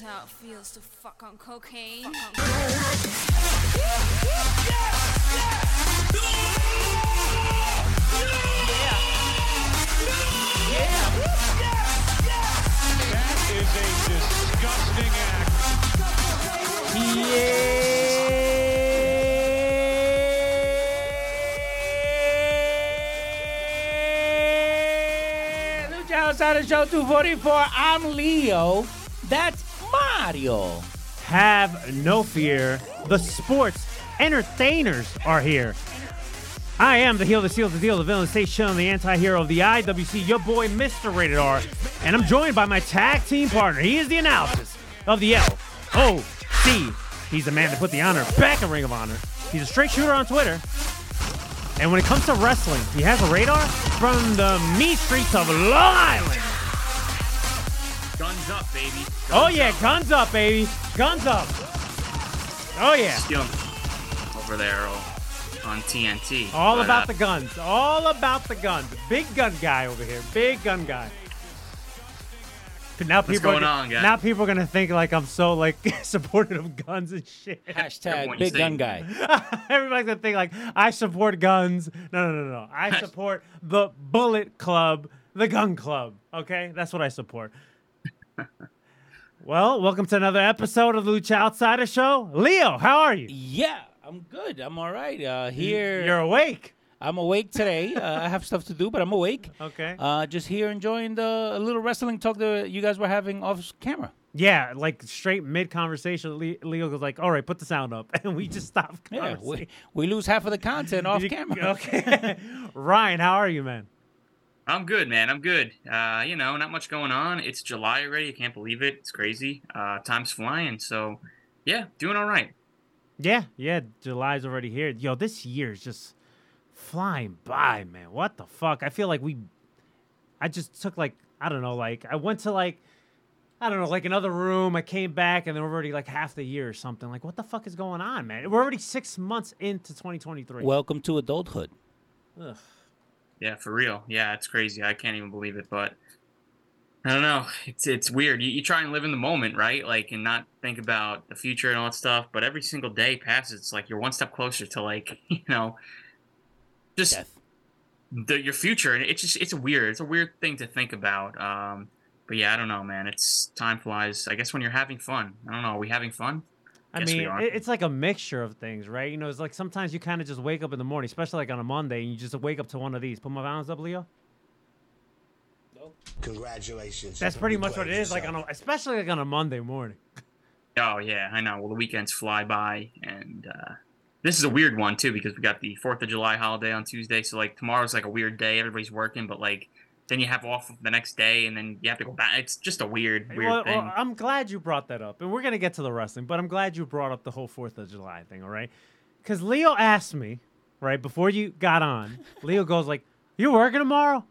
is how it feels to fuck on cocaine. That is a disgusting act. Yeah! Lucha Outsider Show 244. I'm Leo. That's Have no fear. The sports entertainers are here. I am the heel, the seal, the deal, the villain, the station, the anti-hero of the IWC, your boy, Mr. Rated R. And I'm joined by my tag team partner. He is the analysis of the L-O-C. He's the man that put the honor back in Ring of Honor. He's a straight shooter on Twitter. And when it comes to wrestling, he has a radar from the meat streets of Long Island. Guns up, baby. Guns Oh yeah, up. guns up, baby. Guns up. Oh yeah. Stealing over there on TNT. All But, about uh, the guns. All about the guns. Big gun guy over here. Big gun guy. But now What's people going are, on, guy? Now people are gonna think like I'm so like supportive of guns and shit. Hashtag Everyone big gun guy. Everybody's gonna think like I support guns. No, no, no, no. I support the Bullet Club, the Gun Club. Okay, that's what I support. well, welcome to another episode of the Lucha Outsider Show. Leo, how are you? Yeah, I'm good. I'm all right. Uh, here, You're awake. I'm awake today. Uh, I have stuff to do, but I'm awake. Okay. Uh, just here enjoying the little wrestling talk that you guys were having off camera. Yeah, like straight mid conversation, Leo goes like, "All right, put the sound up," and we just stop. Yeah, we, we lose half of the content off You- camera. Okay, Ryan, how are you, man? I'm good, man. I'm good. Uh, you know, not much going on. It's July already. I can't believe it. It's crazy. Uh, time's flying. So, yeah, doing all right. Yeah, yeah. July's already here. Yo, this year is just flying by, man. What the fuck? I feel like we. I just took like I don't know, like I went to like. I don't know, like another room. I came back and then we're already like half the year or something. Like, what the fuck is going on, man? We're already six months into 2023. Welcome to adulthood. Ugh. Yeah, for real. Yeah, it's crazy. I can't even believe it, but I don't know. It's it's weird. You, you try and live in the moment, right? Like, and not think about the future and all that stuff. But every single day passes, it's like you're one step closer to like, you know, just Death. the, your future. And it's just it's weird. It's a weird thing to think about. Um, but yeah, I don't know, man. It's time flies. I guess when you're having fun. I don't know. Are we having fun? I Yes, mean, it's like a mixture of things, right? You know, it's like sometimes you kind of just wake up in the morning, especially like on a Monday, and you just wake up to one of these. Put my balance up, Leo. Congratulations. That's pretty much what it is, declare like on a, especially like on a Monday morning. Oh yeah, I know. Well, the weekends fly by, and uh, this is a weird one too because we got the Fourth of July holiday on Tuesday. So like tomorrow's like a weird day. Everybody's working, but like then you have off the next day, and then you have to go back. It's just a weird, weird Well, thing. well, I'm glad you brought that up, and we're gonna get to the wrestling, but I'm glad you brought up the whole Fourth of July thing. All right, because Leo asked me right before you got on. Leo goes like, "You're working tomorrow?"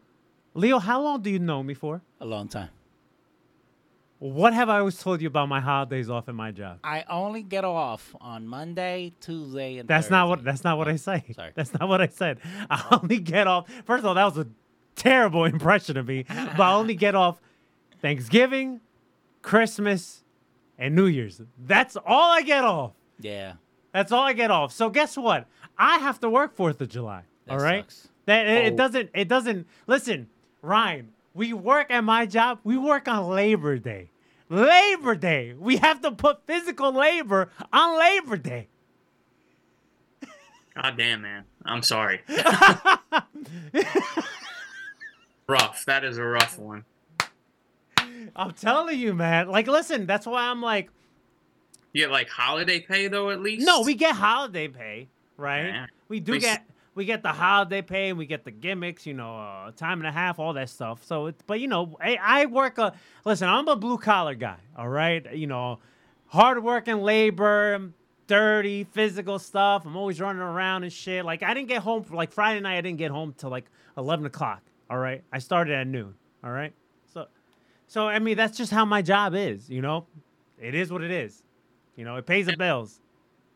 Leo, how long do you know me for? A long time. What have I always told you about my holidays off at my job? I only get off on Monday, Tuesday, and That's not what that's not what I say. Sorry. That's not what I said. I only get off. First of all, that was a terrible impression of me. but I only get off Thanksgiving, Christmas, and New Year's. That's all I get off. Yeah. That's all I get off. So guess what? I have to work Fourth of July. That all right. sucks. That it, it Oh. doesn't. It doesn't. Listen, Ryan. We work at my job. We work on Labor Day. Labor Day. We have to put physical labor on Labor Day. God damn, man. I'm sorry. rough. That is a rough one. I'm telling you, man. Like, listen, that's why I'm like, You get like holiday pay though, at least. no, we get holiday pay, right? Yeah. We do get we get the holiday pay, and we get the gimmicks, you know, uh, time and a half, all that stuff. So, it's, but you know, I, I work a listen. I'm a blue collar guy, all right. You know, hard working labor, dirty physical stuff. I'm always running around and shit. Like I didn't get home like Friday night. I didn't get home till like 11 o'clock. All right, I started at noon. All right, so so I mean that's just how my job is. You know, it is what it is. You know, it pays the bills.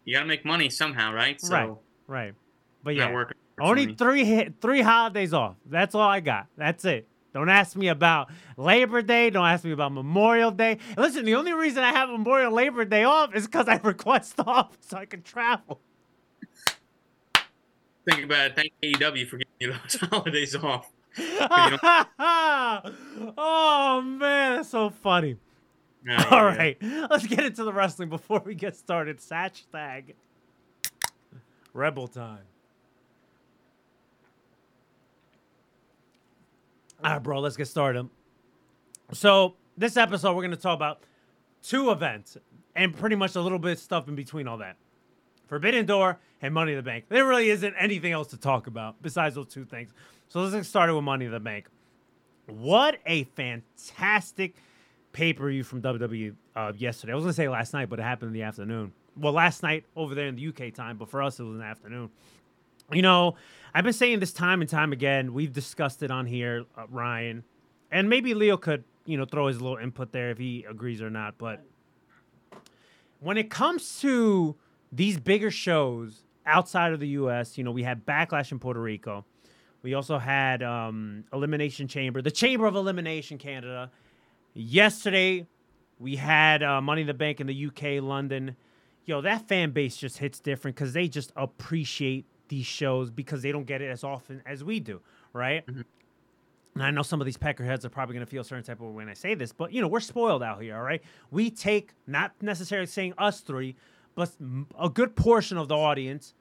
You gotta make money somehow, right? So right, right. But yeah, for only three three holidays off. That's all I got. That's it. Don't ask me about Labor Day. Don't ask me about Memorial Day. Listen, the only reason I have Memorial Labor Day off is because I request off so I can travel. Think about it. Thank AEW for giving you those holidays off. oh man, that's so funny. All yeah, right, let's get into the wrestling before we get started. Hashtag Rebel time. All right, bro, let's get started. So, this episode, we're going to talk about two events and pretty much a little bit of stuff in between all that Forbidden Door and Money in the Bank. There really isn't anything else to talk about besides those two things. So, let's get started with Money in the Bank. What a fantastic pay per view from WWE uh, yesterday. I was going to say last night, but it happened in the afternoon. Well, last night over there in the UK time, but for us, it was in the afternoon. You know, I've been saying this time and time again. We've discussed it on here, uh, Ryan, and maybe Leo could, you know, throw his little input there if he agrees or not. But when it comes to these bigger shows outside of the U.S., you know, we had Backlash in Puerto Rico. We also had um, Elimination Chamber, the Chamber of Elimination Canada. Yesterday, we had uh, Money in the Bank in the UK, London. Yo, that fan base just hits different because they just appreciate these shows because they don't get it as often as we do, right? And I know some of these peckerheads are probably going to feel a certain type of way when I say this, but you know, we're spoiled out here, all right? We take, not necessarily saying us three, but a good portion of the audience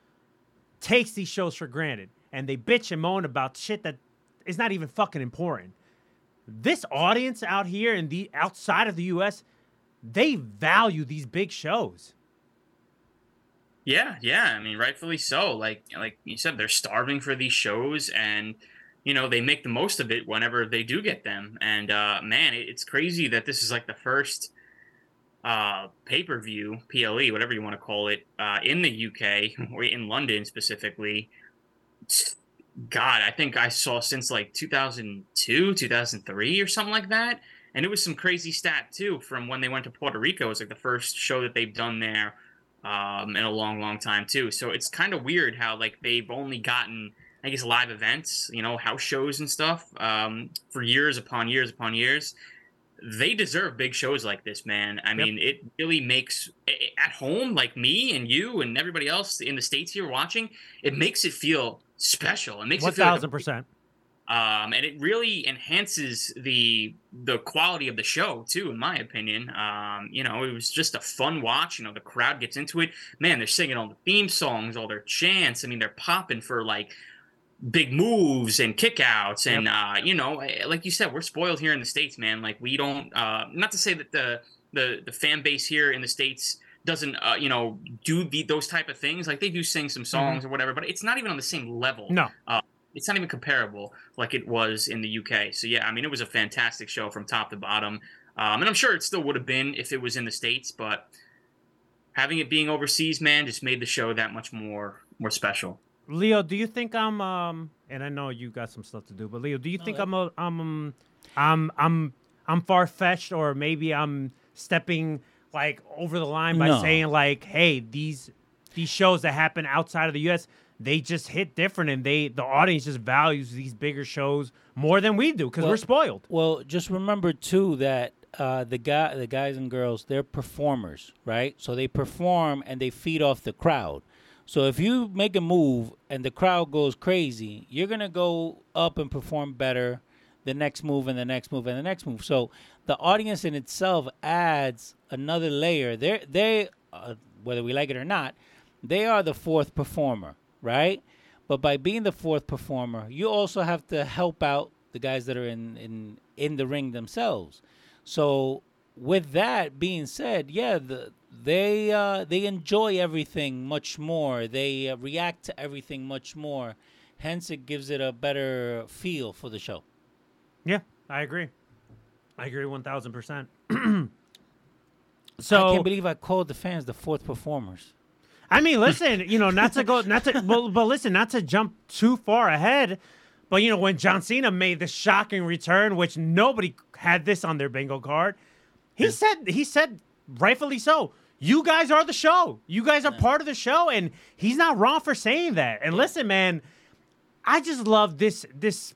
takes these shows for granted and they bitch and moan about shit that is not even fucking important. This audience out here in the outside of the US, they value these big shows. Yeah, yeah. I mean, rightfully so. Like like you said, they're starving for these shows, and you know they make the most of it whenever they do get them. And uh, man, it's crazy that this is like the first uh, pay per view, PLE, whatever you want to call it, uh, in the UK or in London specifically. God, I think I saw since like 2002, 2003, or something like that. And it was some crazy stat too from when they went to Puerto Rico. It was like the first show that they've done there um, in a long, long time too. So it's kind of weird how like they've only gotten, I guess, live events, you know, house shows and stuff um, for years upon years upon years. They deserve big shows like this, man. I mean, it really makes at home, like me and you and everybody else in the states here watching, it makes it feel special. It makes One it feel like a thousand percent. um, and it really enhances the the quality of the show too, in my opinion. Um, you know, it was just a fun watch. You know, the crowd gets into it. Man, they're singing all the theme songs, all their chants. I mean, they're popping for like big moves and kickouts, and uh, you know, eh, like you said, we're spoiled here in the states, man. Like we don't. Uh, not to say that the the the fan base here in the states doesn't uh, you know do the, those type of things like they do sing some songs or whatever but it's not even on the same level No. uh, it's not even comparable like it was in the UK. So yeah, I mean it was a fantastic show from top to bottom, um, and I'm sure it still would have been if it was in the states, but having it being overseas, man, just made the show that much more more special. Leo, do you think I'm um and I know you got some stuff to do, but Leo, do you think I'm a, I'm um, I'm I'm I'm far fetched or maybe I'm stepping like over the line by No. saying like, hey, these these shows that happen outside of the US, they just hit different and they the audience just values these bigger shows more than we do because Well- we're spoiled. Well, just remember too that uh, the guy, the guys and girls, they're performers, right? So they perform and they feed off the crowd. So if you make a move and the crowd goes crazy, you're gonna go up and perform better the next move and the next move and the next move. So the audience in itself adds another layer. They they uh, whether we like it or not, they are the fourth performer, right? But by being the fourth performer, you also have to help out the guys that are in in in the ring themselves. So with that being said, yeah, the, they uh, they enjoy everything much more. They uh, react to everything much more. Hence, it gives it a better feel for the show. Yeah, I agree. I agree one thousand percent. So I can't believe I called the fans the fourth performers. I mean, listen, you know, not to go, not to, but, but listen, not to jump too far ahead, but you know, when John Cena made the shocking return, which nobody had this on their bingo card, he said, he said, rightfully so. You guys are the show. You guys are part of the show, and he's not wrong for saying that. And listen, man, I just love this this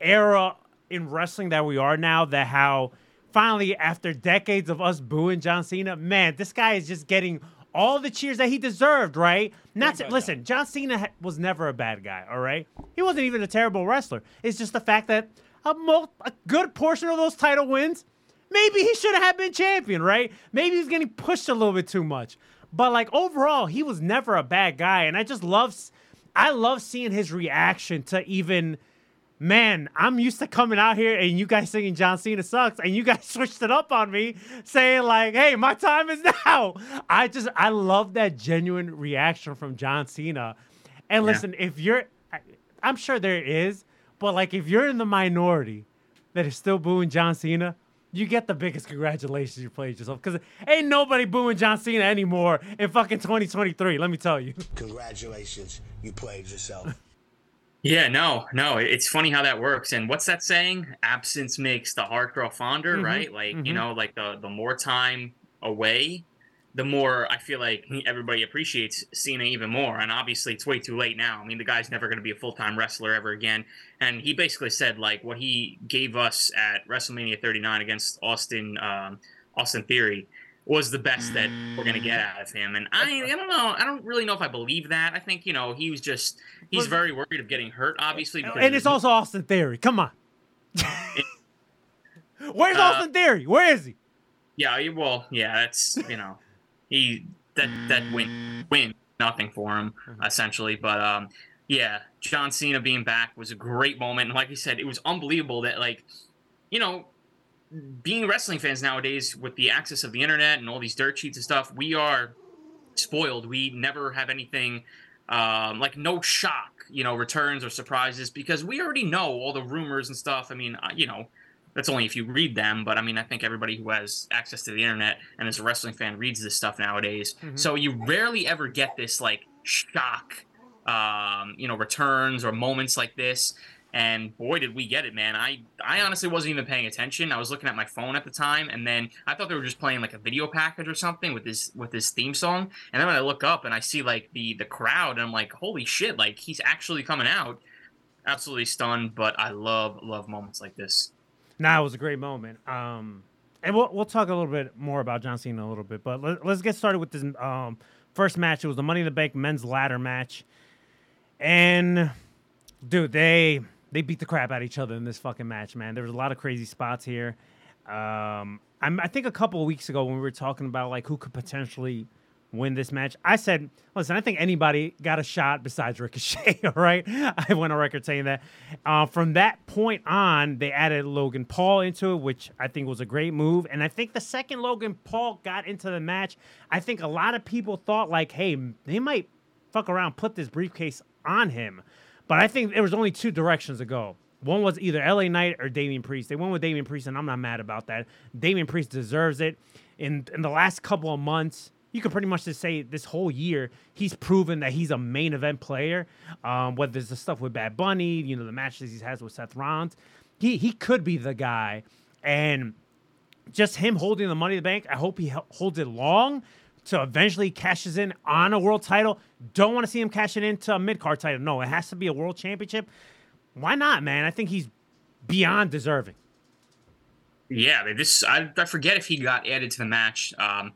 era in wrestling that we are now. That how finally, after decades of us booing John Cena, man, this guy is just getting all the cheers that he deserved, right? Not to, listen, John Cena ha- was never a bad guy, all right? He wasn't even a terrible wrestler. It's just the fact that a, mo- a good portion of those title wins, maybe he should have been champion, right? Maybe he's getting pushed a little bit too much. But like overall, he was never a bad guy, and I just love, I love seeing his reaction to even man, I'm used to coming out here and you guys singing John Cena sucks, and you guys switched it up on me, saying like, "Hey, my time is now." I just I love that genuine reaction from John Cena. And Yeah. listen, if you're, I'm sure there is, but like if you're in the minority that is still booing John Cena. You get the biggest congratulations you played yourself because ain't nobody booing John Cena anymore in fucking 2023. Let me tell you. Congratulations, you played yourself. Yeah, no, no. It's funny how that works. And what's that saying? Absence makes the heart grow fonder, Mhm, right? Like, mhm. you know, like the the more time away, the more I feel like everybody appreciates Cena even more. And obviously, it's way too late now. I mean, the guy's never going to be a full time wrestler ever again. And he basically said like what he gave us at WrestleMania 39 against Austin um, Austin Theory was the best that we're going to get out of him. And I, I don't know. I don't really know if I believe that. I think you know he was just he's very worried of getting hurt, obviously. And it's also Austin Theory. Come on. Where's Uh, Austin Theory? Where is he? Yeah, well, yeah, that's you know, he that that win win nothing for him essentially, but um, yeah, John Cena being back was a great moment, and like I said, it was unbelievable that like, you know, being wrestling fans nowadays with the access of the internet and all these dirt sheets and stuff, we are spoiled. We never have anything um, like no shock, you know, returns or surprises because we already know all the rumors and stuff. I mean, uh, you know, that's only if you read them, but I mean, I think everybody who has access to the internet and is a wrestling fan reads this stuff nowadays. So you rarely ever get this like shock, um, you know, returns or moments like this. And boy, did we get it, man! I I honestly wasn't even paying attention. I was looking at my phone at the time, and then I thought they were just playing like a video package or something with this with this theme song. And then when I look up and I see like the the crowd, and I'm like, holy shit! Like he's actually coming out. Absolutely stunned, but I love love moments like this. Nah, it was a great moment. Um, and we'll we'll talk a little bit more about John Cena a little bit, but let, let's get started with this um first match. It was the Money in the Bank men's ladder match, and dude, they they beat the crap out of each other in this fucking match, man. There was a lot of crazy spots here. Um, I'm, I think a couple of weeks ago when we were talking about like who could potentially win this match, I said, listen, I think anybody got a shot besides Ricochet. All right, I went on record saying that. Uh, from that point on, they added Logan Paul into it, which I think was a great move. And I think the second Logan Paul got into the match, I think a lot of people thought like, hey, they might fuck around, put this briefcase on him. But I think there was only two directions to go. One was either LA Knight or Damian Priest. They went with Damian Priest, and I'm not mad about that. Damian Priest deserves it. In in the last couple of months, you could pretty much just say this whole year, he's proven that he's a main event player. Um, whether it's the stuff with Bad Bunny, you know, the matches he has with Seth Rollins, he he could be the guy. And just him holding the money in the bank, I hope he holds it long to eventually cashes in on a world title. Don't want to see him cash it into a mid card title. No, it has to be a world championship. Why not, man? I think he's beyond deserving. Yeah, I mean, this I, I forget if he got added to the match. Um,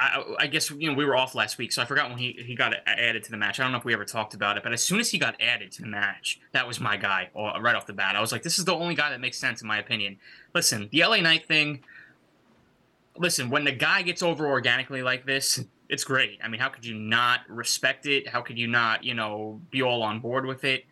I, I guess you know we were off last week, so I forgot when he, he got added to the match. I don't know if we ever talked about it, but as soon as he got added to the match, that was my guy right off the bat. I was like, this is the only guy that makes sense in my opinion. Listen, the LA Knight thing. Listen, when the guy gets over organically like this, it's great. I mean, how could you not respect it? How could you not, you know, be all on board with it?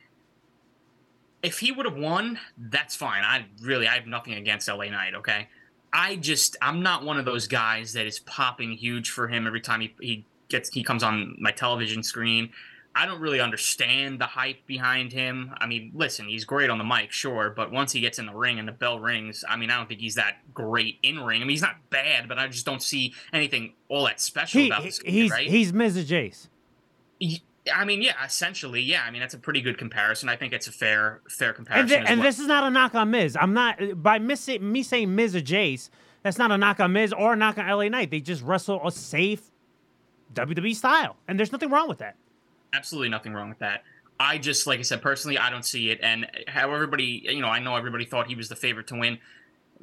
If he would have won, that's fine. I really, I have nothing against LA Knight. Okay, I just I'm not one of those guys that is popping huge for him every time he, he gets he comes on my television screen. I don't really understand the hype behind him. I mean, listen, he's great on the mic, sure, but once he gets in the ring and the bell rings, I mean, I don't think he's that great in ring. I mean, he's not bad, but I just don't see anything all that special He, about this he's right? he's Mr. Jace. He- I mean, yeah, essentially, yeah. I mean, that's a pretty good comparison. I think it's a fair fair And, comparison. thi- as and this is not a knock on Miz. I'm not by miss, me saying Miz or Jace. That's not a knock on Miz or a knock on LA Knight. They just wrestle a safe WWE style, and there's nothing wrong with that. Absolutely nothing wrong with that. I just, like I said, personally, I don't see it. And how everybody, you know, I know everybody thought he was the favorite to win.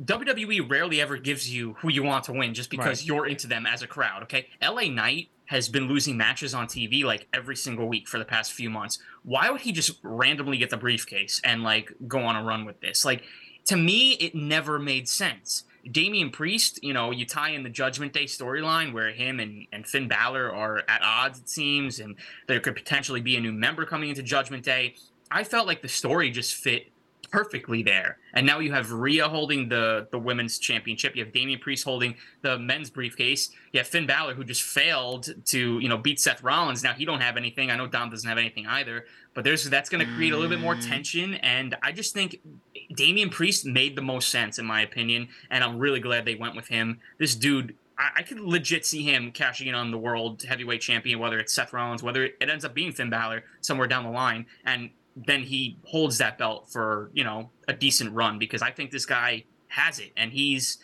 WWE rarely ever gives you who you want to win just because Right. you're into them as a crowd. Okay, LA Knight has been losing matches on TV like every single week for the past few months. Why would he just randomly get the briefcase and like go on a run with this? Like, to me, it never made sense. Damian Priest, you know, you tie in the Judgment Day storyline where him and, and Finn Balor are at odds, it seems, and there could potentially be a new member coming into Judgment Day. I felt like the story just fit perfectly there. And now you have Rhea holding the the women's championship. You have Damian Priest holding the men's briefcase. You have Finn Balor who just failed to you know beat Seth Rollins. Now he don't have anything. I know Dom doesn't have anything either. But there's that's going to create a little bit more mm. tension. And I just think Damian Priest made the most sense in my opinion. And I'm really glad they went with him. This dude. I I could legit see him cashing in on the world heavyweight champion, whether it's Seth Rollins, whether it ends up being Finn Balor somewhere down the line, and then he holds that belt for you know a decent run because I think this guy has it, and he's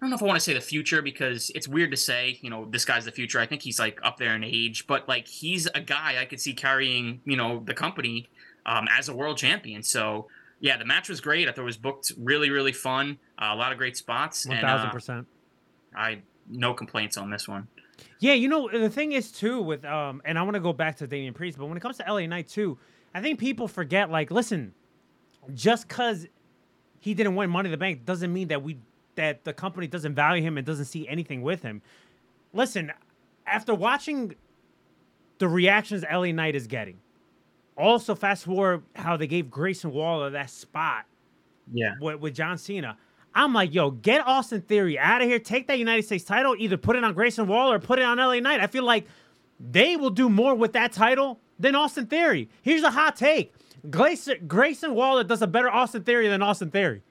I don't know if I want to say the future because it's weird to say you know this guy's the future. I think he's like up there in age, but like he's a guy I could see carrying you know the company um, as a world champion. So yeah, the match was great. I thought it was booked really really fun. Uh, a lot of great spots, thousand uh, percent. I no complaints on this one. Yeah, you know the thing is too with um, and I want to go back to Damian Priest, but when it comes to LA Knight too, I think people forget like, listen, just because he didn't win Money in the Bank doesn't mean that we that the company doesn't value him and doesn't see anything with him. Listen, after watching the reactions LA Knight is getting, also fast forward how they gave Grayson Waller that spot Yeah. with, with John Cena. I'm like, yo, get Austin Theory out of here. Take that United States title. Either put it on Grayson Waller or put it on LA Knight. I feel like they will do more with that title than Austin Theory. Here's a hot take: Grayson, Grayson Waller does a better Austin Theory than Austin Theory.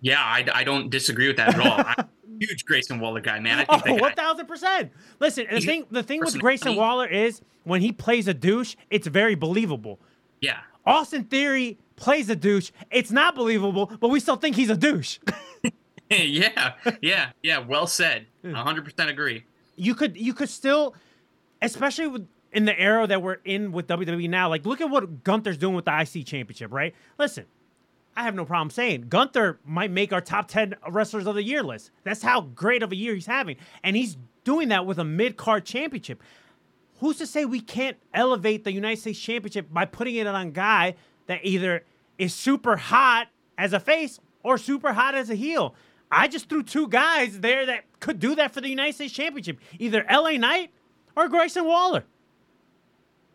Yeah, I, I don't disagree with that at all. I'm a huge Grayson Waller guy, man. I think Oh, one thousand percent. Listen, the thing, the thing with Grayson Waller is when he plays a douche, it's very believable. yeah, Austin Theory plays a douche. It's not believable, but we still think he's a douche. yeah, yeah, yeah. Well said. Hmm. Hundred percent agree. you could you could still, especially with in the era that we're in with WWE now. Like, look at what Gunther's doing with the IC Championship, right? Listen, I have no problem saying Gunther might make our top ten wrestlers of the year list. That's how great of a year he's having, and he's doing that with a mid card championship. Who's to say we can't elevate the United States Championship by putting it on a guy that either is super hot as a face or super hot as a heel? I just threw two guys there that could do that for the United States Championship, either LA Knight or Grayson Waller.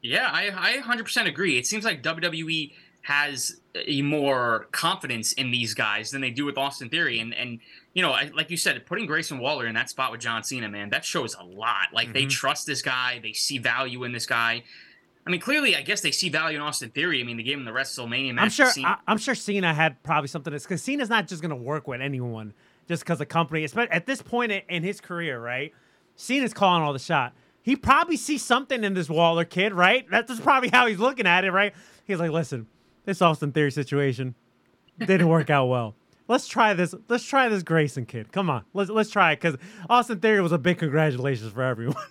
Yeah, I I hundred percent agree. It seems like WWE has a more confidence in these guys than they do with Austin Theory, and and you know, I, like you said, putting Grayson Waller in that spot with John Cena, man, that shows a lot. Like Mm-hmm. they trust this guy, they see value in this guy. I mean, clearly, I guess they see value in Austin Theory. I mean, they gave him the WrestleMania match. I'm sure. Cena- I, am sure Cena had probably something because Cena's not just gonna work with anyone just because the company. Especially at this point in, in his career, right? Cena's calling all the shot. He probably sees something in this Waller kid, right? That's probably how he's looking at it, right? He's like, listen, this Austin Theory situation didn't work out well. Let's try this. Let's try this Grayson kid. Come on, let's let's try it because Austin Theory was a big congratulations for everyone.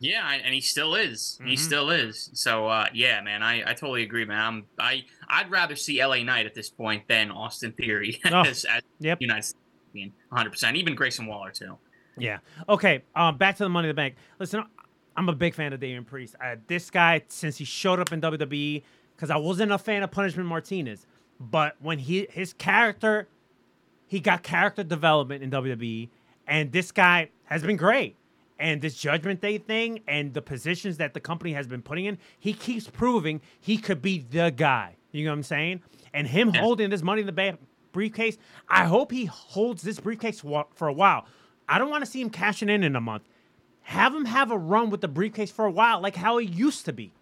Yeah, and he still is. He Mm-hmm. still is. So uh, yeah, man, I, I totally agree, man. I'm I I'd rather see LA Knight at this point than Austin Theory Oh, as, as yep. United States champion, 100. percent Even Grayson Waller too. Yeah. Okay. Um, back to the Money in the Bank. Listen, I'm a big fan of Damian Priest. Uh, this guy, since he showed up in WWE, because I wasn't a fan of Punishment Martinez, but when he his character, he got character development in WWE, and this guy has been great. And this Judgment Day thing, and the positions that the company has been putting in, he keeps proving he could be the guy. You know what I'm saying? And him Yeah. holding this Money in the Bank briefcase. I hope he holds this briefcase for for a while. I don't want to see him cashing in in a month. Have him have a run with the briefcase for a while, like how he used to be.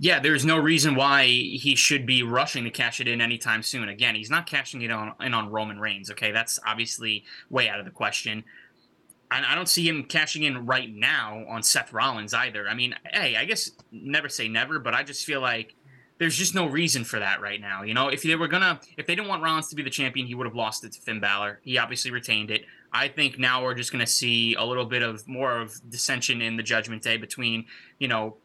Yeah, there's no reason why he should be rushing to cash it in anytime soon. Again, he's not cashing it on in on Roman Reigns. Okay, that's obviously way out of the question. And I don't see him cashing in right now on Seth Rollins either. I mean, hey, I guess never say never, but I just feel like there's just no reason for that right now. You know, if they were gonna, if they didn't want Rollins to be the champion, he would have lost it to Finn Balor. He obviously retained it. I think now we're just gonna see a little bit of more of dissension in the Judgment Day between, you know,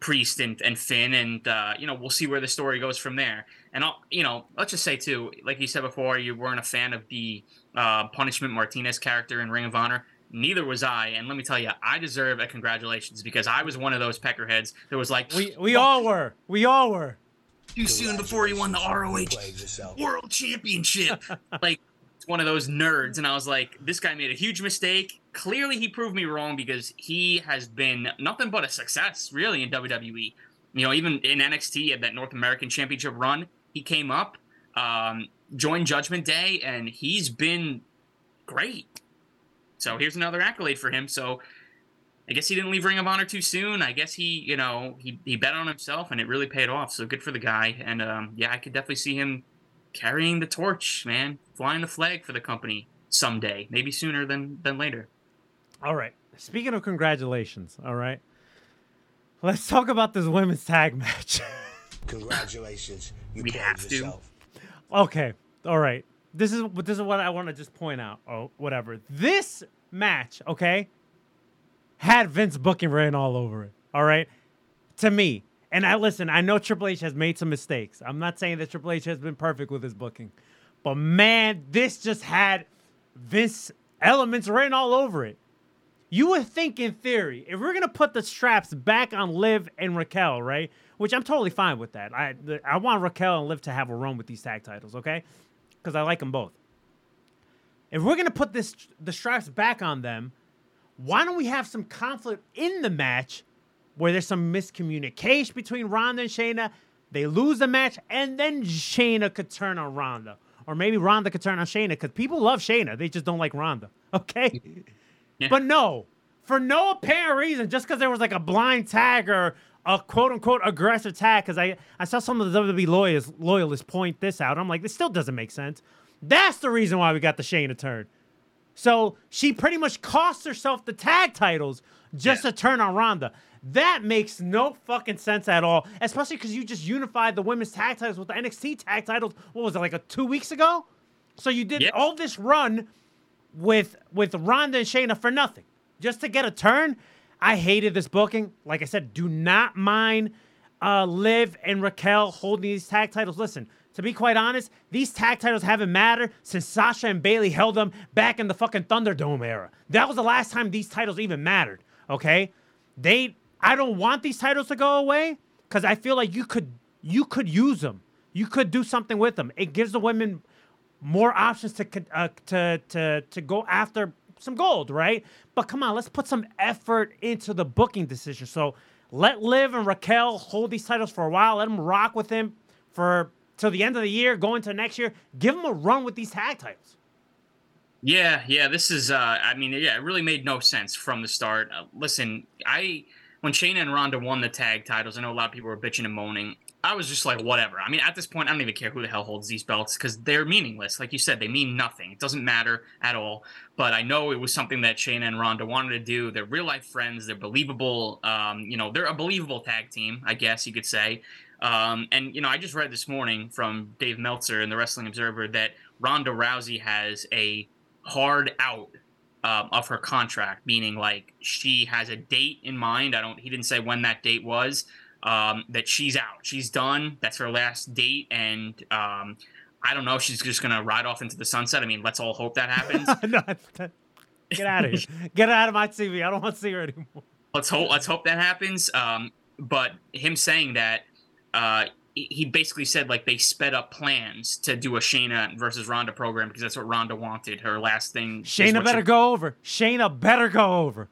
Priest and, and Finn, and uh, you know we'll see where the story goes from there. And I'll, you know, let's just say too, like you said before, you weren't a fan of the uh, Punishment Martinez character in Ring of Honor. Neither was I, and let me tell you, I deserve a congratulations because I was one of those peckerheads that was like, We we all were. We all were. too soon before he won the ROH World Championship. like it's one of those nerds, and I was like, this guy made a huge mistake. Clearly, he proved me wrong because he has been nothing but a success, really, in WWE. You know, even in NXT at that North American Championship run, he came up, um, joined Judgment Day, and he's been great. So here's another accolade for him. So I guess he didn't leave Ring of Honor too soon. I guess he, you know, he, he bet on himself and it really paid off. So good for the guy. And um, yeah, I could definitely see him carrying the torch, man, flying the flag for the company someday, maybe sooner than than later. All right. Speaking of congratulations, all right. Let's talk about this women's tag match. Congratulations. You We played have to. yourself. okay. All right. This is this is what I want to just point out. Oh, whatever. This match, okay, had Vince booking written all over it. All right. To me, and I listen. I know Triple H has made some mistakes. I'm not saying that Triple H has been perfect with his booking, but man, this just had Vince elements written all over it. You would think, in theory, if we're gonna put the straps back on Liv and Raquel, right? Which I'm totally fine with that. I I want Raquel and Liv to have a run with these tag titles, okay? Because I like them both. If we're gonna put this the straps back on them, why don't we have some conflict in the match where there's some miscommunication between Ronda and Shayna? They lose the match, and then Shayna could turn on Ronda. Or maybe Ronda could turn on Shayna because people love Shayna. They just don't like Ronda. Okay? Yeah. But no, for no apparent reason, just because there was like a blind tag or a quote unquote aggressive tag, because I, I saw some of the WWE loyalists, loyalists point this out. I'm like, this still doesn't make sense. That's the reason why we got the Shayna turn. So she pretty much cost herself the tag titles just Yeah. to turn on Ronda. That makes no fucking sense at all, especially because you just unified the women's tag titles with the NXT tag titles. What was it, like a two weeks ago? So you did Yeah. all this run with with Ronda and Shayna for nothing, just to get a turn. I hated this booking. Like I said, do not mind uh, Liv and Raquel holding these tag titles. Listen, to be quite honest, these tag titles haven't mattered since Sasha and Bailey held them back in the fucking Thunderdome era. That was the last time these titles even mattered. Okay, they. I don't want these titles to go away because I feel like you could you could use them. You could do something with them. It gives the women more options to uh, to to to go after some gold, right? But come on, let's put some effort into the booking decision. So let Liv and Raquel hold these titles for a while. Let them rock with him for till the end of the year, go into next year. Give them a run with these tag titles. Yeah, yeah, this is. Uh, I mean, yeah, it really made no sense from the start. Uh, listen, I when Shayna and Ronda won the tag titles, I know a lot of people were bitching and moaning. I was just like, whatever. I mean, at this point, I don't even care who the hell holds these belts because they're meaningless. Like you said, they mean nothing. It doesn't matter at all. But I know it was something that Shayna and Ronda wanted to do. They're real life friends. They're believable. Um, you know, they're a believable tag team, I guess you could say. Um, and you know, I just read this morning from Dave Meltzer in the Wrestling Observer that Ronda Rousey has a hard out um, of her contract, meaning like she has a date in mind. I don't. He didn't say when that date was. Um, that she's out. She's done. That's her last date, and um, I don't know. if She's just gonna ride off into the sunset. I mean, let's all hope that happens. no, get out of here. Get out of my TV. I don't want to see her anymore. let's hope. Let's hope that happens. Um, but him saying that, uh, he- basically said like they sped up plans to do a Shayna versus Ronda program because that's what Ronda wanted. Her last thing. Shayna better she- go over. Shayna better go over.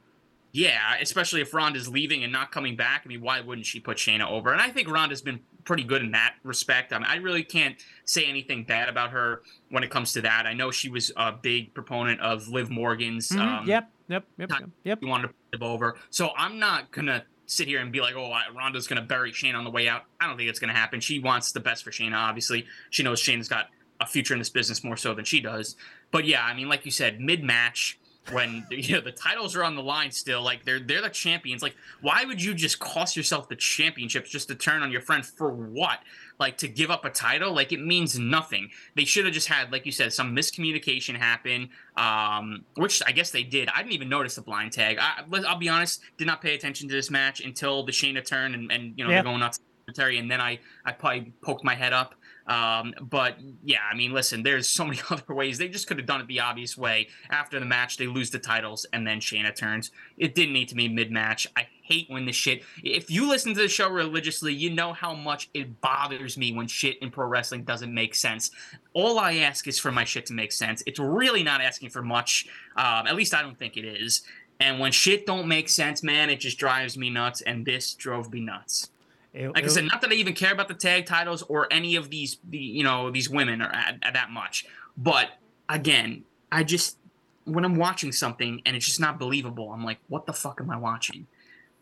Yeah, especially if Ronda's leaving and not coming back. I mean, why wouldn't she put Shayna over? And I think Ronda's been pretty good in that respect. I mean, I really can't say anything bad about her when it comes to that. I know she was a big proponent of Liv Morgan's. Mhm. Um, yep, yep, yep, yep, yep. You wanted to put Liv over, so I'm not gonna sit here and be like, oh, Ronda's gonna bury Shayna on the way out. I don't think it's gonna happen. She wants the best for Shayna. Obviously, she knows Shayna's got a future in this business more so than she does. But yeah, I mean, like you said, mid match when you know the titles are on the line still like they're they're the champions like why would you just cost yourself the championships just to turn on your friend for what like to give up a title like it means nothing they should have just had like you said some miscommunication happen um which i guess they did i didn't even notice the blind tag I, i'll be honest did not pay attention to this match until the Shayna turn and, and you know Yep. they're going nuts Terry, and then I I probably poked my head up. Um, but yeah, I mean, listen, there's so many other ways. They just could have done it the obvious way. After the match, they lose the titles, and then Shayna turns. It didn't need to be mid match. I hate when this shit. If you listen to the show religiously, you know how much it bothers me when shit in pro wrestling doesn't make sense. All I ask is for my shit to make sense. It's really not asking for much. Um, at least I don't think it is. And when shit don't make sense, man, it just drives me nuts. And this drove me nuts. It- Like I said, not that I even care about the tag titles or any of these, the, you know, these women or at, at that much. But again, I just when I'm watching something and it's just not believable, I'm like, what the fuck am I watching?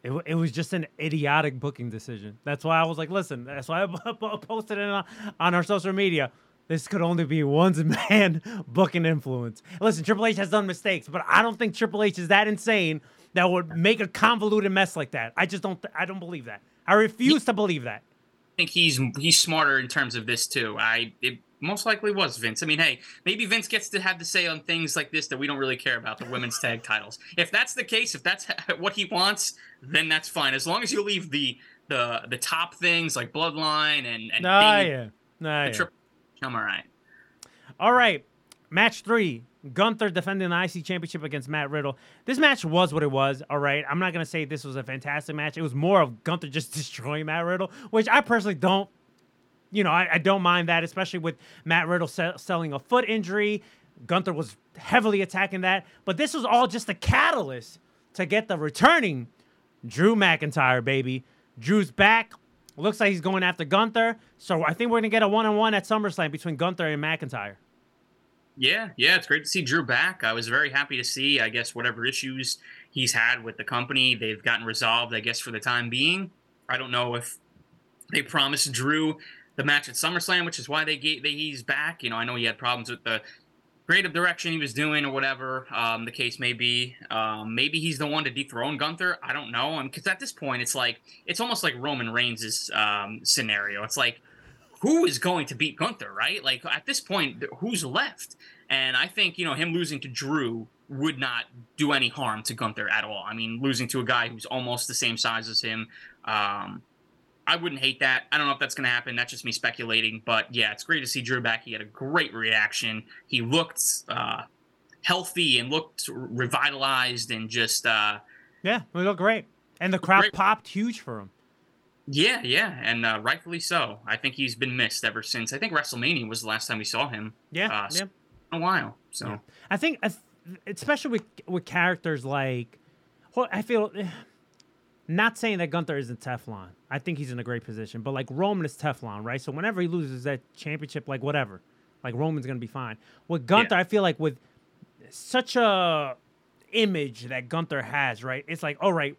It, it was just an idiotic booking decision. That's why I was like, listen, that's why I posted it on, on our social media. This could only be one man booking influence. Listen, Triple H has done mistakes, but I don't think Triple H is that insane that would make a convoluted mess like that. I just don't. I don't believe that. I refuse to believe that. I think he's he's smarter in terms of this too. I it most likely was Vince. I mean, hey, maybe Vince gets to have to say on things like this that we don't really care about the women's tag titles. If that's the case, if that's what he wants, then that's fine. As long as you leave the the the top things like Bloodline and and Nah, yeah, nah, the yeah. I'm all right. All right, match three. Gunther defending the IC championship against Matt Riddle. This match was what it was. All right, I'm not gonna say this was a fantastic match. It was more of Gunther just destroying Matt Riddle, which I personally don't. You know, I, I don't mind that, especially with Matt Riddle se- selling a foot injury. Gunther was heavily attacking that, but this was all just a catalyst to get the returning Drew McIntyre, baby. Drew's back. Looks like he's going after Gunther. So I think we're gonna get a one-on-one at SummerSlam between Gunther and McIntyre. Yeah, yeah, it's great to see Drew back. I was very happy to see, I guess, whatever issues he's had with the company, they've gotten resolved, I guess, for the time being. I don't know if they promised Drew the match at SummerSlam, which is why they gave they, he's back. You know, I know he had problems with the creative direction he was doing or whatever um, the case may be. Um, maybe he's the one to dethrone Gunther. I don't know. Because at this point, it's like it's almost like Roman Reigns' um, scenario. It's like who is going to beat Gunther, right? Like at this point, who's left? And I think you know him losing to Drew would not do any harm to Gunther at all. I mean, losing to a guy who's almost the same size as him, um, I wouldn't hate that. I don't know if that's going to happen. That's just me speculating. But yeah, it's great to see Drew back. He had a great reaction. He looked uh, healthy and looked revitalized and just uh, Yeah, we looked great. And the crowd Great. popped huge for him. yeah, yeah, and uh, rightfully so. I think he's been missed ever since. I think WrestleMania was the last time we saw him. Yeah, uh, yeah. in a while. So. Yeah. I think, especially with with characters like, I feel, not saying that Gunther isn't Teflon. I think he's in a great position, but like Roman is Teflon, right? So whenever he loses that championship, like whatever, like Roman's gonna be fine. With Gunther, Yeah. I feel like with such a image that Gunther has, right? It's like, all right,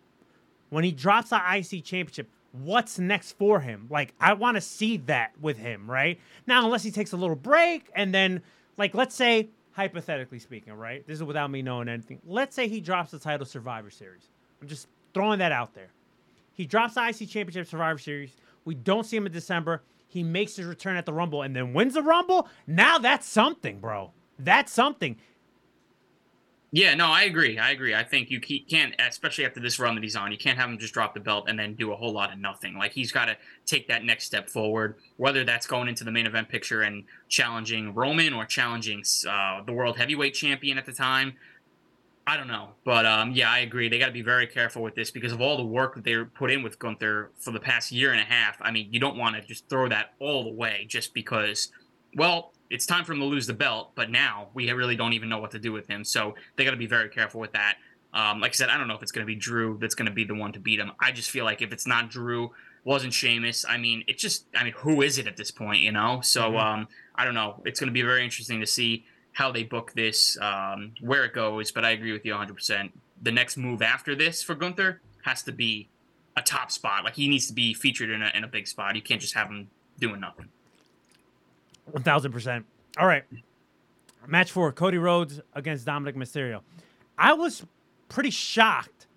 when he drops the IC championship, what's next for him? Like, I want to see that with him, right? Now, unless he takes a little break and then, like, let's say, hypothetically speaking, right? This is without me knowing anything. Let's say he drops the title Survivor Series. I'm just throwing that out there. He drops the IC Championship Survivor Series. We don't see him in December. He makes his return at the Rumble and then wins the Rumble. Now that's something, bro. That's something. Yeah, no, I agree. I agree. I think you can't, especially after this run that he's on, you can't have him just drop the belt and then do a whole lot of nothing. Like he's got to take that next step forward, whether that's going into the main event picture and challenging Roman or challenging uh, the world heavyweight champion at the time. I don't know, but um, yeah, I agree. They got to be very careful with this because of all the work that they put in with Gunther for the past year and a half. I mean, you don't want to just throw that all away just because. Well, it's time for him to lose the belt, but now we really don't even know what to do with him. So they got to be very careful with that. Um, like I said, I don't know if it's going to be Drew that's going to be the one to beat him. I just feel like if it's not Drew, wasn't Sheamus, I mean, it just, I mean, who is it at this point, you know? So, um, I don't know. It's going to be very interesting to see how they book this, um, where it goes. But I agree with you 100%. The next move after this for Gunther has to be a top spot. Like he needs to be featured in a, in a big spot. You can't just have him doing nothing. One thousand percent. All right. Match four: Cody Rhodes against Dominic Mysterio. I was pretty shocked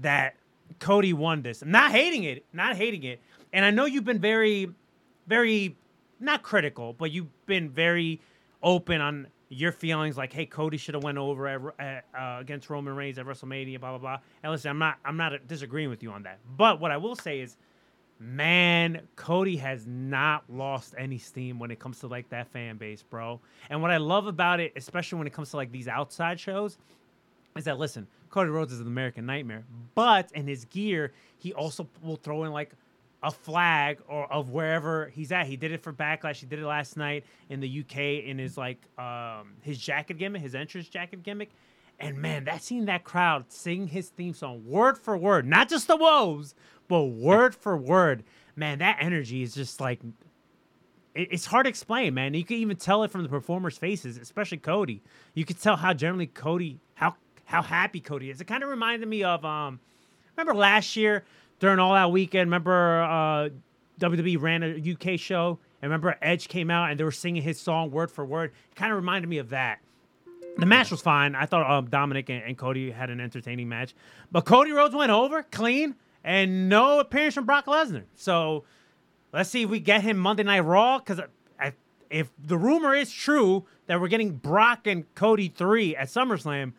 that Cody won this. I'm not hating it, not hating it. And I know you've been very, very not critical, but you've been very open on your feelings. Like, hey, Cody should have went over at, uh, against Roman Reigns at WrestleMania, blah blah blah. And listen, I'm not, I'm not disagreeing with you on that. But what I will say is man, Cody has not lost any steam when it comes to like that fan base, bro. And what I love about it, especially when it comes to like these outside shows, is that listen, Cody Rhodes is an American nightmare, but in his gear, he also will throw in like a flag or of wherever he's at. He did it for Backlash. He did it last night in the UK in his like um his jacket gimmick, his entrance jacket gimmick. And man, that seeing that crowd sing his theme song word for word, not just the woes, but word for word, man, that energy is just like it- it's hard to explain, man. You can even tell it from the performers' faces, especially Cody. You could tell how generally Cody how how happy Cody is. It kind of reminded me of um remember last year during All that Weekend. Remember uh, WWE ran a UK show, and remember Edge came out and they were singing his song word for word. It kind of reminded me of that. The match was fine. I thought um, Dominic and, and Cody had an entertaining match, but Cody Rhodes went over clean and no appearance from Brock Lesnar. So let's see if we get him Monday Night Raw because if the rumor is true that we're getting Brock and Cody three at SummerSlam,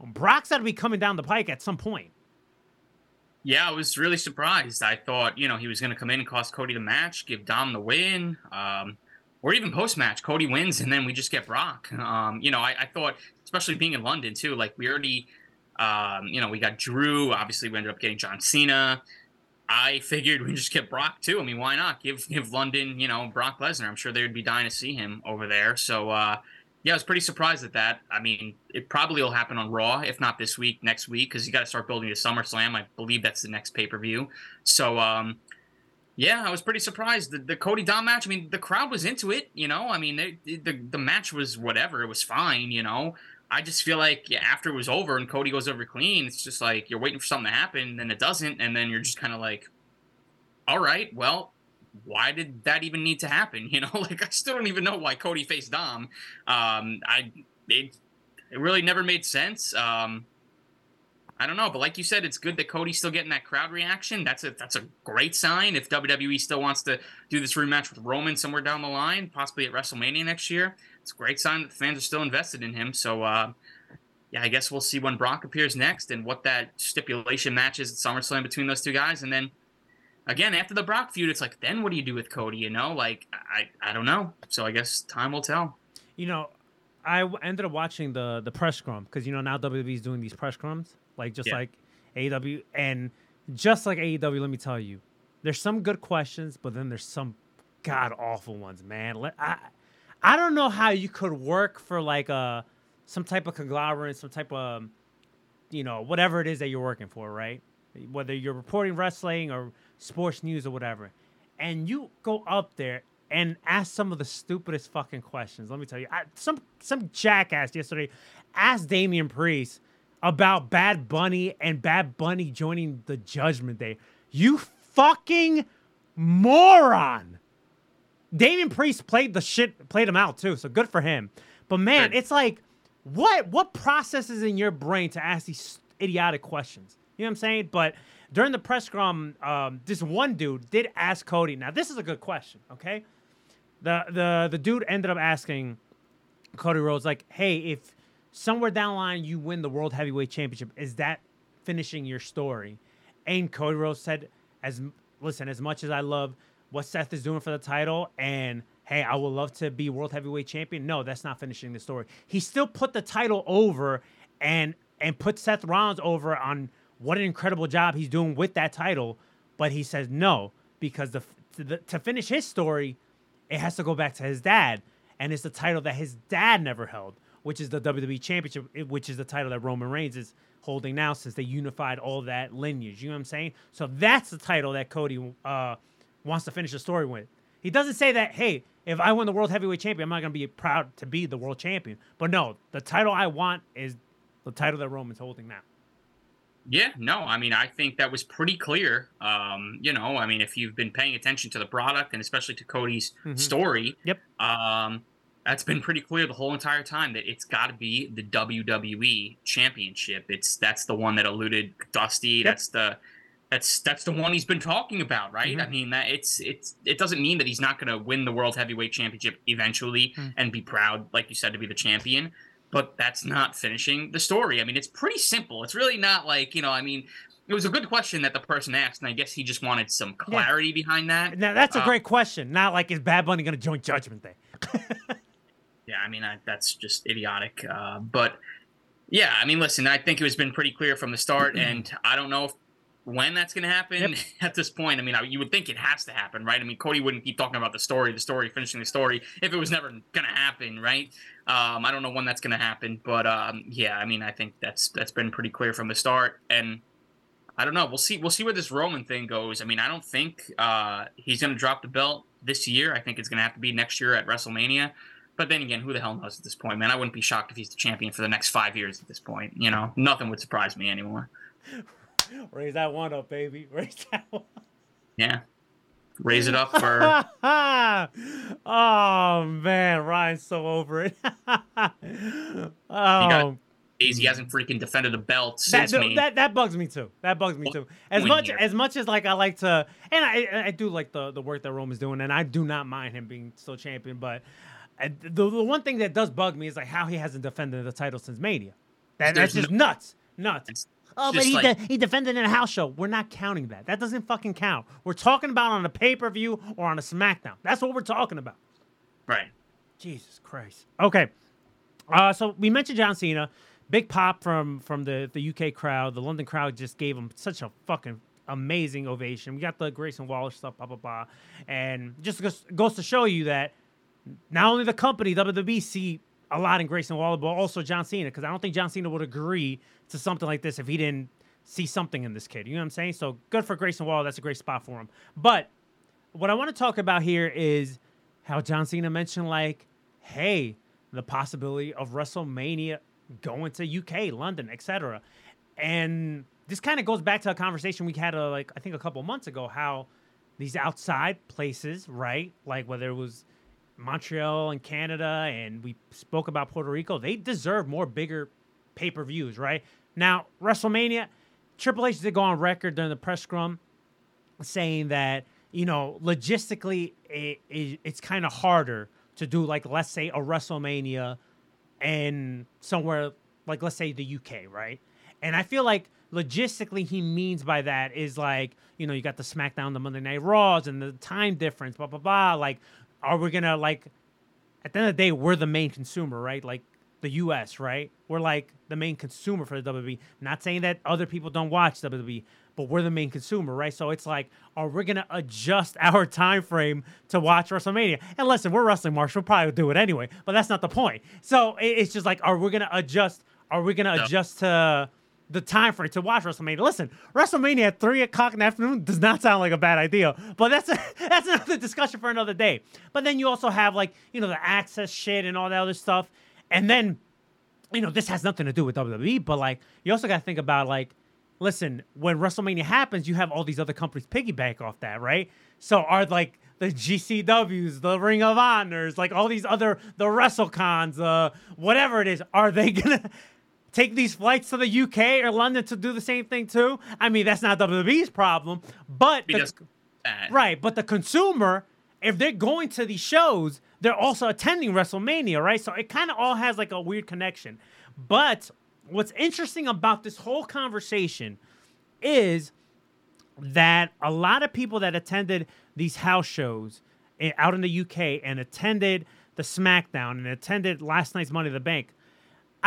Brock's got to be coming down the pike at some point. Yeah, I was really surprised. I thought, you know, he was going to come in and cost Cody the match, give Dom the win, um, or even post match, Cody wins, and then we just get Brock. Um, you know, I, I thought, especially being in London too, like we already, um, you know, we got Drew. Obviously, we ended up getting John Cena. I figured we just get Brock too. I mean, why not give give London, you know, Brock Lesnar? I'm sure they would be dying to see him over there. So, uh, yeah, I was pretty surprised at that. I mean, it probably will happen on Raw, if not this week, next week, because you got to start building to SummerSlam. I believe that's the next pay per view. So, um, yeah, I was pretty surprised. The, the Cody Dom match. I mean, the crowd was into it. You know, I mean, they, the the match was whatever. It was fine. You know, I just feel like yeah, after it was over and Cody goes over clean, it's just like you're waiting for something to happen, then it doesn't, and then you're just kind of like, all right, well, why did that even need to happen? You know, like I still don't even know why Cody faced Dom. Um, I it, it really never made sense. Um, I don't know, but like you said, it's good that Cody's still getting that crowd reaction. That's a that's a great sign. If WWE still wants to do this rematch with Roman somewhere down the line, possibly at WrestleMania next year, it's a great sign that the fans are still invested in him. So, uh, yeah, I guess we'll see when Brock appears next and what that stipulation matches at SummerSlam between those two guys, and then again after the Brock feud, it's like then what do you do with Cody? You know, like I I don't know. So I guess time will tell. You know, I ended up watching the the press scrum because you know now WWE's doing these press scrums, like just Yeah. like AEW, and just like AEW. Let me tell you, there's some good questions, but then there's some god awful ones, man. Let, I I don't know how you could work for like a some type of conglomerate, some type of you know whatever it is that you're working for, right? Whether you're reporting wrestling or sports news or whatever, and you go up there and ask some of the stupidest fucking questions. Let me tell you, I, some some jackass yesterday asked Damian Priest about Bad Bunny and Bad Bunny joining the Judgment Day. You fucking moron! Damian Priest played the shit, played him out too, so good for him. But man, it's like, what what processes in your brain to ask these idiotic questions? You know what I'm saying? But during the press scrum, um, this one dude did ask Cody. Now this is a good question, okay? The the the dude ended up asking Cody Rhodes like, "Hey, if somewhere down the line you win the World Heavyweight Championship, is that finishing your story?" And Cody Rhodes said, "As listen, as much as I love what Seth is doing for the title, and hey, I would love to be World Heavyweight Champion. No, that's not finishing the story. He still put the title over and and put Seth Rollins over on what an incredible job he's doing with that title, but he says no because the to, the, to finish his story, it has to go back to his dad, and it's the title that his dad never held. which is the WWE Championship, which is the title that Roman Reigns is holding now since they unified all that lineage. You know what I'm saying? So that's the title that Cody uh, wants to finish the story with. He doesn't say that, hey, if I win the World Heavyweight Champion, I'm not going to be proud to be the World Champion. But no, the title I want is the title that Roman's holding now. Yeah, no, I mean, I think that was pretty clear. Um, you know, I mean, if you've been paying attention to the product and especially to Cody's Mhm. story, Yep. um, that's been pretty clear the whole entire time that it's got to be the WWE Championship. It's that's the one that eluded Dusty. That's the that's that's the one he's been talking about, right? I Mhm. mean, that it's it's it doesn't mean that he's not going to win the World Heavyweight Championship eventually Mm. and be proud, like you said, to be the champion. But that's not finishing the story. I mean, it's pretty simple. It's really not like you know. I mean, it was a good question that the person asked, and I guess he just wanted some clarity behind that. Now, that's a Uh, great question. Not like, is Bad Bunny going to join Judgment Day? Yeah, I mean I, that's just idiotic. Uh, but yeah, I mean, listen, I think it has been pretty clear from the start, and I don't know if, when that's going to happen at this point. I mean, I, you would think it has to happen, right? I mean, Cody wouldn't keep talking about the story, the story, finishing the story if it was never going to happen, right? Um, I don't know when that's going to happen, but um, yeah, I mean, I think that's that's been pretty clear from the start, and I don't know. We'll see. We'll see where this Roman thing goes. I mean, I don't think uh, he's going to drop the belt this year. I think it's going to have to be next year at WrestleMania. But then again, who the hell knows at this point, man? I wouldn't be shocked if he's the champion for the next five years at this point. You know, nothing would surprise me anymore. Raise that one up, baby. Raise that one. Yeah, raise it up for. oh man, Ryan's so over it. oh, He hasn't freaking defended a belt that, since no, me. that that bugs me too. That bugs me too. As much as much as like I like to, and I I do like the the work that Roman's doing, and I do not mind him being still champion. But uh, the the one thing that does bug me is like how he hasn't defended the title since Mania. That, that's just no- nuts, nuts. Oh, but he, like- de- he defended in a house show. We're not counting that. That doesn't fucking count. We're talking about on a pay per view or on a SmackDown. That's what we're talking about. right. Jesus Christ. Okay. Uh, so we mentioned John Cena. Big pop from from the, the UK crowd. The London crowd just gave him such a fucking amazing ovation. We got the Grayson Waller stuff, blah, blah, blah. And just goes, goes to show you that not only the company, WWE, see a lot in Grayson Waller, but also John Cena, because I don't think John Cena would agree to something like this if he didn't see something in this kid. You know what I'm saying? So good for Grayson Waller. That's a great spot for him. But what I want to talk about here is how John Cena mentioned, like, hey, the possibility of WrestleMania going to UK, London, etc. And this kind of goes back to a conversation we had, uh, like, I think a couple months ago, how these outside places, right? Like, whether it was Montreal and Canada, and we spoke about Puerto Rico, they deserve more bigger pay per views, right? Now, WrestleMania, Triple H did go on record during the press scrum saying that you know logistically it, it, it's kind of harder to do like let's say a WrestleMania and somewhere like let's say the UK, right? And I feel like logistically he means by that is like you know you got the SmackDown, the Monday Night Raws, and the time difference, blah blah blah. Like, are we gonna like at the end of the day we're the main consumer, right? Like the US, right? We're like the main consumer for the WWE. Not saying that other people don't watch WWE, but we're the main consumer, right? So it's like, are we gonna adjust our time frame to watch WrestleMania? And listen, we're wrestling marks, we'll probably do it anyway, but that's not the point. So it's just like, are we gonna adjust? Are we gonna No. adjust to the time frame to watch WrestleMania? Listen, WrestleMania at three o'clock in the afternoon does not sound like a bad idea, but that's a, that's another discussion for another day. But then you also have like you know the access shit and all that other stuff, and then you know, this has nothing to do with WWE, but like you also got to think about like, listen, when WrestleMania happens, you have all these other companies piggyback off that, right? So are like the GCWs, the Ring of Honors, like all these other the WrestleCons, uh, whatever it is, are they gonna? Take these flights to the UK or London to do the same thing too. I mean, that's not WWE's problem, but the- Right, but the consumer, if they're going to these shows, they're also attending WrestleMania, right? So it kind of all has like a weird connection. But what's interesting about this whole conversation is that a lot of people that attended these house shows eh, out in the UK and attended the SmackDown and attended last night's Money in the Bank.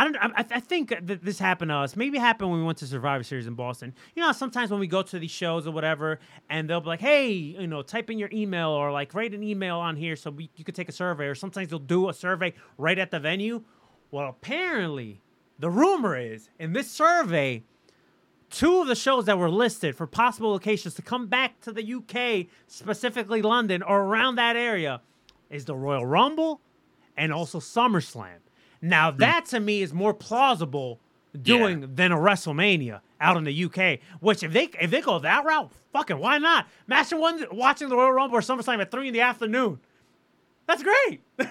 I don't. I, I think that this happened to us. Maybe it happened when we went to Survivor Series in Boston. You know, sometimes when we go to these shows or whatever, and they'll be like, "Hey, you know, type in your email or like write an email on here so we, you could take a survey." Or sometimes they'll do a survey right at the venue. Well, apparently, the rumor is in this survey, two of the shows that were listed for possible locations to come back to the UK, specifically London or around that area, is the Royal Rumble and also SummerSlam. Now, hmm. that to me is more plausible doing than a WrestleMania out in the UK. Which if they if they go that route, fucking why not? Imagine one watching the Royal Rumble or SummerSlam at three in the afternoon. That's great.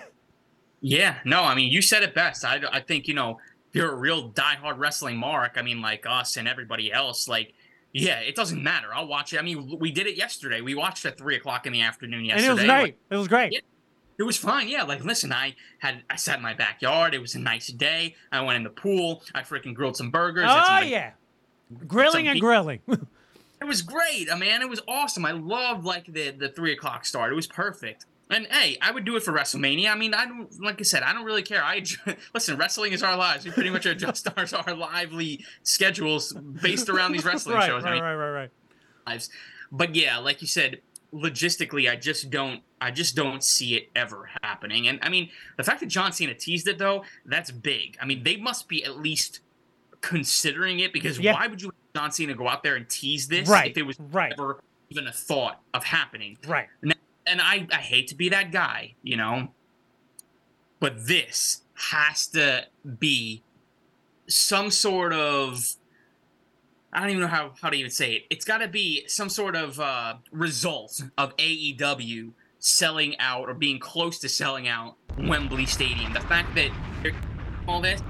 Yeah, no, I mean, you said it best. I, I think, you know, if you're a real diehard wrestling mark, I mean, like us and everybody else, like, yeah, it doesn't matter. I'll watch it. I mean, we did it yesterday. We watched at three o'clock in the afternoon and yesterday. it was Like, great. It was great. Yeah. It was fine. Yeah, like, listen, I had, I sat in my backyard. It was a nice day. I went in the pool. I freaking grilled some burgers. had some, Oh like, yeah. Grilling and grilling. It was great, uh, man. It was awesome. I loved like the the three o'clock start. It was perfect. And hey, I would do it for WrestleMania. I mean, I don't like I said, I don't really care. I listen. Wrestling is our lives. We pretty much adjust our, our lively schedules based around these wrestling right, shows. I right, mean, right, right, right. lives. But yeah, like you said, logistically, I just don't, I just don't see it ever happening. And I mean, the fact that John Cena teased it though, that's big. I mean, they must be at least considering it because Yeah. why would you have John Cena go out there and tease this Right, if it was right. ever even a thought of happening? Right. And I, I hate to be that guy, you know, but this has to be some sort of I don't even know how, how to even say it. It's got to be some sort of uh, result of AEW selling out or being close to selling out Wembley Stadium. The fact that they're all this,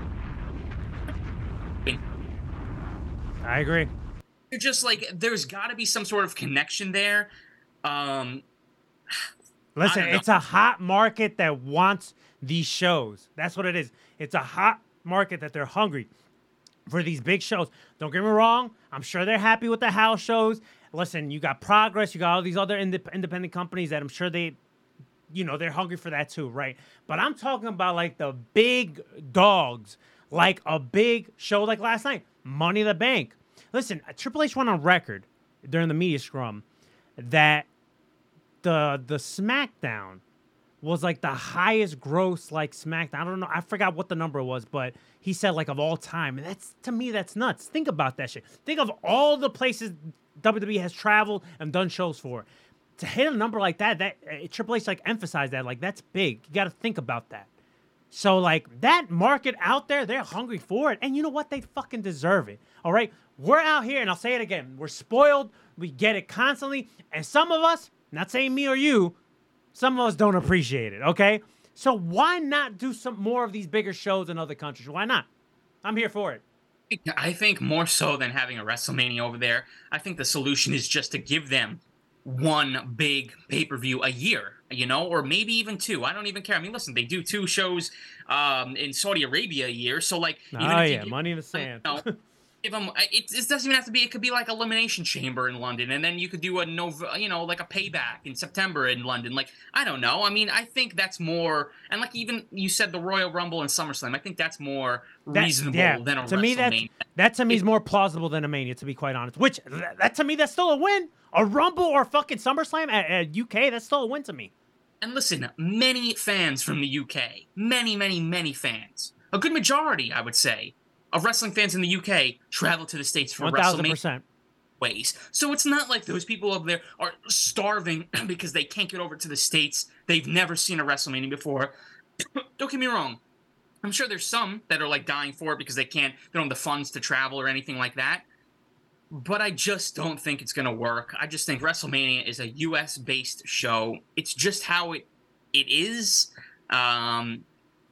I agree. you're just like, there's got to be some sort of connection there. Um, Listen, it's a hot market that wants these shows. That's what it is. It's a hot market that they're hungry for these big shows. Don't get me wrong. I'm sure they're happy with the house shows. Listen, you got Progress, you got all these other indep- independent companies that I'm sure they, you know, they're hungry for that too, right? But I'm talking about like the big dogs, like a big show like last night, Money in the Bank. Listen, Triple H went on record during the media scrum that the the SmackDown was like the highest gross like SmackDown. I don't know. I forgot what the number was, but he said like of all time, and that's to me that's nuts. Think about that shit. Think of all the places WWE has traveled and done shows for. To hit a number like that, that uh, Triple H like emphasized that like that's big. You got to think about that. So like that market out there, they're hungry for it, and you know what? They fucking deserve it. All right, we're out here, and I'll say it again: we're spoiled. We get it constantly, and some of us, not saying me or you, some of us don't appreciate it. Okay, so why not do some more of these bigger shows in other countries? Why not? I'm here for it. I think more so than having a WrestleMania over there, I think the solution is just to give them one big pay per view a year, you know, or maybe even two. I don't even care. I mean, listen, they do two shows um, in Saudi Arabia a year, so like, even Oh yeah, give- money in the sand. you know, give them. It, it doesn't even have to be. It could be like elimination chamber in London, and then you could do a Nov, you know, like a payback in September in London. Like I don't know. I mean, I think that's more. And like even you said, the Royal Rumble and SummerSlam. I think that's more That- reasonable yeah, than a to me that WrestleMania. that to me is more plausible than a mania to be quite honest which that, that to me that's still a win a rumble or fucking summerslam at, at uk that's still a win to me And listen, many fans from the UK, many, many, many fans, a good majority, I would say, of wrestling fans in the UK travel to the States for WrestleMania 1000% ways. So it's not like those people over there are starving because they can't get over to the States. They've never seen a WrestleMania before. Don't get me wrong. I'm sure there's some that are like dying for it because they can't, they don't have the funds to travel or anything like that. But I just don't think it's going to work. I just think WrestleMania is a US based show. It's just how it it is. Um,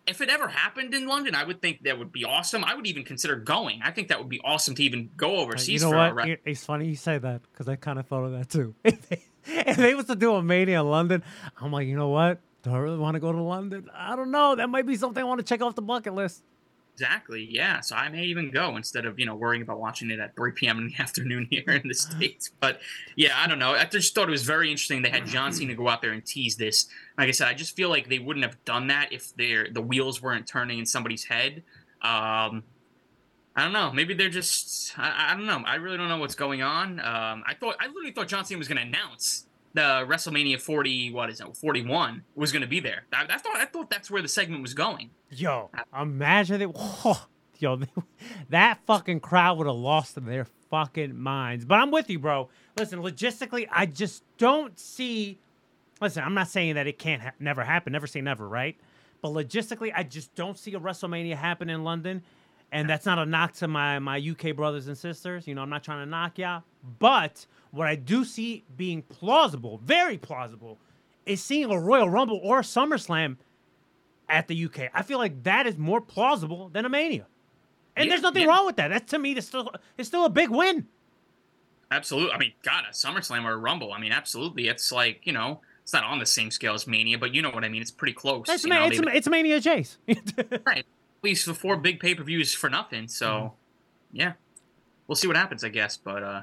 if it ever happened in London, I would think that would be awesome. I would even consider going. I think that would be awesome to even go uh, overseas you know for what? it's funny you say that because i kind of thought of that too. If they, if they was to do a mania in london i'm like you know what? Do i really want to go to london? I don't know. That might be something i want to check off the bucket list Exactly. Yeah. So I may even go instead of you know worrying about watching it at 3 p.m. in the afternoon here in the states. But yeah, I don't know. I just thought it was very interesting. They had John Cena go out there and tease this. Like I said, I just feel like they wouldn't have done that if their the wheels weren't turning in somebody's head. Um, I don't know. Maybe they're just. I, I don't know. I really don't know what's going on. Um, I thought I literally thought John Cena was going to announce the WrestleMania 40, what is it, 41 was going to be there. I, I thought I thought that's where the segment was going. Yo, imagine it. Whoa, oh, yo, that fucking crowd would have lost their fucking minds. But I'm with you, bro. Listen, logistically, I just don't see. Listen, I'm not saying that it can't ha- never happen. Never say never, right? But logistically, I just don't see a WrestleMania happen in London. And that's not a knock to my my UK brothers and sisters. You know, I'm not trying to knock ya. But what I do see being plausible, very plausible, is seeing a Royal Rumble or a SummerSlam at the UK. I feel like that is more plausible than a Mania. And Yeah, there's nothing yeah. wrong with that. That to me is still it's still a big win. Absolutely. I mean, God, a SummerSlam or a Rumble. I mean, absolutely. It's like you know, it's not on the same scale as Mania, but you know what I mean. It's pretty close. It's, you know, it's, it's Mania Jace. right. Least the four big pay per views for nothing. So, Mm-hmm. yeah, we'll see what happens, I guess. But uh,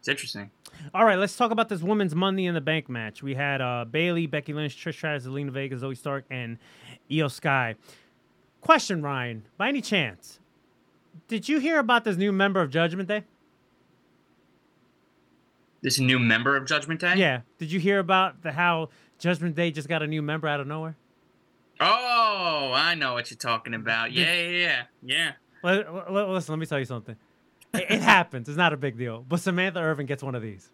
it's interesting. All right, let's talk about this women's Money in the Bank match. We had uh, Bayley, Becky Lynch, Trish Stratus, Zelina Vega, Zoey Stark, and Iyo Sky. Question, Ryan, by any chance, did you hear about this new member of Judgment Day? This new member of Judgment Day. Yeah. Did you hear about the how Judgment Day just got a new member out of nowhere? Oh, I know what you're talking about. Yeah, yeah, yeah, yeah. Let- let- Listen, let me tell you something. It, it happens. It's not a big deal. But Samantha Irvin gets one of these.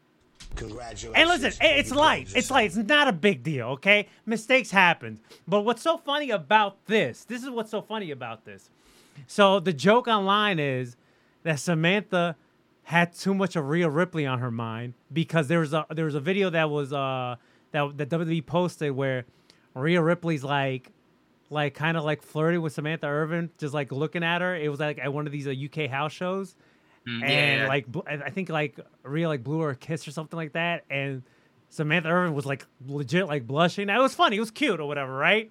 Congratulations. And listen, i- it's You light. It's are- light. It's not a big deal, okay? Mistakes happen. But what's so funny about this? This is what's so funny about this. So the joke online is that Samantha had too much of Rhea Ripley on her mind because there was a there was a video that was uh that that WWE posted where Rhea Ripley's like like kind of like flirting with Samantha Irvin, just like looking at her. It was like at one of these uh, UK house shows Mm, and yeah, like I think like Rhea like blew her a kiss or something like that, and Samantha Irvin was like legit like blushing. It was funny, it was cute or whatever, right?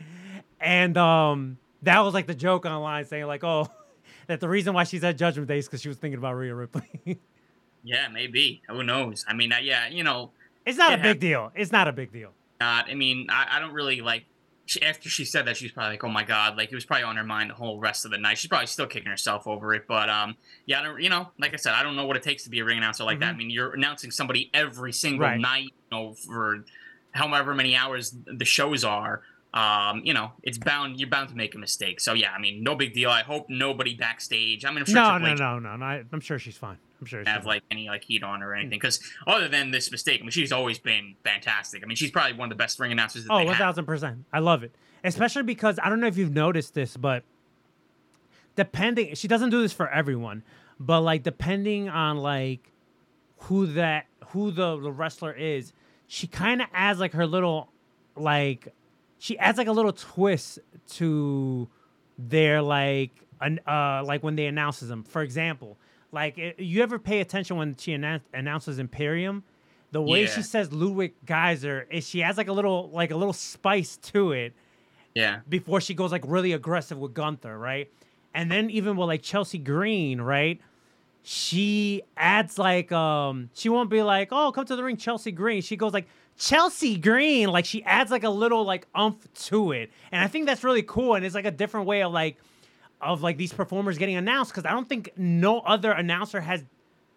And um, that was like the joke online saying like, oh, that the reason why she's at Judgment Day is because she was thinking about Rhea Ripley. yeah, maybe. Who knows? I mean, uh, yeah, you know, it's not a big deal. It's not a big deal. not. I mean, I, I don't really like. She, after she said that, she was probably like, "Oh my god!" Like it was probably on her mind the whole rest of the night. She's probably still kicking herself over it. But um, yeah, I don't. You know, like I said, I don't know what it takes to be a ring announcer like that. I mean, you're announcing somebody every single Mm-hmm. Right. night, you know, for however many hours the shows are. Um, you know, it's bound. You're bound to make a mistake. So yeah, I mean, no big deal. I hope nobody backstage. I mean, I'm sure No, no, no, no, no. I- I'm sure she's fine. I'm sure have like any like heat on or anything. Because other than this mistake, I mean, she's always been fantastic. I mean, she's probably one of the best ring announcers that Oh, one thousand percent. I love it, especially because I don't know if you've noticed this, but depending, she doesn't do this for everyone, but like depending on like who that who the, the wrestler is, she kind of adds like her little like she adds like a little twist to their like an uh like when they announces them. For example, like i- you ever pay attention when she annou- announces Imperium? The way Yeah. she says Ludwig Kaiser is she has like a little like a little spice to it Yeah. before she goes like really aggressive with Gunther, right? And then even with like Chelsea Green, right? She adds like um she won't be like, "Oh, come to the ring Chelsea Green." She goes like Chelsea Green, like she adds like a little like umph to it. And I think that's really cool and it's like a different way of like of like these performers getting announced cuz I don't think no other announcer has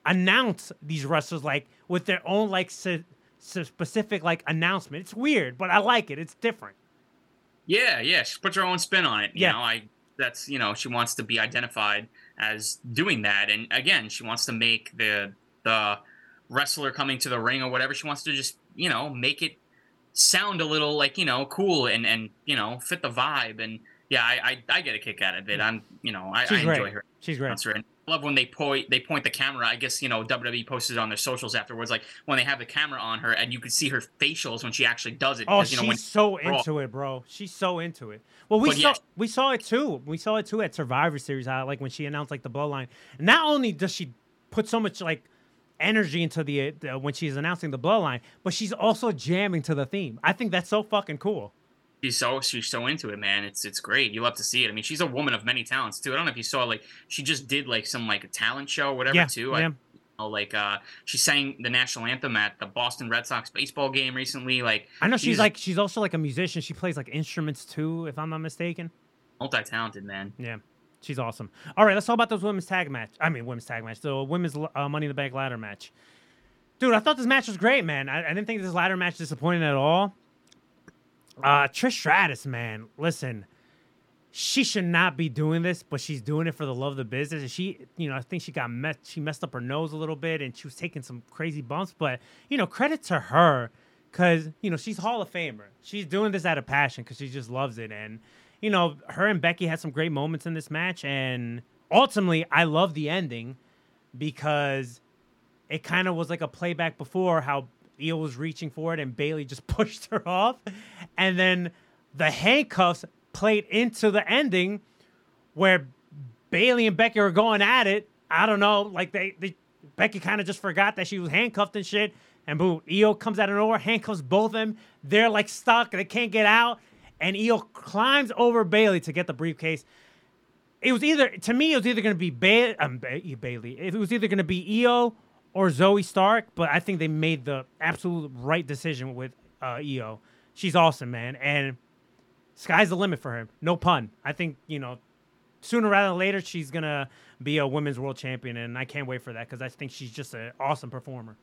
announced these wrestlers like with their own like s- specific like announcement. It's weird, but I like it. It's different. Yeah, yeah. She puts her own spin on it. You Yeah. know, I that's you know, she wants to be identified as doing that. And again, she wants to make the the wrestler coming to the ring or whatever, she wants to just, you know, make it sound a little like, you know, cool and and you know, fit the vibe. And yeah, I I, I get a kick out of it. I'm you know, I, I enjoy her. She's great. And I love when they point they point the camera. I guess you know WWE posted it on their socials afterwards, like when they have the camera on her and you can see her facials when she actually does it. Oh, because, you know, she's when so Raw. into it, bro. She's so into it. Well, we But saw yeah. we saw it too. We saw it too at Survivor Series. Like when she announced like the bloodline. Not only does she put so much like energy into the uh, when she's announcing the bloodline, but she's also jamming to the theme. I think that's so fucking cool. She's so she's so into it, man. It's it's great. You love to see it. I mean, she's a woman of many talents too. I don't know if you saw like she just did like some like a talent show, or whatever Yeah, too. yeah. I, you know, like uh, she sang the national anthem at the Boston Red Sox baseball game recently. Like I know she's, like she's also like a musician. She plays like instruments too, if I'm not mistaken. multi talented, man. Yeah, she's awesome. All right, let's talk about those women's tag match. I mean, women's tag match. The women's uh, Money in the Bank ladder match. Dude, I thought this match was great, man. I, I didn't think this ladder match disappointed at all. Uh, Trish Stratus, man, listen, she should not be doing this, but she's doing it for the love of the business. And she, you know, I think she got messed, she messed up her nose a little bit, and she was taking some crazy bumps. But you know, credit to her, because you know she's Hall of Famer. She's doing this out of passion because she just loves it. And you know, her and Becky had some great moments in this match, and ultimately, I love the ending because it kind of was like a playback before how Iyo was reaching for it and Bayley just pushed her off. And then the handcuffs played into the ending where Bayley and Becky are going at it. I don't know, like they, they Becky kind of just forgot that she was handcuffed and shit. And boom, Iyo comes out of nowhere, handcuffs both of them. They're like stuck, they can't get out. And Iyo climbs over Bayley to get the briefcase it was either to me it was either going to be um, ba- Bayley. It was either going to be Iyo or Zoey Stark, but I think they made the absolute right decision with uh, Iyo. She's awesome, man, and sky's the limit for her. No pun. I think you know sooner rather than later she's gonna be a women's world champion, and I can't wait for that because I think she's just an awesome performer.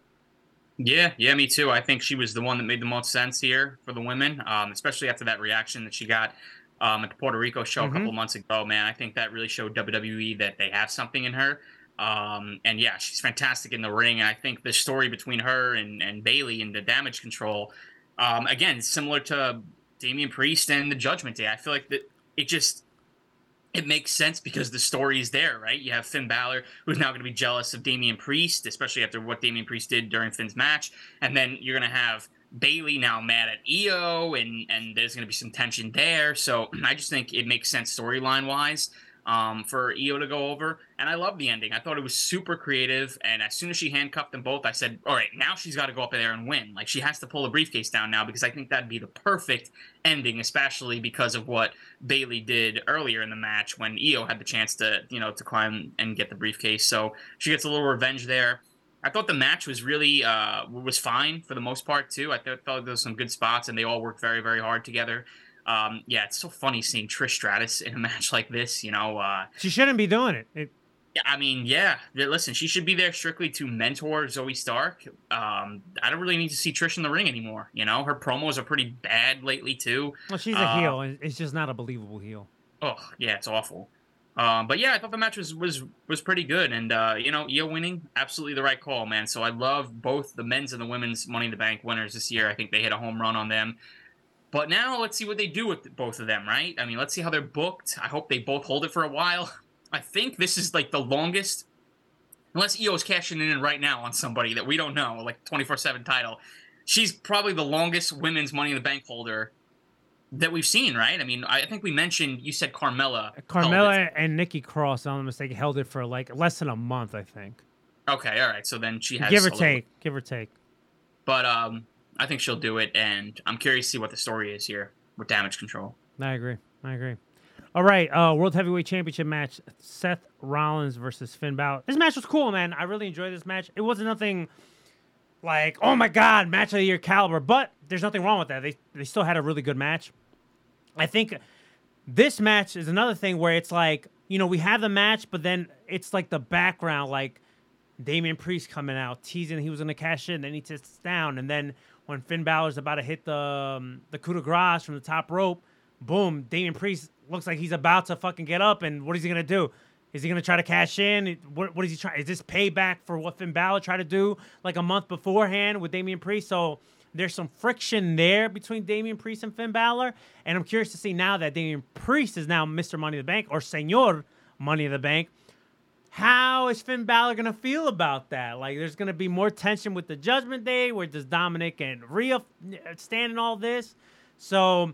Yeah, yeah, me too. I think she was the one that made the most sense here for the women, um, especially after that reaction that she got um, at the Puerto Rico show Mm-hmm. a couple months ago. Man, I think that really showed WWE that they have something in her. Um, and yeah, she's fantastic in the ring. And I think the story between her and, and Bayley and the damage control, um, again, similar to Damian Priest and the Judgment Day. I feel like that it just it makes sense because the story is there, right? You have Finn Balor, who's now going to be jealous of Damian Priest, especially after what Damian Priest did during Finn's match, and then you're going to have Bayley now mad at Iyo, and and there's going to be some tension there. So I just think it makes sense storyline wise um, for Iyo to go over, and I love the ending. I thought it was super creative, and as soon as she handcuffed them both, I said, "All right, now she's got to go up there and win. Like she has to pull the briefcase down now because I think that'd be the perfect ending, especially because of what Bayley did earlier in the match when Iyo had the chance to, you know, to climb and get the briefcase. So she gets a little revenge there. I thought the match was really uh, was fine for the most part too. I thought there was some good spots, and they all worked very very hard together. Um, yeah, it's so funny seeing Trish Stratus in a match like this. You know, uh, She shouldn't be doing it. it yeah, I mean, yeah. Listen, she should be there strictly to mentor Zoey Stark. Um, I don't really need to see Trish in the ring anymore. You know, her promos are pretty bad lately too. well, she's a Uh, heel. and It's just not a believable heel. Oh yeah, it's awful. Um, but yeah, I thought the match was was was pretty good, and uh, you know, Iyo winning, absolutely the right call, man. So I love both the men's and the women's Money in the Bank winners this year. I think they hit a home run on them. But now let's see what they do with both of them, right? I mean, let's see how they're booked. I hope they both hold it for a while. I think this is like the longest, unless Iyo's cashing in right now on somebody that we don't know, like twenty four seven title. She's probably the longest women's Money in the Bank holder that we've seen, right? I mean, I think we mentioned you said Carmella. Carmella and Nikki Cross, I'm not mistaken, held it for like less than a month, I think. Okay, all right. So then she has Give or a little- take. Give or take. but um, I think she'll do it, and I'm curious to see what the story is here with damage control. I agree. I agree. All right, uh, World Heavyweight Championship match: Seth Rollins versus Finn Balor. This match was cool, man. I really enjoyed this match. It wasn't nothing like, oh my god, match of the year caliber, but there's nothing wrong with that. They they still had a really good match. I think this match is another thing where it's like, you know, we have the match, but then it's like the background, like Damian Priest coming out, teasing he was to cash in, then he sits down, and then when Finn Balor's about to hit the um, the coup de grace from the top rope, boom, Damian Priest looks like he's about to fucking get up, and what is he to do? Is he to try to cash in? What, what is he trying? Is this payback for what Finn Balor tried to do like a month beforehand with Damian Priest? So there's some friction there between Damian Priest and Finn Balor, and I'm curious to see now that Damian Priest is now Mr. Money in the Bank or Senor Money in the Bank. How is Finn Balor gonna feel about that? Like, there's gonna be more tension with the Judgment Day. Where does Dominic and Rhea stand in all this? So,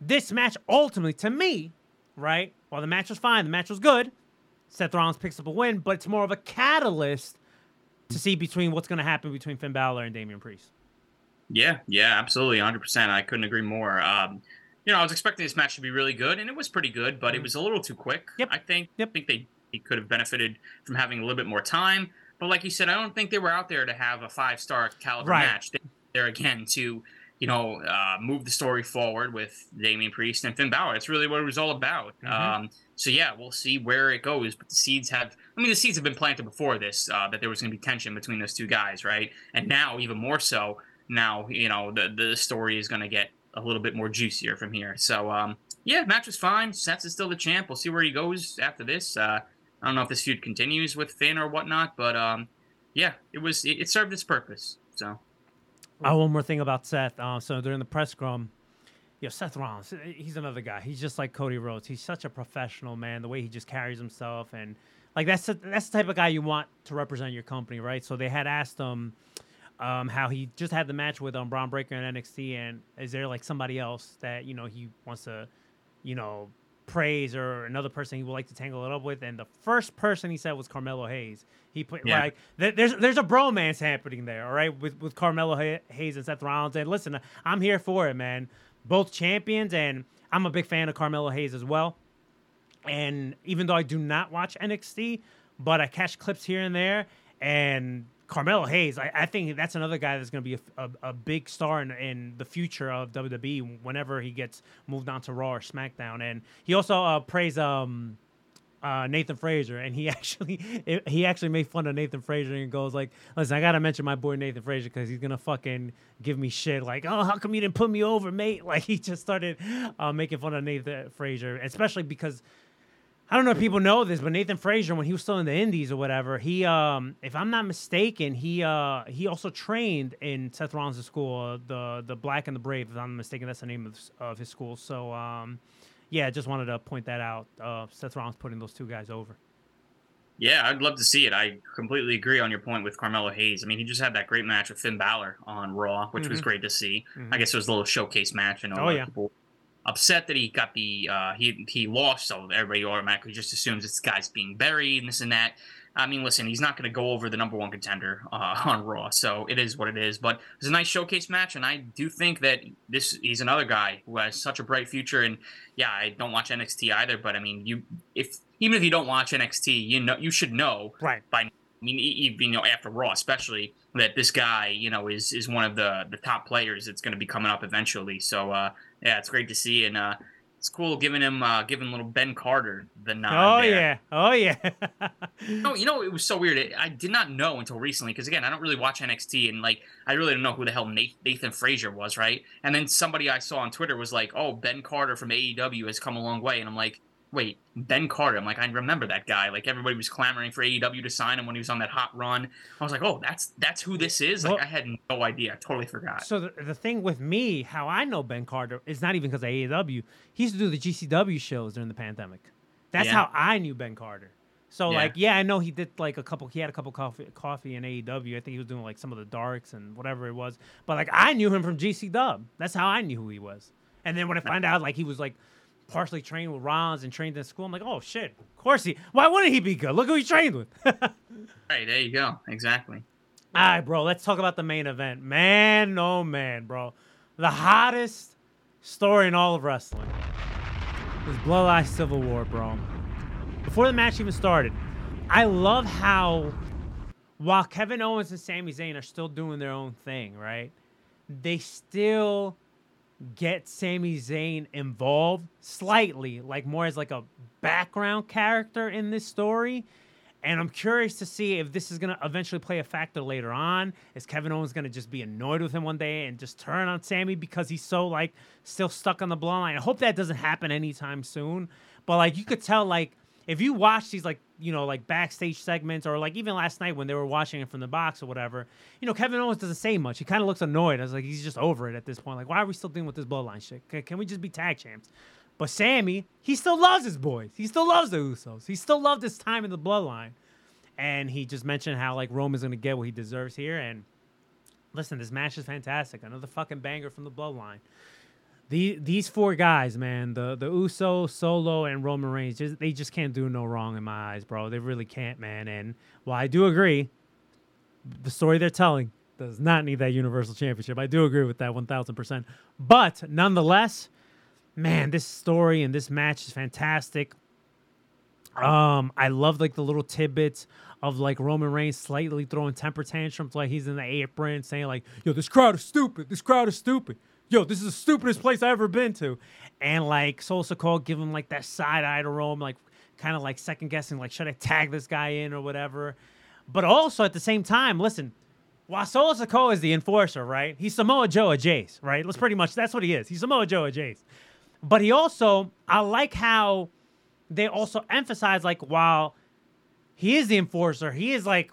this match ultimately, to me, right? While the match was fine, the match was good. Seth Rollins picks up a win, but it's more of a catalyst to see between what's gonna happen between Finn Balor and Damian Priest. Yeah, yeah, absolutely, 100%. I couldn't agree more. Um, you know, I was expecting this match to be really good, and it was pretty good, but it was a little too quick. Yep. I think. Yep. I think they, they could have benefited from having a little bit more time. But like you said, I don't think they were out there to have a five star caliber Right. match. They there again to, you know, uh, move the story forward with Damian Priest and Finn Balor. It's really what it was all about. Mm-hmm. Um, so yeah, we'll see where it goes. But the seeds have, I mean, the seeds have been planted before this uh, that there was going to be tension between those two guys, right? And now even more so. Now you know the the story is going to get a little bit more juicier from here. So um, yeah, match was fine. Seth is still the champ. We'll see where he goes after this. Uh, I don't know if this feud continues with Finn or whatnot, but um, yeah, it was it, it served its purpose. So Oh, one more thing about Seth. Uh, so during the press scrum, you know, Seth Rollins, he's another guy. He's just like Cody Rhodes. He's such a professional man. The way he just carries himself, and like that's the, that's the type of guy you want to represent your company, right? So they had asked him um, how he just had the match with um, Bron Breakker in NXT, and is there like somebody else that you know he wants to, you know, praise or another person he would like to tangle it up with? And the first person he said was Carmelo Hayes. He put Yeah. like th- there's there's a bromance happening there, all right, with with Carmelo Hay- Hayes and Seth Rollins. And listen, I'm here for it, man. Both champions, and I'm a big fan of Carmelo Hayes as well. And even though I do not watch NXT, but I catch clips here and there, and Carmelo Hayes, I, I think that's another guy that's going to be a, a, a big star in, in the future of WWE whenever he gets moved on to Raw or SmackDown. And he also uh, praised um, uh, Nathan Frazer, and he actually he actually made fun of Nathan Frazer and goes like, "Listen, I gotta mention my boy Nathan Frazer because he's gonna fucking give me shit. Like, oh, how come you didn't put me over, mate? Like, he just started uh, making fun of Nathan Frazer, especially because I don't know if people know this, but Nathan Frazer, when he was still in the Indies or whatever, he, um, if I'm not mistaken, he uh, he also trained in Seth Rollins' school, uh, the the Black and the Brave. If I'm not mistaken, that's the name of, of his school. So, um, yeah, just wanted to point that out. Uh, Seth Rollins putting those two guys over. Yeah, I'd love to see it. I completely agree on your point with Carmelo Hayes. I mean, he just had that great match with Finn Balor on Raw, which was Mhm. great to see. Mhm. I guess it was a little showcase match. I know a Oh, yeah. people upset that he got the uh, he he lost, so everybody automatically just assumes this guy's being buried and this and that. I mean, listen, he's not going to go over the number one contender uh, on Raw, so it is what it is. But it was a nice showcase match, and I do think that this he's another guy who has such a bright future. And yeah, I don't watch NXT either, but I mean, you if even if you don't watch NXT, you know you should know Right. by I mean, e- e- you know, after Raw, especially that this guy, you know, is is one of the the top players that's going to be coming up eventually. So, uh, yeah, it's great to see, and uh, it's cool giving him uh, giving little Ben Carter the nod. oh there. yeah, oh yeah. No, you know, it was so weird. It, I did not know until recently because again, I don't really watch NXT, and like, I really don't know who the hell Nathan, Nathan Frazer was, right? And then somebody I saw on Twitter was like, "Oh, Ben Carter from AEW has come a long way," and I'm like. Wait, Ben Carter. I'm like, I remember that guy. Like everybody was clamoring for AEW to sign him when he was on that hot run. I was like, oh, that's that's who this is. Like Well- I had no idea. I totally forgot. So the, the thing with me, how I know Ben Carter, is not even because of AEW. He used to do the GCW shows during the pandemic. That's Yeah. how I knew Ben Carter. So Yeah. like, yeah, I know he did like a couple. He had a couple coffee coffee in AEW. I think he was doing like some of the darks and whatever it was. But like, I knew him from GCW. That's how I knew who he was. And then when I find out like he was like partially trained with Rollins and trained in school, I'm like, oh shit, of course he. Why wouldn't he be good? Look who he trained with. Hey, there you go. Exactly. All right, bro. Let's talk about the main event. Man, oh man, bro. The hottest story in all of wrestling was Bloodline Civil War, bro. Before the match even started, I love how while Kevin Owens and Sami Zayn are still doing their own thing, right? They still get Sami Zayn involved slightly, like more as like a background character in this story. And I'm curious to see if this is going to eventually play a factor later on. Is Kevin Owens going to just be annoyed with him one day and just turn on Sammy because he's so like still stuck on the bloodline? I hope that doesn't happen anytime soon. But like you could tell, like if you watch these like you know like backstage segments or like even last night when they were watching it from the box or whatever, you know Kevin Owens doesn't say much. He kind of looks annoyed. I was like he's just over it at this point. Like why are we still dealing with this bloodline shit? Can, we just be tag champs? But Sammy, he still loves his boys. He still loves the Usos. He still loved his time in the bloodline. And he just mentioned how like Roman's gonna get what he deserves here. And listen, this match is fantastic. Another fucking banger from the bloodline. The, these four guys, man, the the Uso, Solo, and Roman Reigns, just, they just can't do no wrong in my eyes, bro. They really can't, man. And while I do agree, the story they're telling does not need that Universal Championship. I do agree with that 1000%. But nonetheless, man, this story and this match is fantastic. Um, I love like the little tidbits of like Roman Reigns slightly throwing temper tantrums, like he's in the apron saying like, "Yo, this crowd is stupid. This crowd is stupid. Yo, this is the stupidest place I've ever been to," and like Solo Sikoa give him like that side eye to Roman, like kind of like second guessing, like should I tag this guy in or whatever. But also at the same time, listen, while Solo Sikoa is the enforcer, right? He's Samoa Joe or Jace, right? Let's pretty much that's what he is. He's Samoa Joe Jace. But he also, I like how they also emphasize like while he is the enforcer, he is like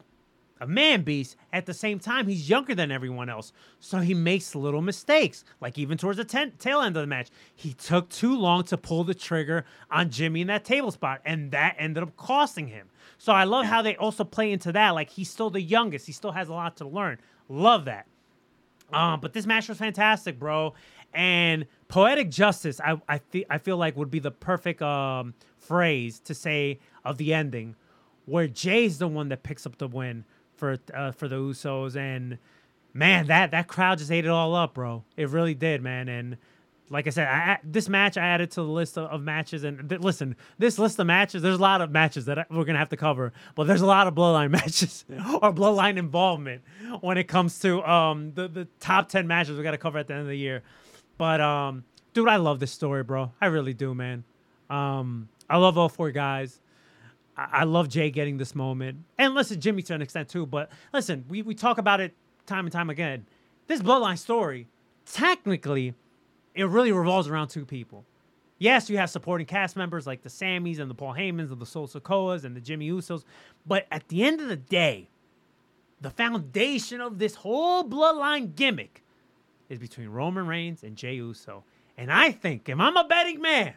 a man beast. At the same time, he's younger than everyone else, so he makes little mistakes. Like even towards the ten- tail end of the match, he took too long to pull the trigger on Jimmy in that table spot, and that ended up costing him. So I love how they also play into that. Like he's still the youngest, he still has a lot to learn. Love that. Um, but this match was fantastic, bro. And poetic justice, I I, fe- I feel like would be the perfect um, phrase to say of the ending, where Jay's the one that picks up the win for uh, for the Usos, and man, that that crowd just ate it all up, bro. It really did, man. And like I said, I, this match I added to the list of, of matches. And th- listen, this list of matches, there's a lot of matches that I- we're gonna have to cover, but there's a lot of bloodline matches or bloodline involvement when it comes to um the the top ten matches we got to cover at the end of the year. But um, dude, I love this story, bro. I really do, man. Um, I love all four guys. I, love Jey getting this moment, and listen, Jimmy to an extent too. But listen, we we talk about it time and time again. This bloodline story, technically, it really revolves around two people. Yes, you have supporting cast members like the Sammys and the Paul Heymans and the Solo Sikoas and the Jimmy Usos, but at the end of the day, the foundation of this whole bloodline gimmick is between Roman Reigns and Jey Uso. And I think if I'm a betting man,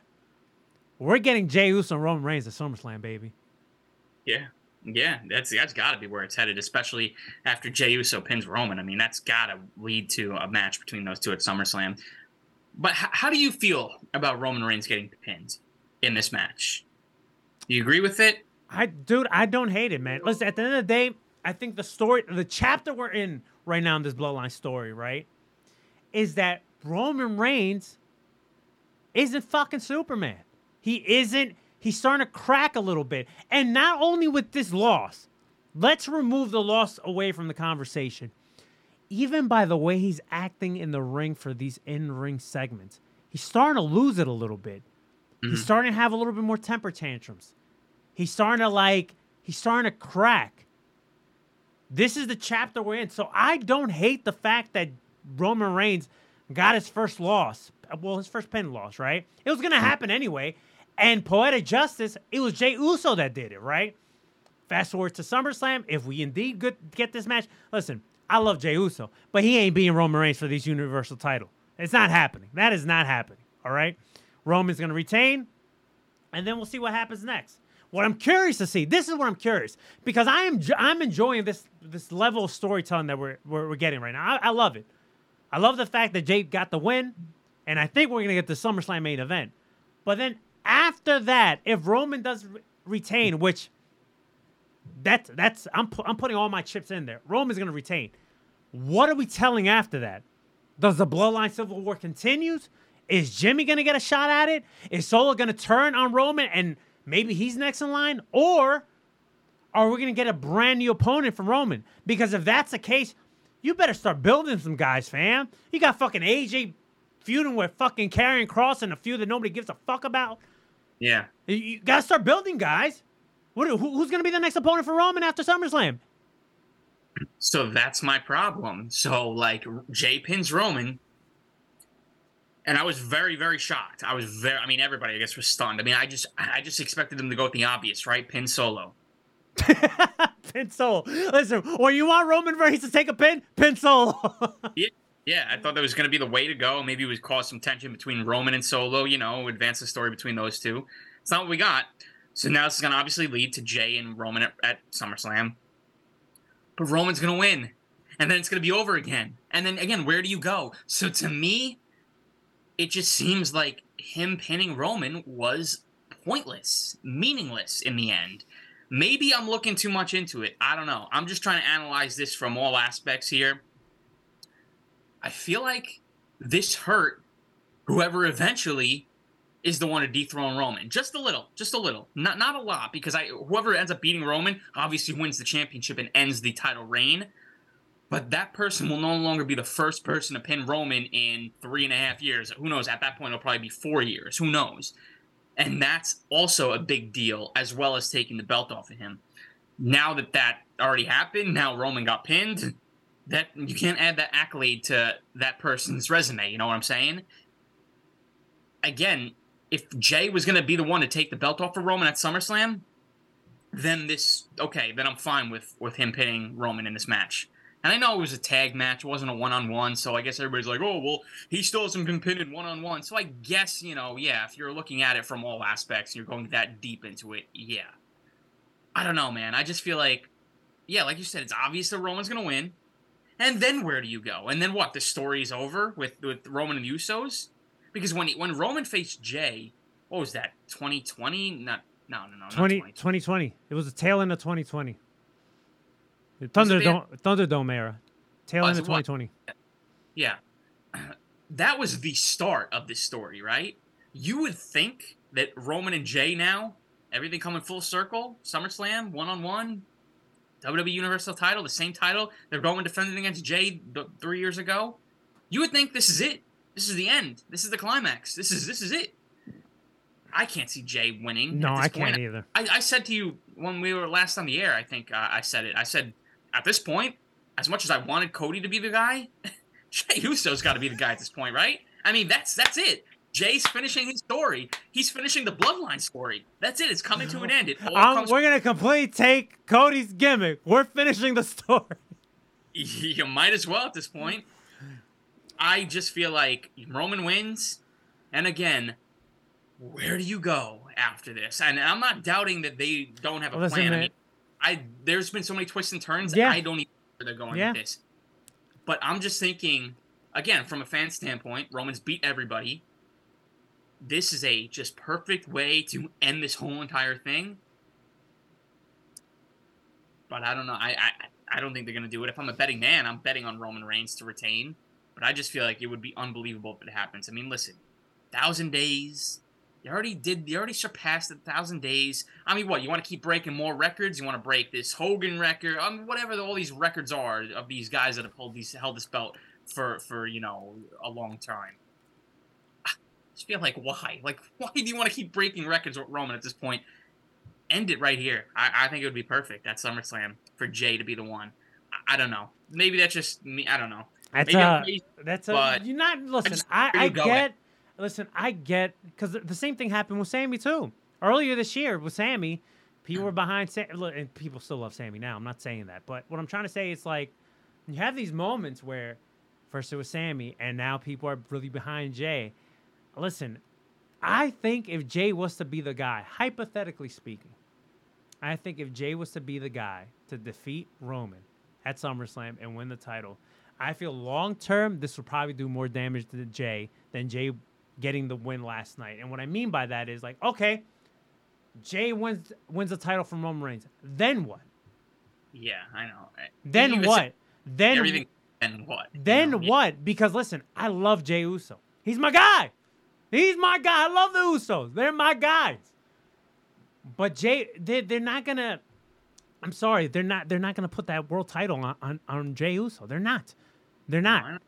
we're getting Jey Uso and Roman Reigns at SummerSlam, baby. Yeah. Yeah, that's that's got to be where it's headed, especially after Jey Uso pins Roman. I mean, that's got to lead to a match between those two at SummerSlam. But h- how do you feel about Roman Reigns getting pinned in this match? You agree with it? I dude, I don't hate it, man. Listen, at the end of the day, I think the story, the chapter we're in right now in this bloodline story, right, is that Roman Reigns isn't fucking Superman. He isn't. He's starting to crack a little bit, and not only with this loss. Let's remove the loss away from the conversation. Even by the way he's acting in the ring for these in-ring segments, he's starting to lose it a little bit. He's mm-hmm. starting to have a little bit more temper tantrums. He's starting to like, he's starting to crack. This is the chapter we're in. So I don't hate the fact that Roman Reigns got his first loss. Well, his first pin loss, right? It was going to mm-hmm. happen anyway. And Poetic Justice, it was Jey Uso that did it, right? Fast forward to SummerSlam. If we indeed get this match, listen, I love Jey Uso, but he ain't beating Roman Reigns for this Universal title. It's not happening. That is not happening. All right? Roman's going to retain, and then we'll see what happens next. What I'm curious to see, this is what I'm curious because I am I'm enjoying this this level of storytelling that we're we're, we're getting right now. I, I love it. I love the fact that Jake got the win, and I think we're gonna get the SummerSlam main event. But then after that, if Roman does re- retain, which that's that's I'm pu- I'm putting all my chips in there. Roman's gonna retain. What are we telling after that? Does the Bloodline Civil War continues? Is Jimmy gonna get a shot at it? Is Solo gonna turn on Roman and maybe he's next in line? Or are we gonna get a brand new opponent from Roman? Because if that's the case, you better start building some guys, fam. You got fucking AJ feuding with fucking Karrion Kross and a few that nobody gives a fuck about. Yeah. You, you gotta start building guys. What, who, who's gonna be the next opponent for Roman after SummerSlam? So that's my problem. So like Jey pins Roman, and I was very very shocked. I was very. I mean, everybody I guess was stunned. I mean, I just I just expected them to go with the obvious, right? Pin Solo. Pin Solo. Listen, when you want Roman Reigns to take a pin, pin Solo. Yeah. Yeah, I thought that was going to be the way to go. Maybe it would cause some tension between Roman and Solo, you know, advance the story between those two. It's not what we got. So now this is going to obviously lead to Jey and Roman at, at SummerSlam. But Roman's going to win. And then it's going to be over again. And then again, where do you go? So to me, it just seems like him pinning Roman was pointless, meaningless in the end. Maybe I'm looking too much into it. I don't know. I'm just trying to analyze this from all aspects here. I feel like this hurt whoever eventually is the one to dethrone Roman. Just a little, just a little, not not a lot, because I whoever ends up beating Roman obviously wins the championship and ends the title reign. But that person will no longer be the first person to pin Roman in three and a half years. Who knows? At that point, it'll probably be four years. Who knows? And that's also a big deal, as well as taking the belt off of him. Now that that already happened, now Roman got pinned. That you can't add that accolade to that person's resume. You know what I'm saying? Again, if Jey was going to be the one to take the belt off of Roman at SummerSlam, then this okay, then I'm fine with with him pinning Roman in this match. And I know it was a tag match, it wasn't a one on one, so I guess everybody's like, oh well, he still hasn't been pinned in one on one. So I guess you know, yeah, if you're looking at it from all aspects and you're going that deep into it, yeah. I don't know, man. I just feel like, yeah, like you said, it's obvious that Roman's gonna win. And then where do you go? And then what? The story's over with with Roman and Usos? Because when he, when Roman faced Jey, what was that? 2020? Not no no no. 20, 2020. 2020. It was the tail end of 2020. The Was it Thunderdome, Thunderdome era. Tail Oh, end of 2020. Yeah. That was the start of this story, right? You would think that Roman and Jey now, everything coming full circle, SummerSlam, one on one, WWE Universal title, the same title that Roman defended against Jey th- three years ago. You would think this is it. This is the end. This is the climax. This is this is it. I can't see Jey winning. No, I can't either. I, I said to you when we were last on the air, I think uh, I said it. I said, at this point, as much as I wanted Cody to be the guy, Jey Uso's got to be the guy at this point, right? I mean, that's that's it. Jey's finishing his story. He's finishing the bloodline story. That's it. It's coming to an end. It comes. we're gonna completely take Cody's gimmick. We're finishing the story. You might as well at this point. I just feel like Roman wins, and again, where do you go after this? And I'm not doubting that they don't have a Listen, plan. I mean, I there's been so many twists and turns. Yeah. I don't even know where they're going Yeah. with this. But I'm just thinking, again, from a fan standpoint, Roman's beat everybody. This is a just perfect way to end this whole entire thing. But I don't know. I I, I don't think they're gonna do it. If I'm a betting man, I'm betting on Roman Reigns to retain. But I just feel like it would be unbelievable if it happens. I mean, listen, thousand days. You already did. You already surpassed the thousand days. I mean, what? You want to keep breaking more records? You want to break this Hogan record? I mean, whatever all these records are of these guys that have held these held this belt for for you know a long time. I just feel like why? Like why do you want to keep breaking records with Roman at this point? End it right here. I, I think it would be perfect at SummerSlam for Jey to be the one. I, I don't know. Maybe that's just me. I don't know. That's Maybe uh, crazy, that's a, but you're not listen. just- I, I get, listen, I get because the same thing happened with Sammy too. Earlier this year with Sammy, people were behind Sam, look, and people still love Sammy now. I'm not saying that, but what I'm trying to say is like you have these moments where first it was Sammy, and now people are really behind Jey. Listen, I think if Jey was to be the guy, hypothetically speaking, I think if Jey was to be the guy to defeat Roman at SummerSlam and win the title, I feel long term this will probably do more damage to Jey than Jey getting the win last night. And what I mean by that is like, okay, Jey wins wins the title from Roman Reigns. Then what? Yeah, I know. I- Then what? Then Everything. Then what? you then know? what? Because listen, I love Jey Uso. He's my guy. He's my guy. I love the Usos. They're my guys. But Jey, they they're not gonna. I'm sorry, they're not. They're not gonna put that world title on on, on Jey Uso. They're not. They're not.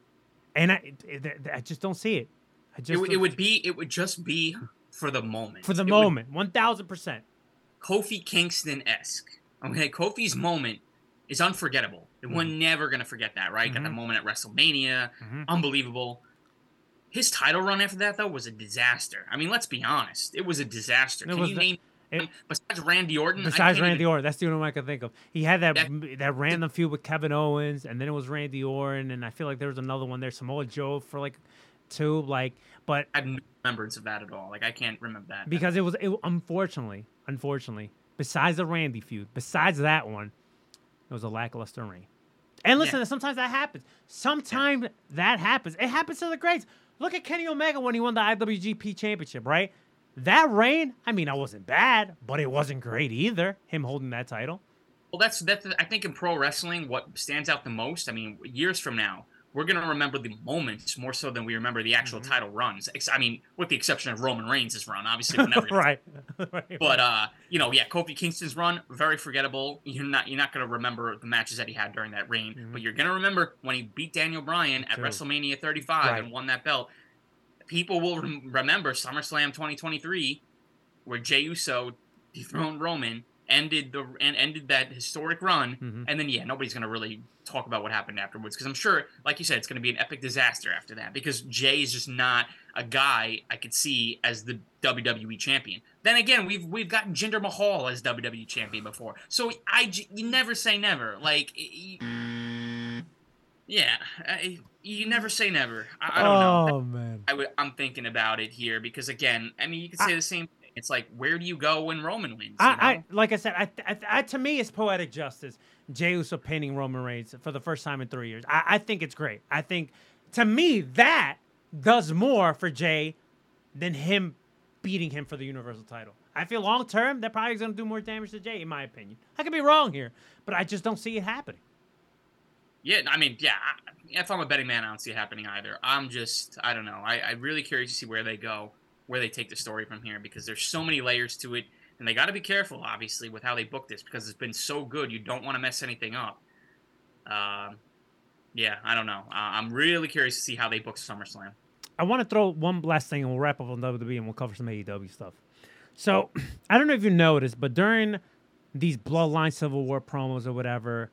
And I it- it- I just don't see it. I It, just would- it would be. It would just be for the moment. for the It moment, one thousand percent. Kofi Kingston esque. Okay, Kofi's moment is unforgettable. Mm-hmm. We're never gonna forget that, right? Got the moment at WrestleMania, Mhm. unbelievable. His title run after that though was a disaster. I mean, let's be honest, it was a disaster. It Can you the- name it- besides Randy Orton? Besides Randy even- Orton, that's the only one I can think of. He had that That- that, random feud with Kevin Owens, and then it was Randy Orton, and I feel like there was another one there, Samoa Joe for like two, like, but I have no remembrance of that at all. Like I can't remember that. because it was it, unfortunately, unfortunately, besides the Randy feud, besides that one, it was a lackluster reign. And listen, Yeah. sometimes that happens. Sometimes that happens. It happens to the greats. Look at Kenny Omega when he won the IWGP Championship, right? That reign, I mean, I wasn't bad, but it wasn't great either. Him holding that title. Well, that's that's I think in pro wrestling, what stands out the most. I mean, years from now, we're gonna remember the moments more so than we remember the actual Mm-hmm. title runs. I mean, with the exception of Roman Reigns' run, obviously, we're never right. right. But uh, you know, yeah, Kofi Kingston's run very forgettable. You're not you're not gonna remember the matches that he had during that reign, but you're gonna remember when he beat Daniel Bryan at. WrestleMania 35 Right. and won that belt. People will rem- remember SummerSlam 2023 where Jey Uso dethroned Roman, ended the and ended that historic run, Mhm. and then yeah, nobody's gonna really talk about what happened afterwards because I'm sure, like you said, it's gonna be an epic disaster after that because Jey is just not a guy I could see as the WWE champion. Then again, we've we've gotten Jinder Mahal as WWE champion before, so i you never say never. Like, yeah, I, you never say never. I, I don't know. Oh man. I, am thinking about it here because again, I mean, you could say the same. It's like, where do you go when Roman wins? I, I like I said, I, I, I to me it's poetic justice. Jey Uso pinning Roman Reigns for the first time in three years. I, I think it's great. I think to me that does more for Jey than him beating him for the Universal title. I feel long term that probably is going to do more damage to Jey, in my opinion. I could be wrong here, but I just don't see it happening. Yeah, I mean, yeah. I- If I'm a betting man, I don't see it happening either. I'm just, I don't know. I, I'm really curious to see where they go, where they take the story from here, because there's so many layers to it, and they got to be careful, obviously, with how they book this, because it's been so good. You don't want to mess anything up. Um, yeah, I don't know. Uh, I'm really curious to see how they book SummerSlam. I want to throw one last thing and we'll wrap up on WWE and we'll cover some AEW stuff. So, I don't know if you noticed, but during these Bloodline Civil War promos or whatever,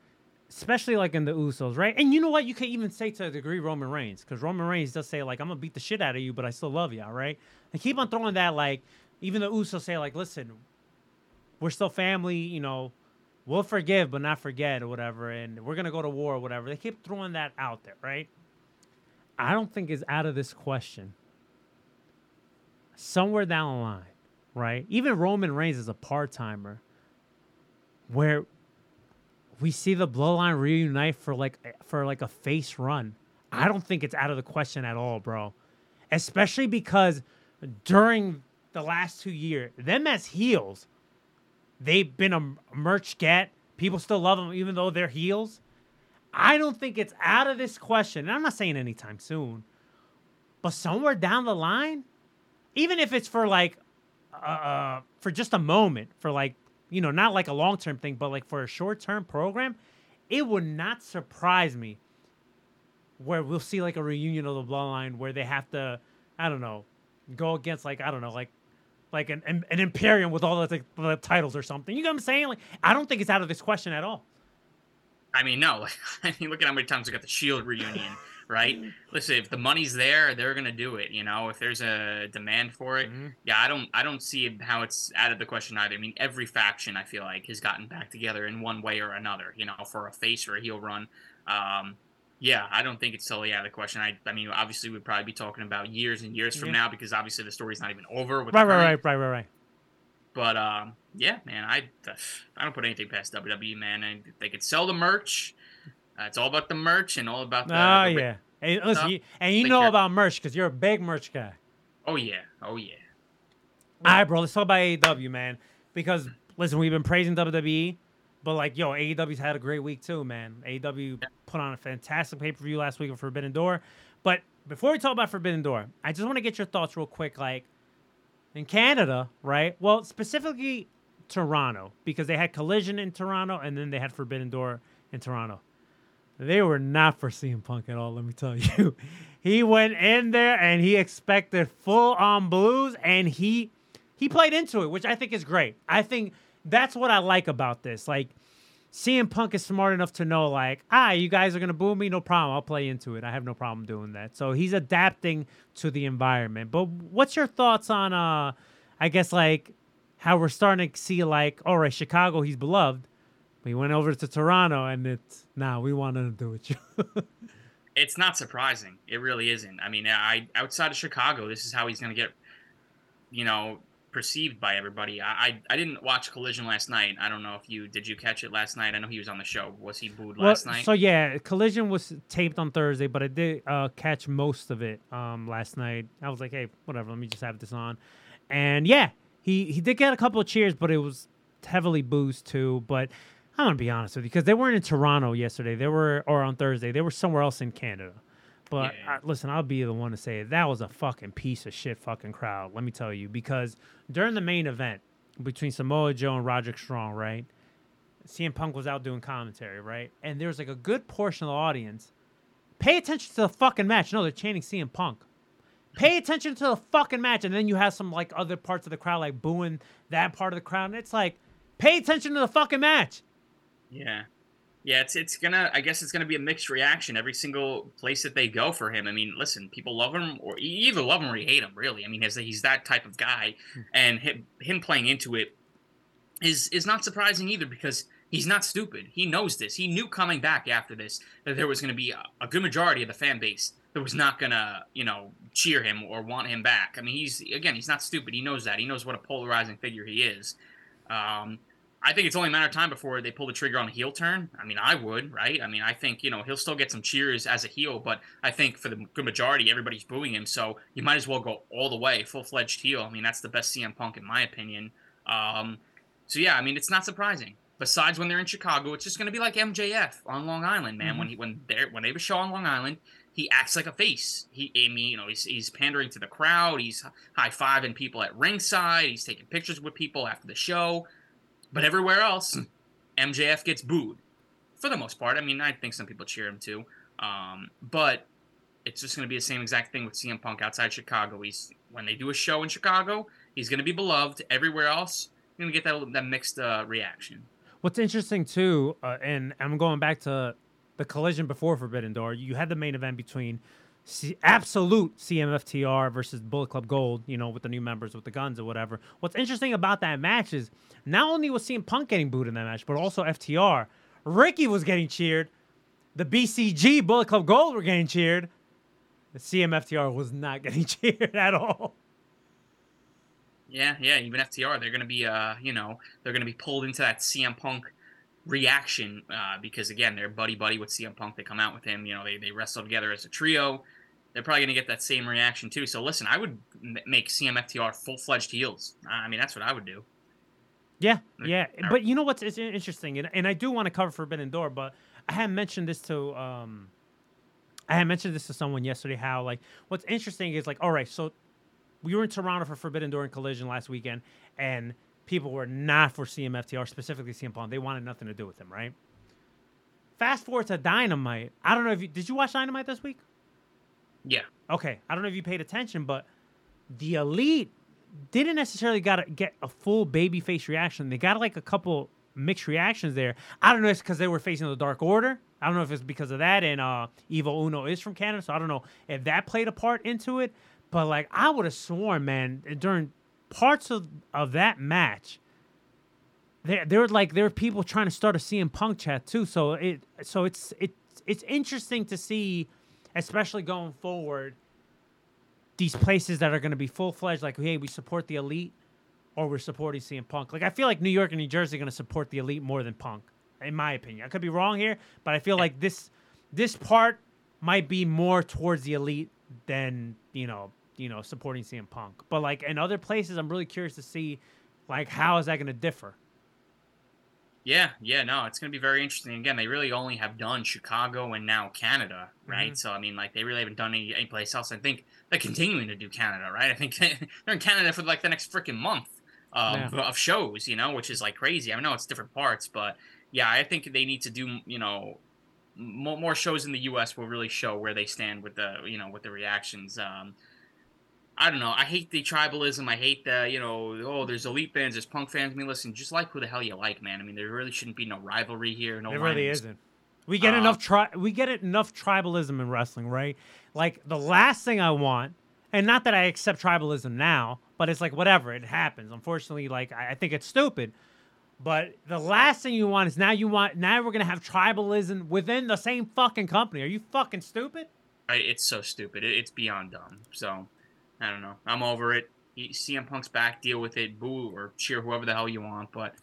especially like in the Usos, right? And you know what? You can even say to a degree Roman Reigns, because Roman Reigns does say, like, I'm to beat the shit out of you, but I still love you, all right? They keep on throwing that, like, even the Usos say, like, listen, we're still family, you know, we'll forgive but not forget or whatever, and we're to go to war or whatever. They keep throwing that out there, right? I don't think is out of this question. Somewhere down the line, right? Even Roman Reigns is a part timer where we see the bloodline reunite for like eh, for like a face run. I don't think it's out of the question at all, bro. Especially because during the last two years, them as heels, they've been a merch get. People still love them even though they're heels. I don't think it's out of this question. And I'm not saying anytime soon, but somewhere down the line, even if it's for like, uh, for just a moment, for like, you know, not like a long term thing, but like for a short term program, it would not surprise me where we'll see like a reunion of the bloodline where they have to, I don't know, go against like I don't know, like like an an, an Imperium with all the, the titles or something. You know what I'm saying? Like I don't think it's out of this question at all. I mean, no. I mean, look at how many times we got the Shield reunion, right? Listen, if the money's there, they're gonna do it. You know, if there's a demand for it, yeah. I don't, I don't see how it's out of the question either. I mean, every faction I feel like has gotten back together in one way or another. You know, for a face or a heel run. Um, yeah, I don't think it's totally out of the question. I, I mean, obviously we'd probably be talking about years and years from Yeah. now because obviously the story's not even over. With Right, right, right, right, right, right. But um, yeah, man, I I don't put anything past WWE, man. And they could sell the merch. Uh, it's all about the merch and all about the. Oh the- yeah. Hey, listen, you, and you know about merch because you're a big merch guy. Oh yeah, oh yeah. All right, bro. Let's talk about AEW, man. Because listen, we've been praising WWE, but like, yo, AEW's had a great week too, man. AEW put on a fantastic pay per view last week of Forbidden Door. But before we talk about Forbidden Door, I just want to get your thoughts real quick. Like in Canada, right? Well, specifically Toronto, because they had Collision in Toronto and then they had Forbidden Door in Toronto. They were not for CM Punk at all, let me tell you. he went in there and he expected full on blues and he he played into it, which I think is great. I think that's what I like about this. Like CM Punk is smart enough to know, like, ah, you guys are gonna boo me, no problem. I'll play into it. I have no problem doing that. So he's adapting to the environment. But what's your thoughts on uh I guess like how we're starting to see like, all right, Chicago, he's beloved. We went over to Toronto and it's nah, we want to do it. It's not surprising. It really isn't. I mean, I outside of Chicago, this is how he's gonna get, you know, perceived by everybody. I I, I didn't watch Collision last night. I don't know if you did. You catch it last night? I know he was on the show. Was he booed Well, last night? So yeah, Collision was taped on Thursday, but I did uh, catch most of it um, last night. I was like, hey, whatever, let me just have this on. And yeah, he he did get a couple of cheers, but it was heavily boozed too. But I'm gonna be honest with you because they weren't in Toronto yesterday. They were or on Thursday. They were somewhere else in Canada. But Yeah. uh, listen, I'll be the one to say it. that was a fucking piece of shit fucking crowd. Let me tell you, because during the main event between Samoa Joe and Roderick Strong, right? CM Punk was out doing commentary, right? And there was like a good portion of the audience. Pay attention to the fucking match. No, they're chanting CM Punk. pay attention to the fucking match, and then you have some like other parts of the crowd like booing that part of the crowd, and it's like, pay attention to the fucking match. Yeah. Yeah, it's it's gonna. I guess it's gonna be a mixed reaction every single place that they go for him. I mean, listen, people love him, or you either love him or you hate him. Really, I mean, he's, he's that type of guy, and him, him playing into it is is not surprising either because he's not stupid. He knows this. He knew coming back after this that there was going to be a, a good majority of the fan base that was not going to, you know, cheer him or want him back. I mean, he's again, he's not stupid. He knows that. He knows what a polarizing figure he is. Um, I think it's only a matter of time before they pull the trigger on a heel turn. I mean, I would, right? I mean, I think you know he'll still get some cheers as a heel, but I think for the good majority, everybody's booing him. So you might as well go all the way, full fledged heel. I mean, that's the best CM Punk in my opinion. Um, so yeah, I mean, it's not surprising. Besides, when they're in Chicago, it's just going to be like MJF on Long Island, man. When he when they when they have a show on Long Island, he acts like a face. He, I mean, you know, he's, he's pandering to the crowd. He's high fiving people at ringside. He's taking pictures with people after the show. But everywhere else, MJF gets booed for the most part. I mean, I think some people cheer him too. Um, but it's just going to be the same exact thing with CM Punk outside Chicago. He's when they do a show in Chicago, he's going to be beloved. Everywhere else, you're going to get that that mixed uh, reaction. What's interesting too, uh, and I'm going back to the collision before Forbidden Door. You had the main event between C- absolute CMFTR versus Bullet Club Gold. You know, with the new members with the guns or whatever. What's interesting about that match is not only was CM Punk getting booed in that match, but also FTR. Ricky was getting cheered. The BCG Bullet Club Gold were getting cheered. The CMFTR was not getting cheered at all. Yeah, yeah. Even FTR, they're to be, uh, you know, they're to be pulled into that CM Punk reaction uh, because again, they're buddy buddy with CM Punk. They come out with him. You know, they they wrestle together as a trio. They're probably to get that same reaction too. So listen, I would m- make CMFTR full fledged heels. I mean, that's what I would do. Yeah, yeah. But you know what's it's interesting, and, and I do want to cover Forbidden Door, but I had mentioned this to um, I had mentioned this to someone yesterday. How like what's interesting is like, all right, so we were in Toronto for Forbidden Door and Collision last weekend, and people were not for CMFTR, specifically CM Punk. They wanted nothing to do with him, right? Fast forward to Dynamite. I don't know if you did you watch Dynamite this week? Yeah. Okay, I don't know if you paid attention, but the Elite didn't necessarily got to get a full babyface reaction. They got like a couple mixed reactions there. I don't know if it's because they were facing the Dark Order. I don't know if it's because of that, and uh, Evil Uno is from Canada, so I don't know if that played a part into it. But like, I would have sworn, man, during parts of of that match, there there were like there were people trying to start a CM Punk chat too. So it so it's it's it's interesting to see, especially going forward, these places that are going to be full fledged. Like, hey, we support the elite, or we're supporting CM Punk. Like, I feel like New York and New Jersey are going to support the elite more than Punk, in my opinion. I could be wrong here, but I feel like this this part might be more towards the elite than you know you know supporting CM Punk. But like in other places, I'm really curious to see like how is that going to differ. Yeah, yeah, no, it's going to be very interesting. Again, they really only have done Chicago and now Canada, right? Mhm. So, I mean, like, they really haven't done any, any place else. I think they're continuing to do Canada, right? I think they're in Canada for like the next freaking month of, Yeah. of shows, you know, which is like crazy. I know it's different parts, but yeah, I think they need to do, you know, more, more shows in the U.S. will really show where they stand with the, you know, with the reactions. Um, I don't know. I hate the tribalism. I hate the, you know, oh, there's elite fans, there's punk fans. I mean, listen, just like who the hell you like, man. I mean, there really shouldn't be no rivalry here. No, It really lines. isn't. We get Uh, enough tri- we get enough tribalism in wrestling, right? Like the last thing I want, and not that I accept tribalism now, but it's like whatever, it happens. Unfortunately, like I, I think it's stupid. But the last thing you want is now you want now we're gonna have tribalism within the same fucking company. Are you fucking stupid? I, it's so stupid. It, it's beyond dumb. So, I don't know. I'm over it. CM Punk's back. Deal with it. Boo or cheer whoever the hell you want. But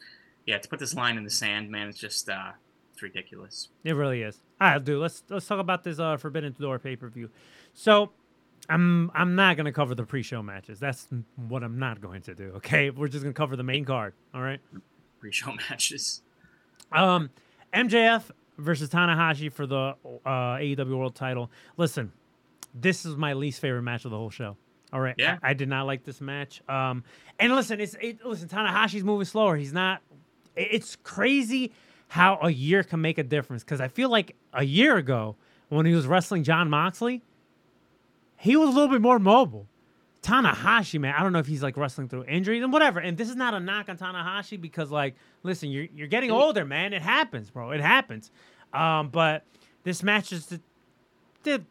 yeah, to put this line in the sand, man, it's just uh, it's ridiculous. It really is. All right, dude. Let's let's talk about this uh, Forbidden Door pay per view. So, I'm I'm not gonna cover the pre-show matches. That's what I'm not going to do. Okay, we're just gonna cover the main card. All right. Pre-show matches. Um, MJF versus Tanahashi for the uh, AEW World Title. Listen, this is my least favorite match of the whole show. All right, Yeah. I, I did not like this match. Um, and listen, it's it, listen, Tanahashi's moving slower. He's not. it- It's crazy how a year can make a difference. Because I feel like a year ago when he was wrestling Jon Moxley, he was a little bit more mobile. Tanahashi, man, I don't know if he's like wrestling through injuries and whatever. And this is not a knock on Tanahashi because, like, listen, you're you're getting older, man. It happens, bro. It happens. Um, but this match just did, did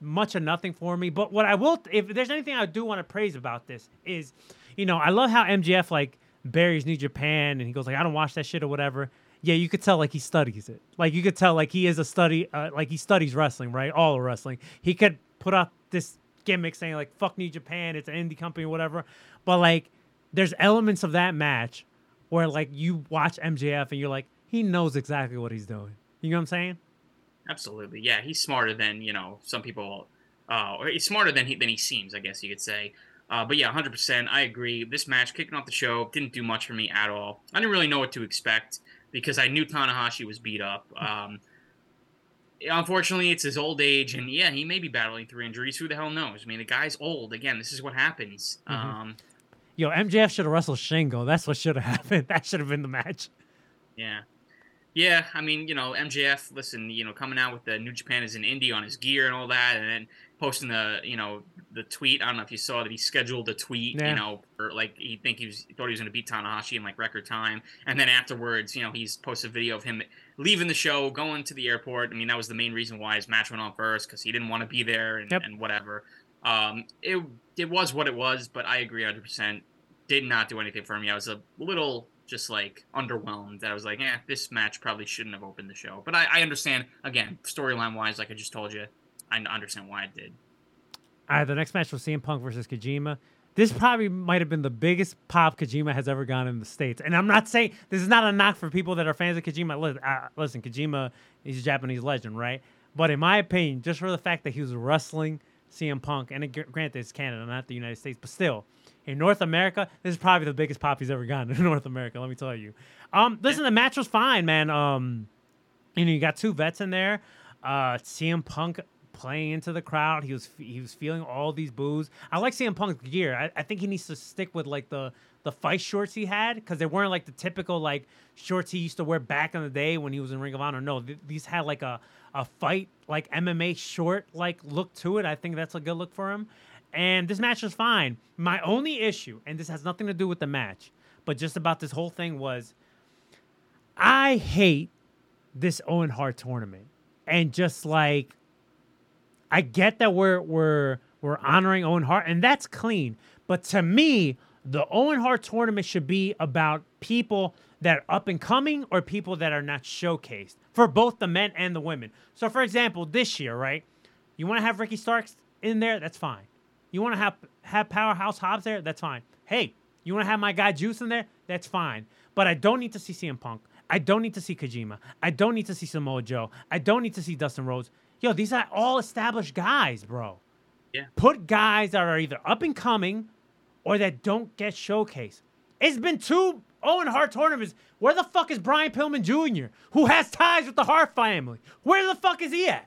much of nothing for me. But what I will, if there's anything I do want to praise about this, is, you know, I love how MJF like buries New Japan and he goes like, I don't watch that shit or whatever. Yeah, you could tell like he studies it. Like you could tell like he is a study, uh, like he studies wrestling, right? All of wrestling. He could put out this gimmick saying like "fuck New Japan," it's an indie company or whatever. But like, there's elements of that match where like you watch MJF and you're like, he knows exactly what he's doing. You know what I'm saying? Absolutely, yeah. He's smarter than you know some people. Uh, or he's smarter than he than he seems, I guess you could say. Uh, but yeah, 100%. I agree. This match, kicking off the show, didn't do much for me at all. I didn't really know what to expect because I knew Tanahashi was beat up. Um, unfortunately, it's his old age, and yeah, he may be battling through injuries. Who the hell knows? I mean, the guy's old. Again, this is what happens. Mm-hmm. Um, Yo, MJF should have wrestled Shingo. That's what should have happened. That should have been the match. Yeah. Yeah, I mean, you know, MJF, listen, you know, coming out with the New Japan is an indie on his gear and all that, and then posting the, you know, the tweet. I don't know if you saw that he scheduled a tweet, Yeah. you know, or like he think he was thought he was going to beat Tanahashi in like record time, and then afterwards, you know, he's posted a video of him leaving the show, going to the airport. I mean, that was the main reason why his match went on first because he didn't want to be there and, Yep. and whatever. Um, it it was what it was, but I agree 100. percent Did not do anything for me. I was a little just like underwhelmed I was like, eh, this match probably shouldn't have opened the show. But I, I understand again, storyline wise, like I just told you, I understand why it did. All right, the next match was CM Punk versus Kojima. This probably might have been the biggest pop Kojima has ever gone in the states. And I'm not saying this is not a knock for people that are fans of Kojima. Listen, uh, listen Kojima, he's a Japanese legend, right? But in my opinion, just for the fact that he was wrestling CM Punk, and it, granted it's Canada, not the United States, but still, in North America, this is probably the biggest pop he's ever gotten in North America. Let me tell you. Um, listen, the match was fine, man. Um, you know, you got two vets in there. Uh, CM Punk playing into the crowd. He was he was feeling all these boos. I like CM Punk's gear. I, I think he needs to stick with like the the fight shorts he had because they weren't like the typical like shorts he used to wear back in the day when he was in Ring of Honor. No, th- these had like a a fight like MMA short like look to it. I think that's a good look for him. And this match was fine. My only issue, and this has nothing to do with the match, but just about this whole thing was, I hate this Owen Hart tournament. And just like I get that we're we're we're honoring Owen Hart and that's clean. But to me, the Owen Hart tournament should be about people that are up and coming or people that are not showcased for both the men and the women. So for example, this year, right? You want to have Ricky Starks in there? That's fine. You want to have have Powerhouse Hobbs there? That's fine. Hey, you want to have my guy Juice in there? That's fine. But I don't need to see CM Punk. I don't need to see Kojima. I don't need to see Samoa Joe. I don't need to see Dustin Rhodes. Yo, these are all established guys, bro. Yeah. Put guys that are either up and coming or that don't get showcased. It's been two Owen Hart tournaments. Where the fuck is Brian Pillman Jr., who has ties with the Hart family? Where the fuck is he at?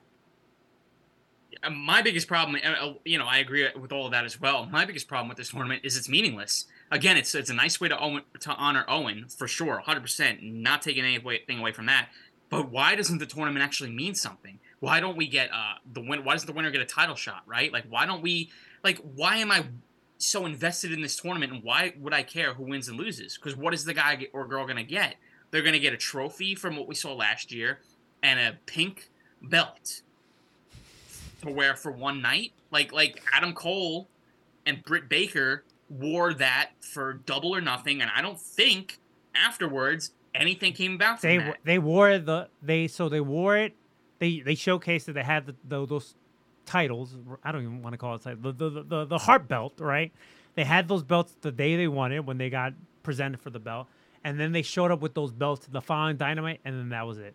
Uh, my biggest problem, uh, uh, you know, I agree with all of that as well. My biggest problem with this tournament is it's meaningless. Again, it's it's a nice way to Owen, to honor Owen for sure, 100. percent Not taking anything away from that. But why doesn't the tournament actually mean something? Why don't we get uh the win? Why doesn't the winner get a title shot? Right? Like, why don't we? Like, why am I so invested in this tournament? And why would I care who wins and loses? Because what is the guy or girl gonna get? They're gonna get a trophy from what we saw last year and a pink belt to wear for one night. Like like Adam Cole and Britt Baker wore that for double or nothing, and I don't think afterwards anything came about from They that. they wore the they so they wore it. They they showcased that they had the, the, those titles. I don't even want to call it title. The, the the the Hart belt, right? They had those belts the day they won it when they got presented for the belt, and then they showed up with those belts the following Dynamite, and then that was it.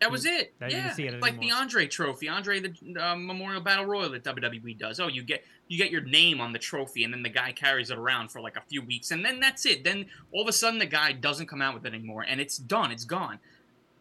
That was it. That yeah, it like the. Andre Trophy, Andre the uh, Memorial Battle Royal that WWE does. Oh, you get you get your name on the trophy, and then the guy carries it around for like a few weeks, and then that's it. Then all of a sudden, the guy doesn't come out with it anymore, and it's done. It's gone.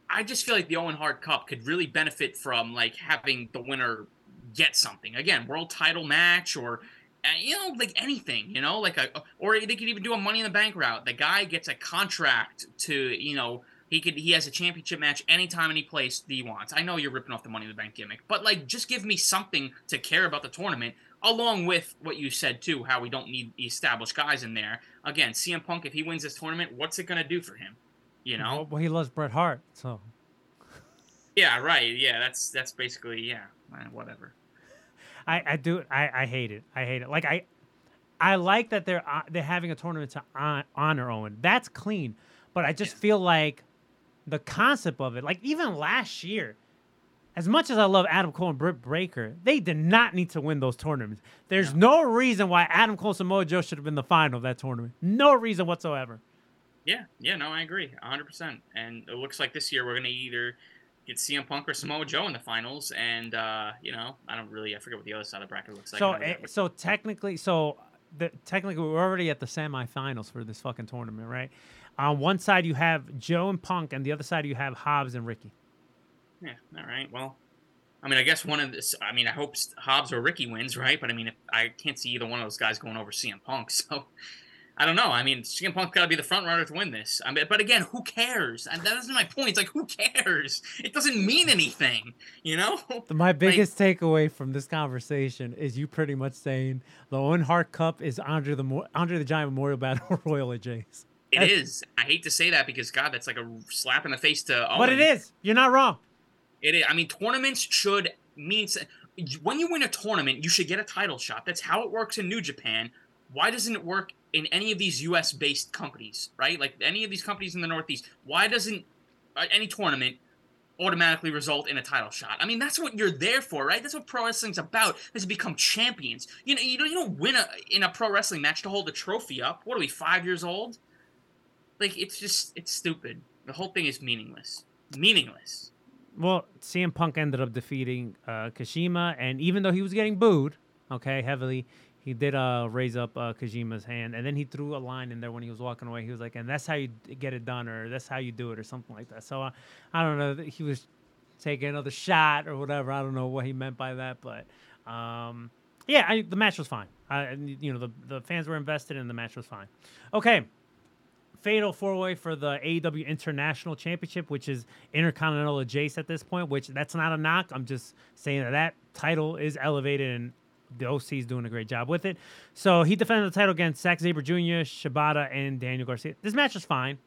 I just feel like the Owen Hart Cup could really benefit from like having the winner get something again, world title match or. uh, You know, like anything, you know, like a, or they could even do a Money in the Bank route. The guy gets a contract to, you know, he could he has a championship match anytime, any place that he wants. I know you're ripping off the Money in the Bank gimmick, but like just give me something to care about the tournament along with what you said too, how we don't need established guys in there. Again, CM Punk, if he wins this tournament, what's it gonna do for him? You know? Well, he loves Bret Hart, so Yeah, right. Yeah, that's that's basically yeah, eh, whatever. I, I do I, I hate it. I hate it. Like I I like that they're uh, they're having a tournament to hon- honor Owen. That's clean. But I just feel like the concept of it, like even last year, as much as I love Adam Cole and Britt Baker, they did not need to win those tournaments. There's no reason why Adam Cole and Samoa Joe should have been the final of that tournament. No reason whatsoever. Yeah, yeah, no, I agree, 100%. And it looks like this year we're gonna either get CM Punk or Samoa Joe in the finals, and uh, you know, I don't really, I forget what the other side of the bracket looks like. So, I know we eh, so technically, so the, technically, we're already at the semifinals for this fucking tournament, right? On one side, you have Joe and Punk, and the other side, you have Hobbs and Ricky. Yeah. All right. Well, I mean, I guess one of this. I mean, I hope Hobbs or Ricky wins, right? But I mean, if, I can't see either one of those guys going over CM Punk. So I don't know. I mean, CM Punk's got to be the front runner to win this. I mean, but again, who cares? And that isn't my point. It's like, who cares? It doesn't mean anything, you know. My biggest takeaway from this conversation is you pretty much saying the Owen Hart Cup is Andre the Mo- Andre the Giant Memorial Battle Royal at Jays. It is. I hate to say that because God, that's like a slap in the face to. But it Owen. You're not wrong. It is. I mean, tournaments should mean when you win a tournament, you should get a title shot. That's how it works in New Japan. Why doesn't it work in any of these U.S. based companies, right? Like any of these companies in the Northeast. Why doesn't uh, any tournament automatically result in a title shot? I mean, that's what you're there for, right? That's what pro wrestling's about. Is to become champions. You know, you don't you don't win a in a pro wrestling match to hold a trophy up. What are we five years old? Like it's just it's stupid. The whole thing is meaningless. Meaningless. Well, CM Punk ended up defeating uh, Kojima, and even though he was getting booed, okay, heavily, he did uh, raise up uh, hand, and then he threw a line in there when he was walking away. He was like, "And that's how you get it done, or that's how you do it, or something like that." So uh, I don't know. He was taking another shot or whatever. I don't know what he meant by that, but um, yeah, I, the match was fine. I, you know, the the fans were invested, and the match was fine. Okay, fatal four way for the AEW International Championship, which is Intercontinental Jace at this point. Which that's not a knock. I'm just saying that that title is elevated and the OC is doing a great job with it. So he defended the title against Zack Sabre Jr., Shibata, and Daniel Garcia. This match was fine.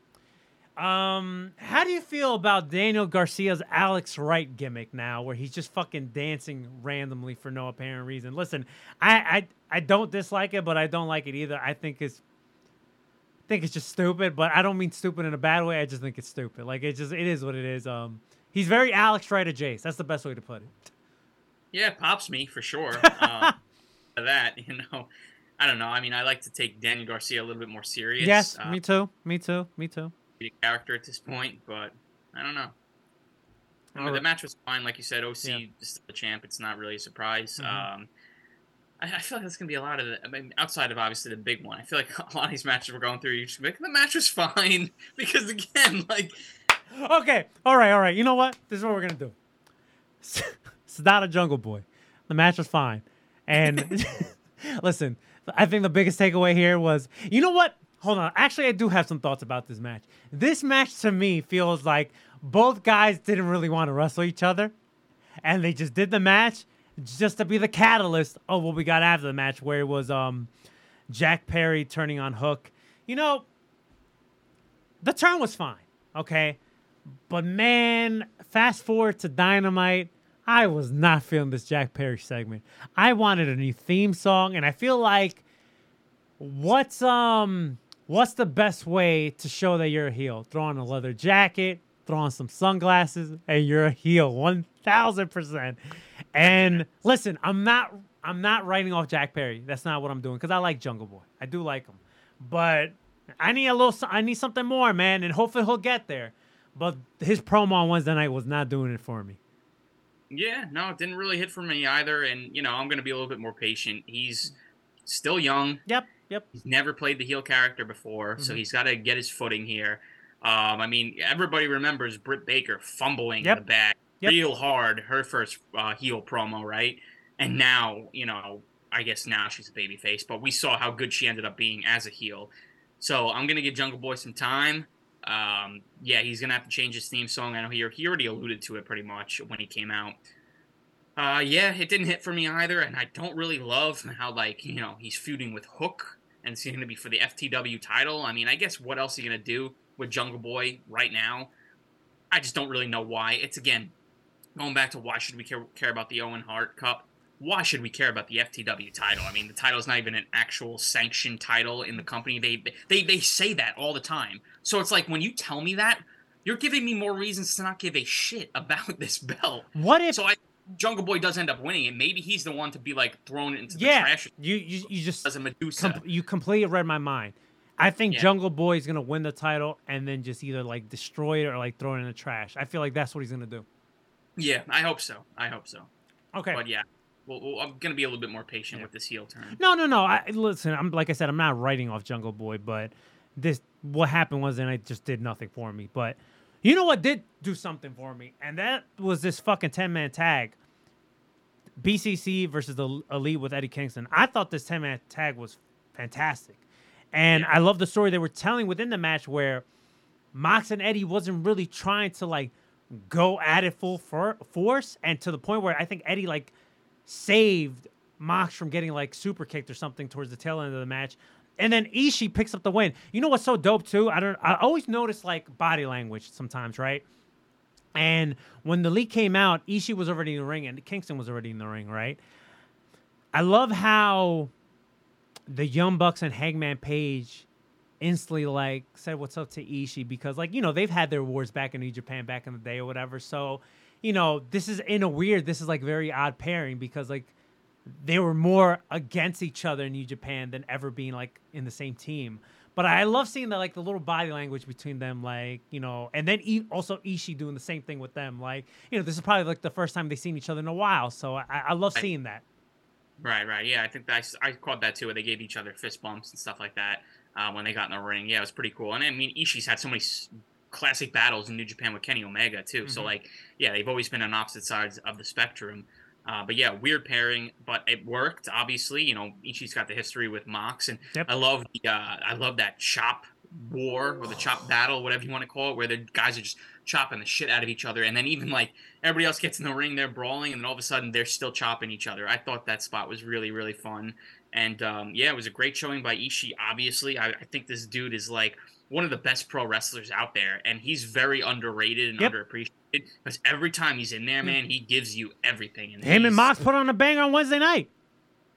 Um, how do you feel about Daniel Garcia's Alex Wright gimmick now, where he's just fucking dancing randomly for no apparent reason? Listen, I I, I don't dislike it, but I don't like it either. I think it's think it's just stupid, but I don't mean stupid in a bad way. I just think it's stupid. Like it just it is what it is. Um, he's very Alex of Jace. That's the best way to put it. Yeah, pops me for sure. um, for that, you know, I don't know. I mean, I like to take Daniel Garcia a little bit more serious. Yes, uh, me too. Me too. Me too. character at this point, but I don't know. I mean, the match was fine, like you said. OC Yeah. is still the champ. It's not really a surprise. Mhm. Um, I, feel like that's gonna be a lot of the. I mean, outside of obviously the big one, I feel like a lot of these matches we're going through, you be like, the match was fine because again, like Okay. All right. All right. You know what? This is what we're gonna do. It's not a Jungle Boy. The match was fine, and listen, I think the biggest takeaway here was, you know what? Hold on. Actually, I do have some thoughts about this match. This match to me feels like both guys didn't really want to wrestle each other, and they just did the match just to be the catalyst of what we got after the match, where it was um Jack Perry turning on Hook. You know, the turn was fine, okay? But man, fast forward to Dynamite, I was not feeling this Jack Perry segment. I wanted a new theme song, and I feel like what's um what's the best way to show that you're a heel? Throw on a leather jacket, throw on some sunglasses, and you're a heel, one thousand percent. And listen, I'm not I'm not writing off Jack Perry. That's not what I'm doing because I like Jungle Boy. I do like him, but I need a little. I need something more, man, and hopefully he'll get there. But his promo on Wednesday night was not doing it for me. Yeah, no, it didn't really hit for me either. And you know, I'm gonna be a little bit more patient. He's still young. Yep, yep. He's never played the heel character before, so Mhm. he's got to get his footing here. Um, I mean, everybody remembers Britt Baker fumbling Yep. the bag Yep. real hard, her first uh, heel promo, right? And now, you know, I guess now she's a babyface, but we saw how good she ended up being as a heel. So I'm gonna give Jungle Boy some time. Um, yeah, he's gonna have to change his theme song. I know he he already alluded to it pretty much when he came out. Uh, yeah, it didn't hit for me either, and I don't really love how like you know he's feuding with Hook, and it's to be for the FTW title. I mean, I guess what else are you to do with Jungle Boy right now? I just don't really know why. It's again going back to why should we care, care about the Owen Hart Cup? Why should we care about the FTW title? I mean, the title is not even an actual sanctioned title in the company. They they they say that all the time. So it's like when you tell me that, you're giving me more reasons to not give a shit about this belt. What if? So I Jungle Boy does end up winning, and maybe he's the one to be like thrown into the yeah, trash you you, you just as a Medusa. com- you completely read my mind. I think Yeah. Jungle Boy is gonna win the title and then just either like destroy it or like throw it in the trash. I feel like that's what he's gonna do. Yeah, I hope so. I hope so. Okay. But yeah, well, well, I'm gonna be a little bit more patient with this heel turn. No, no, no. I listen. I'm like I said. I'm not writing off Jungle Boy, but this what happened was, and it just did nothing for me. But you know what did do something for me, and that was this fucking ten man tag. BCC versus the Elite with Eddie Kingston. I thought this ten man tag was fantastic, and I love the story they were telling within the match where Mox and Eddie wasn't really trying to like go at it full for- force, and to the point where I think Eddie like saved Mox from getting like super kicked or something towards the tail end of the match. And then Ishii picks up the win. You know what's so dope too? I don't I always notice like body language sometimes, right? And when the leak came out, Ishii was already in the ring and Kingston was already in the ring, right? I love how the Young Bucks and Hangman Page instantly like said what's up to Ishii because like you know they've had their wars back in New Japan back in the day or whatever. So you know this is in a weird this is like very odd pairing because like they were more against each other in New Japan than ever being like in the same team. But I love seeing that like the little body language between them, like you know, and then e- also Ishii doing the same thing with them. Like you know, this is probably like the first time they've seen each other in a while, so I, I love seeing that. Right, right. Yeah, I think that I, I caught that too, where they gave each other fist bumps and stuff like that uh, when they got in the ring. Yeah, it was pretty cool. And I mean, Ishii's had so many s- classic battles in New Japan with Kenny Omega too. So Mhm. like, yeah, they've always been on opposite sides of the spectrum. Uh, but yeah, weird pairing, but it worked. Obviously, you know, Ishii's got the history with Mox, and Yep. I love the uh, I love that chop war or the chop battle, whatever you want to call it, where the guys are just chopping the shit out of each other, and then even like everybody else gets in the ring, they're brawling, and then all of a sudden they're still chopping each other. I thought that spot was really really fun, and um, yeah, it was a great showing by Ishii. Obviously, I, I think this dude is like one of the best pro wrestlers out there, and he's very underrated and Yep. underappreciated because every time he's in there, man, he gives you everything. And Him and Mox put on a bang on Wednesday night.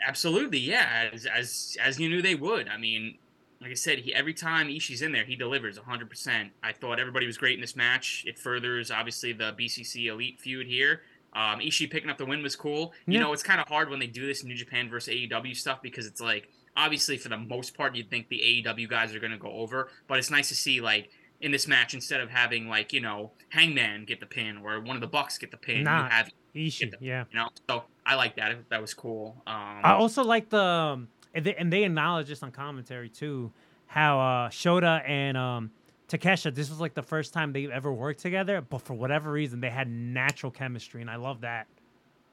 Absolutely, yeah. As as as you knew they would. I mean, like I said, he every time Ishii's in there, he delivers 100%. I thought everybody was great in this match. It furthers obviously the BCC Elite feud here. Um, Ishii picking up the win was cool. You Yeah. know, it's kind of hard when they do this New Japan versus AEW stuff because it's like obviously for the most part you'd think the AEW guys are going to go over, but it's nice to see like in this match instead of having like you know Hangman get the pin or one of the Bucks get the pin, Nah, you have Ishii, yeah. you know. So I like that. That was cool. Um, I also like the um, and they, and they acknowledge this on commentary too, how uh, Shota and um, Takeshita, this was like the first time they've ever worked together, but for whatever reason they had natural chemistry, and I love that.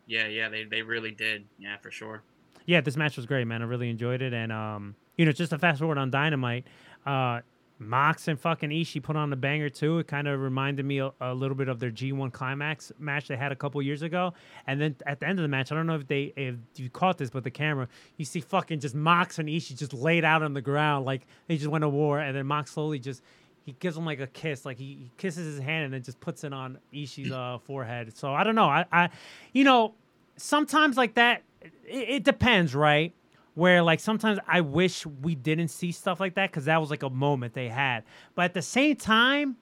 Yeah, yeah, they, they really did. Yeah, for sure. Yeah, this match was great, man. I really enjoyed it, and um, you know, just a fast forward on Dynamite, uh, Mox and fucking Ishii put on a banger too. It kind of reminded me a, a little bit of their G1 climax match they had a couple years ago. And then at the end of the match, I don't know if they if you caught this, but the camera you see fucking just Mox and Ishii just laid out on the ground like they just went to war, and then Mox slowly just. He gives him like a kiss, like he, he kisses his hand and then just puts it on Ishii's uh, forehead. So I don't know. I, I, you know, sometimes like that, it, it depends, right? Where like sometimes I wish we didn't see stuff like that because that was like a moment they had. But at the same time,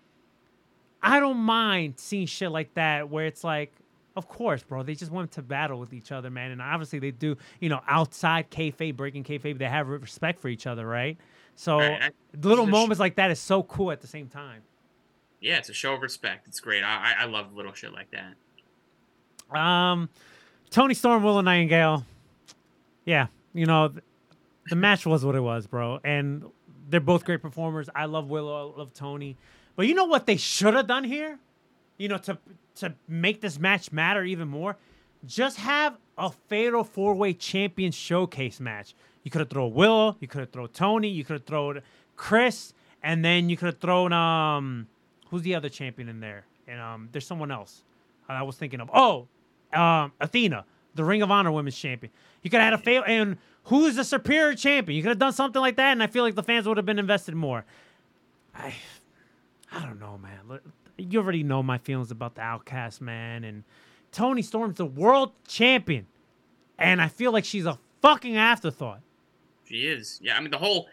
I don't mind seeing shit like that where it's like, of course, bro, they just went to battle with each other, man, and obviously they do, you know, outside kayfabe, breaking kayfabe, they have respect for each other, right? So Right, I- little a sh- moments like that is so cool at the same time. Yeah, it's a show of respect. It's great. I I, I love little shit like that. Um, Toni Storm, Willow Nightingale. Yeah, you know, the match was what it was, bro. And they're both great performers. I love Willow, I love Toni. But you know what they should have done here? You know, to to make this match matter even more, just have a fatal four way champion showcase match. You could have thrown Willow, you could have thrown Toni, you could have thrown Kris, and then you could have thrown um who's the other champion in there? And um there's someone else. I was thinking of oh um, Athena, the Ring of Honor Women's Champion. You could have had a fail, and who is the superior champion? You could have done something like that, and I feel like the fans would have been invested more. I, I don't know, man. You already know my feelings about the Outcast, man, and Toni Storm's the world champion, and I feel like she's a fucking afterthought. She is. Yeah, I mean the whole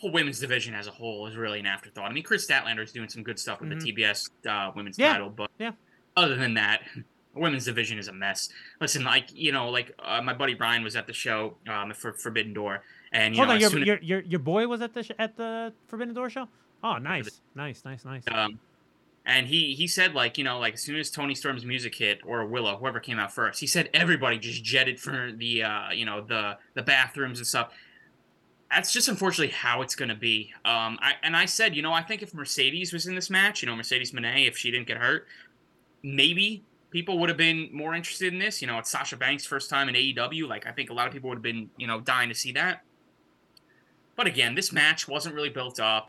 whole women's division as a whole is really an afterthought. I mean Kris Statlander is doing some good stuff with the TBS uh, women's Mm-hmm. Yeah, title, but yeah. other than that, the women's division is a mess. Listen, like you know, like uh, my buddy Brian was at the show um, for Forbidden Door, and you Hold know, on, your, your your your boy was at the sh- at the Forbidden Door show. Oh, nice, nice, nice, nice. um, and he he said like you know like as soon as Toni Storm's music hit or Willow whoever came out first, he said everybody just jetted for the uh, you know the the bathrooms and stuff. That's just unfortunately how it's gonna be. Um, I, and I said you know I think if Mercedes was in this match, you know Mercedes Moné, if she didn't get hurt, maybe people would have been more interested in this. You know, it's Sasha Banks' first time in AEW. Like I think a lot of people would have been you know dying to see that. But again, this match wasn't really built up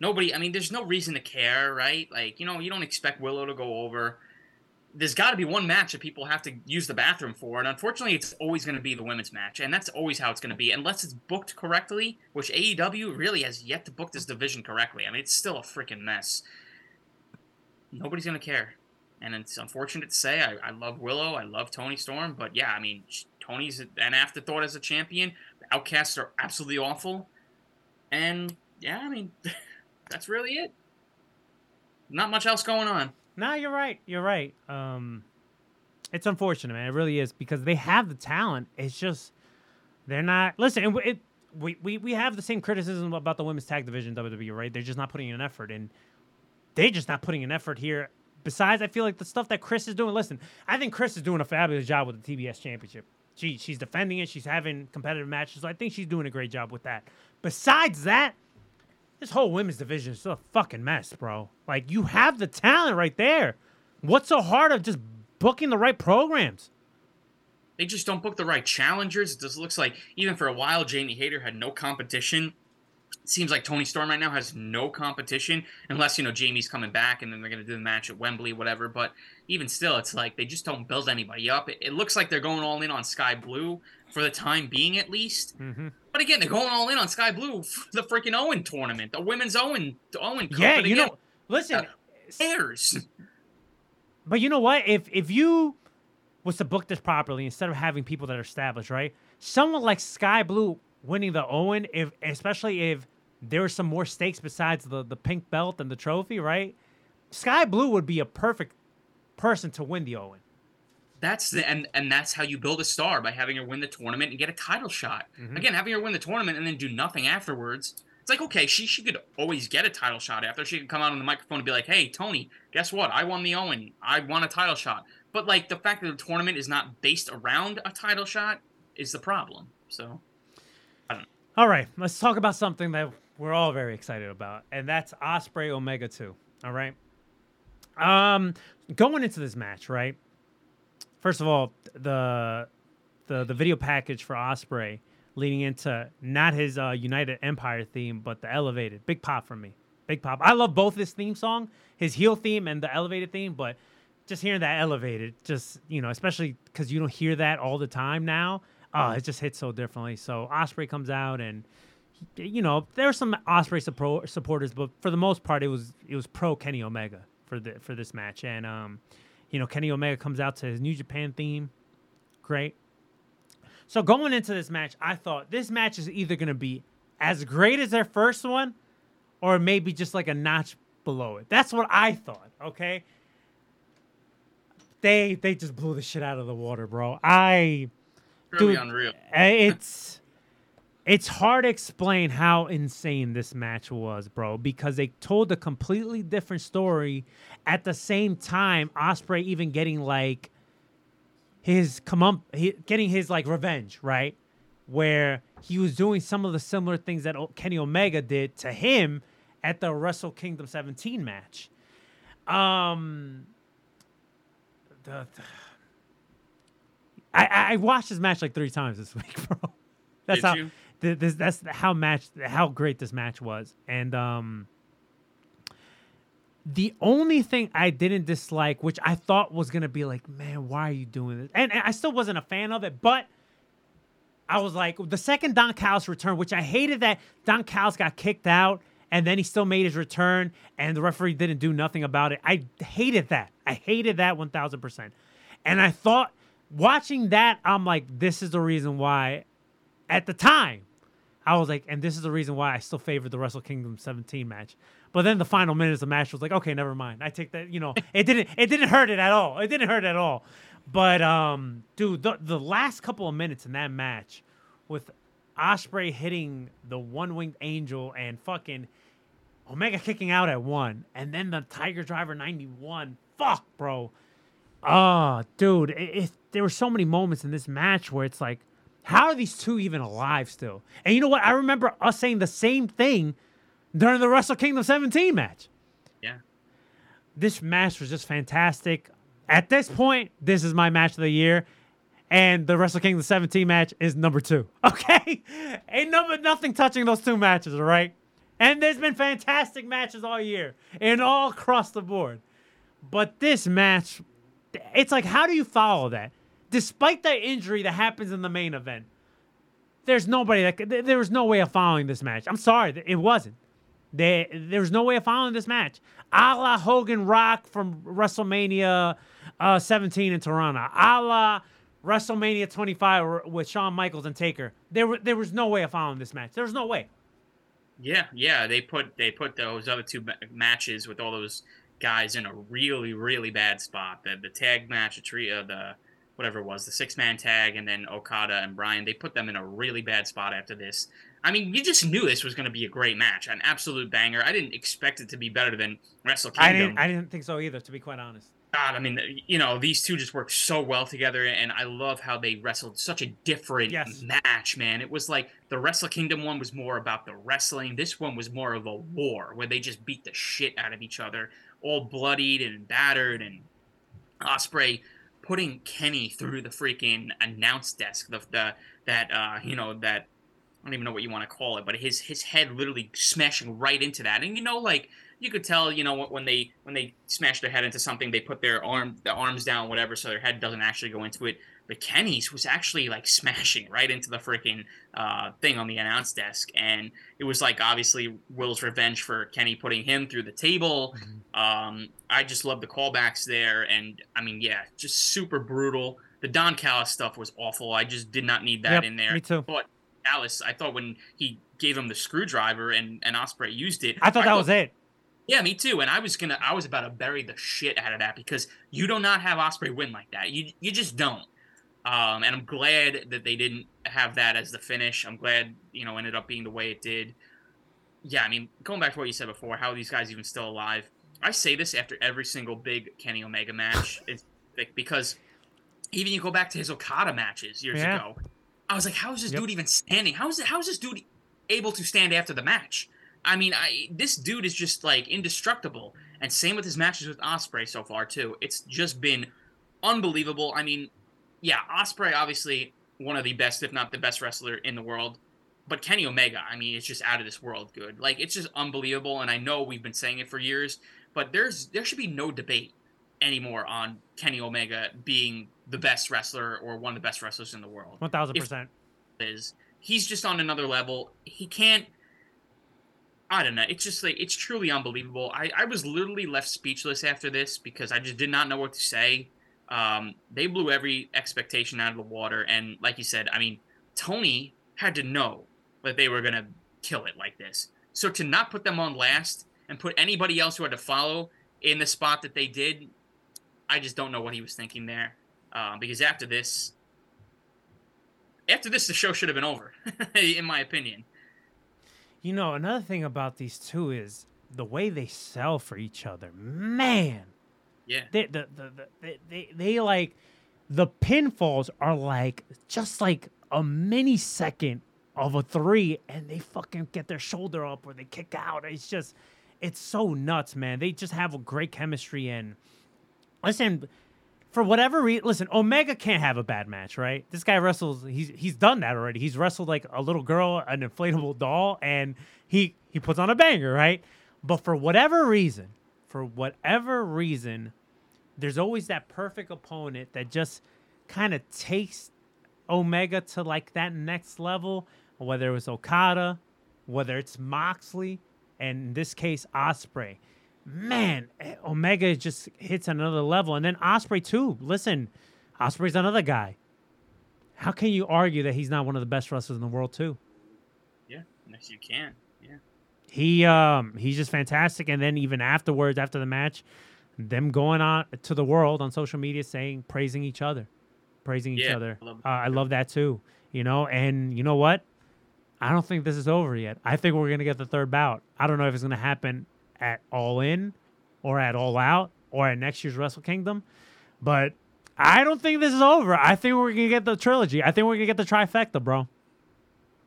nobody i mean there's no reason to care right? Like you know you don't expect willow to go over. There's got to be one match that people have to use the bathroom for and unfortunately it's always going to be the women's match and that's always how it's going to be unless it's booked correctly which aew really has yet to book this division correctly. I mean it's still a freaking mess. Nobody's going to care and it's unfortunate to say I, I love willow i love toni storm but yeah i mean toni's an afterthought as a champion. The outcasts are absolutely awful and yeah i mean that's really it. Not much else going on. No, you're right. You're right. Um, it's unfortunate, man. It really is because they have the talent. It's just they're not. Listen, it, we, we we have the same criticism about the women's tag division WWE, right? They're just not putting in an effort, and they're just not putting an effort here. Besides, I feel like the stuff that Kris is doing. Listen, I think Kris is doing a fabulous job with the TBS Championship. She she's defending it. She's having competitive matches. So I think she's doing a great job with that. Besides that, this whole women's division is a fucking mess, bro. Like you have the talent right there. What's so hard of just booking the right programs? They just don't book the right challengers. It just looks like even for a while, Jamie Hayter had no competition. It seems like Toni Storm right now has no competition, unless you know Jamie's coming back and then they're gonna do the match at Wembley, whatever. But even still, it's like they just don't build anybody up. It, it looks like they're going all in on Skye Blue for the time being, at least. Mm-hmm. But again, they're going all in on Skye Blue for the freaking Owen tournament, the women's Owen Owen Cup. Yeah, But you again, know, listen, cares? but you know what? If if you was to book this properly instead of having people that are established, right? Someone like Skye Blue winning the Owen, if especially if there were some more stakes besides the the pink belt and the trophy, right? Skye Blue would be a perfect person to win the Owen. That's the and and that's how you build a star by having her win the tournament and get a title shot. Mm-hmm. Again, having her win the tournament and then do nothing afterwards. It's like okay, she she could always get a title shot after. She could come out on the microphone and be like, "Hey, Toni, guess what? I won the Owen. I won a title shot." But like the fact that the tournament is not based around a title shot is the problem. So All right, let's talk about something that we're all very excited about, and that's Ospreay Omega 2. All right. Um going into this match, right? First of all, the the the video package for Ospreay leading into not his uh, United Empire theme, but the elevated. Big pop for me. Big pop. I love both his theme song, his heel theme and the elevated theme, but just hearing that elevated, just you know, especially because you don't hear that all the time now. Oh, it just hits so differently. So Ospreay comes out, and you know there were some Ospreay supporters, but for the most part, it was it was pro Kenny Omega for the for this match, and um, you know Kenny Omega comes out to his New Japan theme, great. So going into this match, I thought this match is either going to be as great as their first one, or maybe just like a notch below it. That's what I thought. Okay. They they just blew the shit out of the water, bro. I really Dude, unreal. eh, it's it's hard to explain how insane this match was, bro, because they told a completely different story at the same time Ospreay even getting like his come up getting his like revenge, right? Where he was doing some of the similar things that Kenny Omega did to him at the Wrestle Kingdom 17 match. Um the, the- I, I watched this match like three times this week, bro. That's Did how you? Th- this that's how match how great this match was, and um, The only thing I didn't dislike, which I thought was gonna be like, man, why are you doing this? And, and I still wasn't a fan of it, but I was like, the second Don Callis returned, which I hated that Don Callis got kicked out and then he still made his return and the referee didn't do nothing about it. I hated that. I hated that 1000%. And I thought, watching that, I'm like, this is the reason why, at the time, I was like, and this is the reason why I still favored the Wrestle Kingdom 17 match. But then the final minutes of the match was like, okay, never mind. I take that. You know, it didn't. It didn't hurt it at all. It didn't hurt at all. But um, dude, the the last couple of minutes in that match, with Ospreay hitting the one winged angel and fucking Omega kicking out at one, and then the Tiger Driver 91. Fuck, bro. Oh, dude, it, it, there were so many moments in this match where it's like, how are these two even alive still? And you know what? I remember us saying the same thing during the Wrestle Kingdom 17 match. Yeah. This match was just fantastic. At this point, this is my match of the year. And the Wrestle Kingdom 17 match is number two. Okay? Ain't number nothing touching those two matches, all right? And there's been fantastic matches all year and all across the board. But this match, it's like, how do you follow that? Despite the injury that happens in the main event, there's nobody that there was no way of following this match. I'm sorry, it wasn't. There, there was no way of following this match. A la Hogan Rock from WrestleMania uh, 17 in Toronto. A la WrestleMania 25 with Shawn Michaels and Taker. There, there was no way of following this match. There was no way. Yeah, yeah, they put they put those other two matches with all those guys in a really really bad spot. The the tag match, the uh, the whatever it was, the six man tag, and then Okada and Bryan. They put them in a really bad spot after this. I mean, you just knew this was going to be a great match, an absolute banger. I didn't expect it to be better than Wrestle Kingdom. I didn't. I didn't think so either. To be quite honest. God, I mean, you know, these two just worked so well together, and I love how they wrestled such a different Yes. match, man. It was like the Wrestle Kingdom one was more about the wrestling. This one was more of a war where they just beat the shit out of each other, all bloodied and battered, and Ospreay putting Kenny through the freaking announce desk, the, the that uh, you know that I don't even know what you want to call it, but his his head literally smashing right into that, and you know like you could tell, you know, when they when they smash their head into something, they put their arm the arms down, whatever, so their head doesn't actually go into it. But Kenny's was actually like smashing right into the freaking uh, thing on the announce desk, and it was like obviously Will's revenge for Kenny putting him through the table. Um, I just love the callbacks there, and I mean, yeah, just super brutal. The Don Callis stuff was awful. I just did not need that Yep, in there. me too. But Callis, I thought when he gave him the screwdriver and and Ospreay used it, I thought that was it. yeah, me too. And I was gonna, I was about to bury the shit out of that because you do not have Ospreay win like that. You, you just don't. Um, and I'm glad that they didn't have that as the finish. I'm glad, you know, ended up being the way it did. Yeah, I mean, going back to what you said before, how are these guys even still alive? I say this after every single big Kenny Omega match, it's because even you go back to his Okada matches years Yeah. ago, I was like, how is this Yep. dude even standing? How is it? How is this dude able to stand after the match? I mean, I this dude is just like indestructible. And same with his matches with Ospreay so far too. It's just been unbelievable. I mean, yeah, Ospreay obviously one of the best, if not the best wrestler in the world. But Kenny Omega, I mean, it's just out of this world good. Like it's just unbelievable. And I know we've been saying it for years, but there's there should be no debate anymore on Kenny Omega being the best wrestler or one of the best wrestlers in the world One thousand percent. is he's just on another level. He can't. I don't know. It's just like it's truly unbelievable. I, I was literally left speechless after this because I just did not know what to say. Um, they blew every expectation out of the water, and like you said, I mean, Tony had to know that they were gonna kill it like this. So to not put them on last and put anybody else who had to follow in the spot that they did, I just don't know what he was thinking there. Um, because after this, after this, the show should have been over, in my opinion. You know, another thing about these two is the way they sell for each other. Man, Yeah. they the, the, the, they, they they like the pinfalls are like just like a mini second of a three, and they fucking get their shoulder up or they kick out. It's just it's so nuts, man. They just have a great chemistry and listen. For whatever reason, listen, Omega can't have a bad match, right? This guy wrestles. He's he's done that already. He's wrestled like a little girl, an inflatable doll, and he he puts on a banger, right? But for whatever reason, for whatever reason, there's always that perfect opponent that just kind of takes Omega to like that next level, whether it was Okada, whether it's Moxley, and in this case Ospreay. Man, eh, Omega just hits another level, and then Ospreay too. Listen, Ospreay's another guy. How can you argue that he's not one of the best wrestlers in the world too? Yeah, yes, you can. He um he's just fantastic, and then even afterwards, after the match, them going on to the world on social media saying praising each other, praising each Yeah, other. I love uh, I love that too. You know, and you know what? I don't think this is over yet. I think we're gonna get the third bout. I don't know if it's gonna happen at All In, or at All Out, or at next year's Wrestle Kingdom, but I don't think this is over. I think we're gonna get the trilogy. I think we're gonna get the trifecta, bro.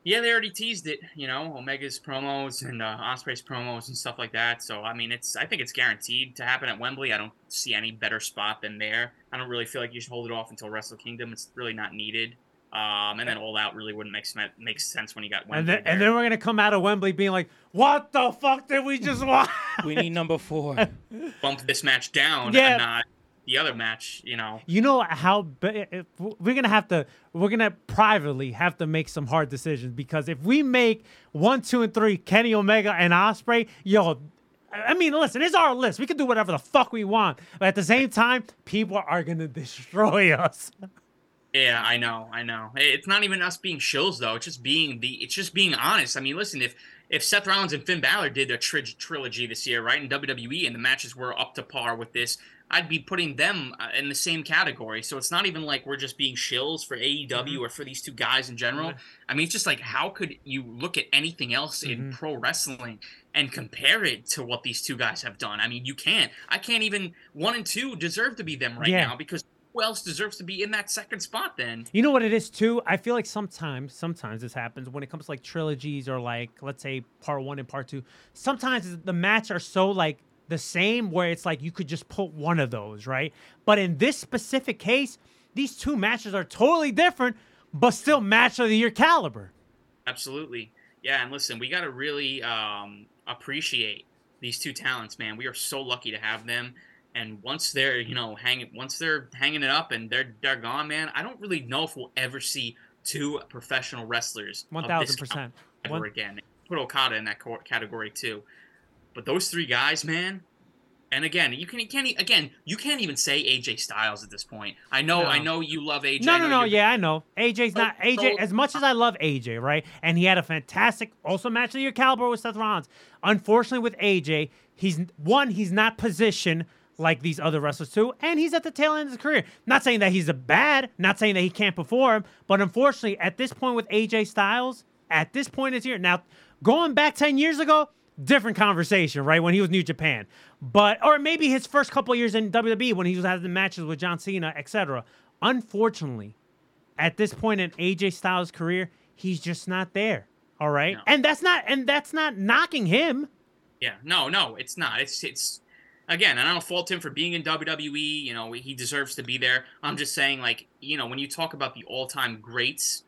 Yeah, they already teased it, you know, Omega's promos and uh, Ospreay's promos and stuff like that. So I mean, it's I think it's guaranteed to happen at Wembley. I don't see any better spot than there. I don't really feel like you should hold it off until Wrestle Kingdom. It's really not needed. Um, and then All Out really wouldn't make sen- make sense when you got Wembley. And then, and then we're gonna come out of Wembley being like, "What the fuck did we just watch?" We need number four. bump this match down Yeah. The other match. You know, You know how we're gonna have to we're gonna privately have to make some hard decisions because if we make one, two, and three Kenny Omega and Ospreay, yo. I mean, listen, it's our list. We can do whatever the fuck we want. But at the same time, people are gonna destroy us. Yeah, I know, I know. It's not even us being shills though. It's just being the. It's just being honest. I mean, listen, if if Seth Rollins and Finn Balor did a tri- trilogy this year, right, in WWE, and the matches were up to par with this, I'd be putting them uh, in the same category. So it's not even like we're just being shills for AEW or for these two guys in general. I mean, it's just like how could you look at anything else in pro wrestling and compare it to what these two guys have done? I mean, you can't. I can't even. One and two deserve to be them right Yeah. now because who else deserves to be in that second spot then? You know what it is too? I feel like sometimes, sometimes this happens when it comes to like trilogies or like let's say part one and part two. Sometimes the match are so like the same where it's like you could just put one of those, right? But in this specific case, these two matches are totally different, but still match of the year caliber. Absolutely. Yeah, and listen, we got to really um, appreciate these two talents, man. We are so lucky to have them. And once they're, you know, hanging, once they're hanging it up and they're they're gone, man. I don't really know if we'll ever see two professional wrestlers One thousand percent. ever One- again. Put Okada in that category too. But those three guys, man. And again, you can you can't again you can't even say AJ Styles at this point. I know I know you love AJ. No, no, no. Yeah, I know. AJ's oh, not AJ. so- As much as I love AJ, right? And he had a fantastic also match of your caliber with Seth Rollins. Unfortunately, with AJ, he's one. He's not positioned like these other wrestlers too, and he's at the tail end of his career. Not saying that he's a bad. Not saying that he can't perform, but unfortunately, at this point with AJ Styles, at this point is here now, going back ten years ago, different conversation, right? When he was New Japan, but or maybe his first couple years in WWE when he was having matches with John Cena, etc. Unfortunately, at this point in AJ Styles' career, he's just not there. All right, No. and that's not and that's not knocking him. Yeah, no, no, it's not. It's it's again, and I don't fault him for being in WWE. You know, he deserves to be there. I'm just saying, like, you know, when you talk about the all-time greats,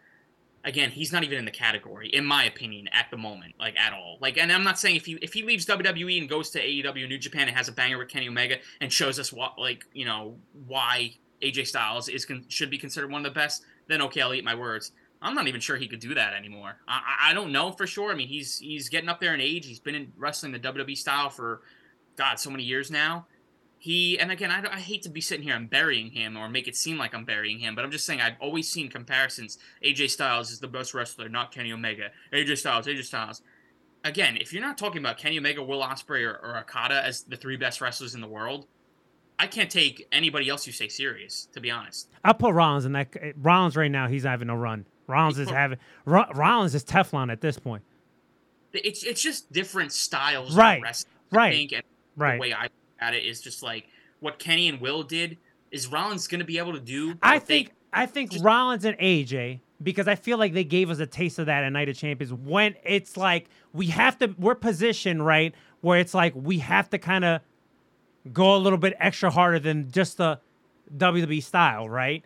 again, he's not even in the category, in my opinion, at the moment, like at all. Like, and I'm not saying if he if he leaves WWE and goes to AEW New Japan and has a banger with Kenny Omega and shows us what, like, you know, why AJ Styles is con- should be considered one of the best, then okay, I'll eat my words. I'm not even sure he could do that anymore. I, I don't know for sure. I mean, he's he's getting up there in age. He's been in wrestling the WWE style for, God, so many years now. He and again, I, I hate to be sitting here and burying him or make it seem like I'm burying him, but I'm just saying I've always seen comparisons. AJ Styles is the best wrestler, not Kenny Omega. AJ Styles, AJ Styles. Again, if you're not talking about Kenny Omega, Will ospreay or, or Okada as the three best wrestlers in the world, I can't take anybody else you say serious. To be honest. I'll put Rollins in that. Rollins right now, he's having a run. Rollins is having Ro- Rollins is Teflon at this point. it's it's just different styles Right, of wrestling. right, I think, and right. the way I at it is just like what Kenny and Will did. Is Rollins going to be able to do? I they- think I think just- Rollins and AJ because I feel like they gave us a taste of that at Night of Champions when it's like we have to we're positioned right where it's like we have to kind of go a little bit extra harder than just the WWE style, right?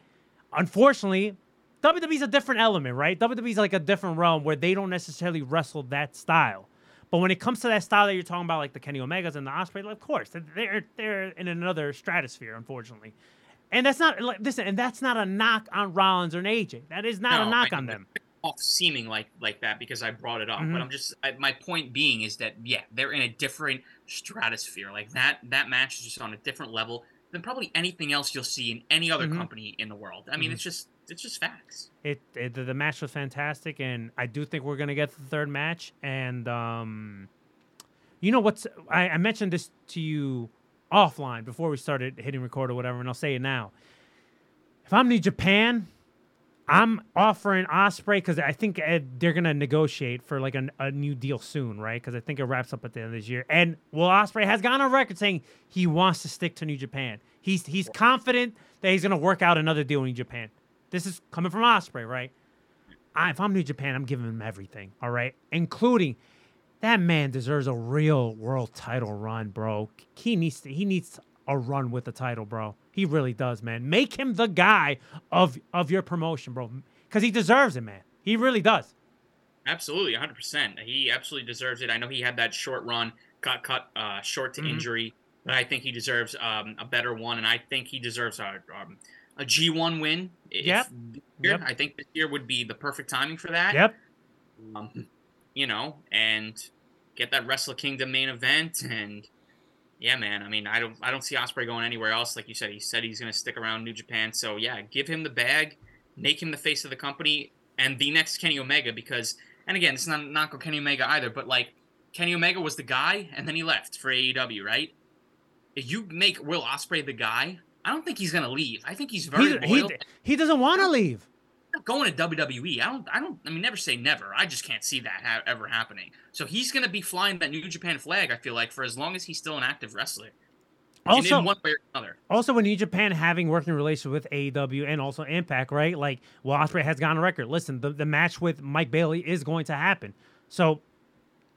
Unfortunately, WWE's a different element, right? WWE's like a different realm where they don't necessarily wrestle that style. But when it comes to that style that you're talking about, like the Kenny Omegas and the Ospreay, of course they're they're in another stratosphere, unfortunately. And that's not like listen, and that's not a knock on Rollins or AJ. That is not a knock I- on them. off seeming like like that because I brought it up. Mhm. But I'm just I, my point being is that yeah, they're in a different stratosphere. Like that that match is just on a different level than probably anything else you'll see in any other Mhm. company in the world. I mean, Mhm. it's just it's just facts. It, it the, the match was fantastic, and I do think we're gonna get the third match. And um, you know what's I, I mentioned this to you offline before we started hitting record or whatever, and I'll say it now. If I'm New Japan, I'm offering Ospreay because I think uh, they're gonna negotiate for like a, a new deal soon, right? Because I think it wraps up at the end of this year. And well, Ospreay has gone on record saying he wants to stick to New Japan. He's he's confident that he's gonna work out another deal in Japan. This is coming from Ospreay, right? I, if I'm New Japan, I'm giving him everything, all right, including that man deserves a real world title run, bro. He needs to, he needs a run with the title, bro. He really does, man. Make him the guy of of your promotion, bro, because he deserves it, man. He really does. Absolutely, 100%. He absolutely deserves it. I know he had that short run, got cut uh, short to Mhm. injury, but I think he deserves um, a better one, and I think he deserves a, um, a G1 win. Yep. year. Yep. I think this year would be the perfect timing for that. Yep. Um, you know, and get that Wrestle Kingdom main event, and yeah, man. I mean, I don't, I don't see Ospreay going anywhere else. Like you said, he said he's going to stick around New Japan. So yeah, give him the bag, make him the face of the company, and the next Kenny Omega. Because, and again, it's not not on Kenny Omega either, but like Kenny Omega was the guy, and then he left for AEW, right? If you make Will Ospreay the guy, I don't think he's going to leave. I think he's very He, he, loyal. he doesn't want to leave. not going to WWE. I don't. I don't. I mean, never say never. I just can't see that ha- ever happening. So he's going to be flying that New Japan flag. I feel like for as long as he's still an active wrestler. Also, in one way or another. Also, with New Japan having working relations with AEW and also Impact, right? Like, well, Ospreay has gone on record. Listen, the, the match with Mike Bailey is going to happen. So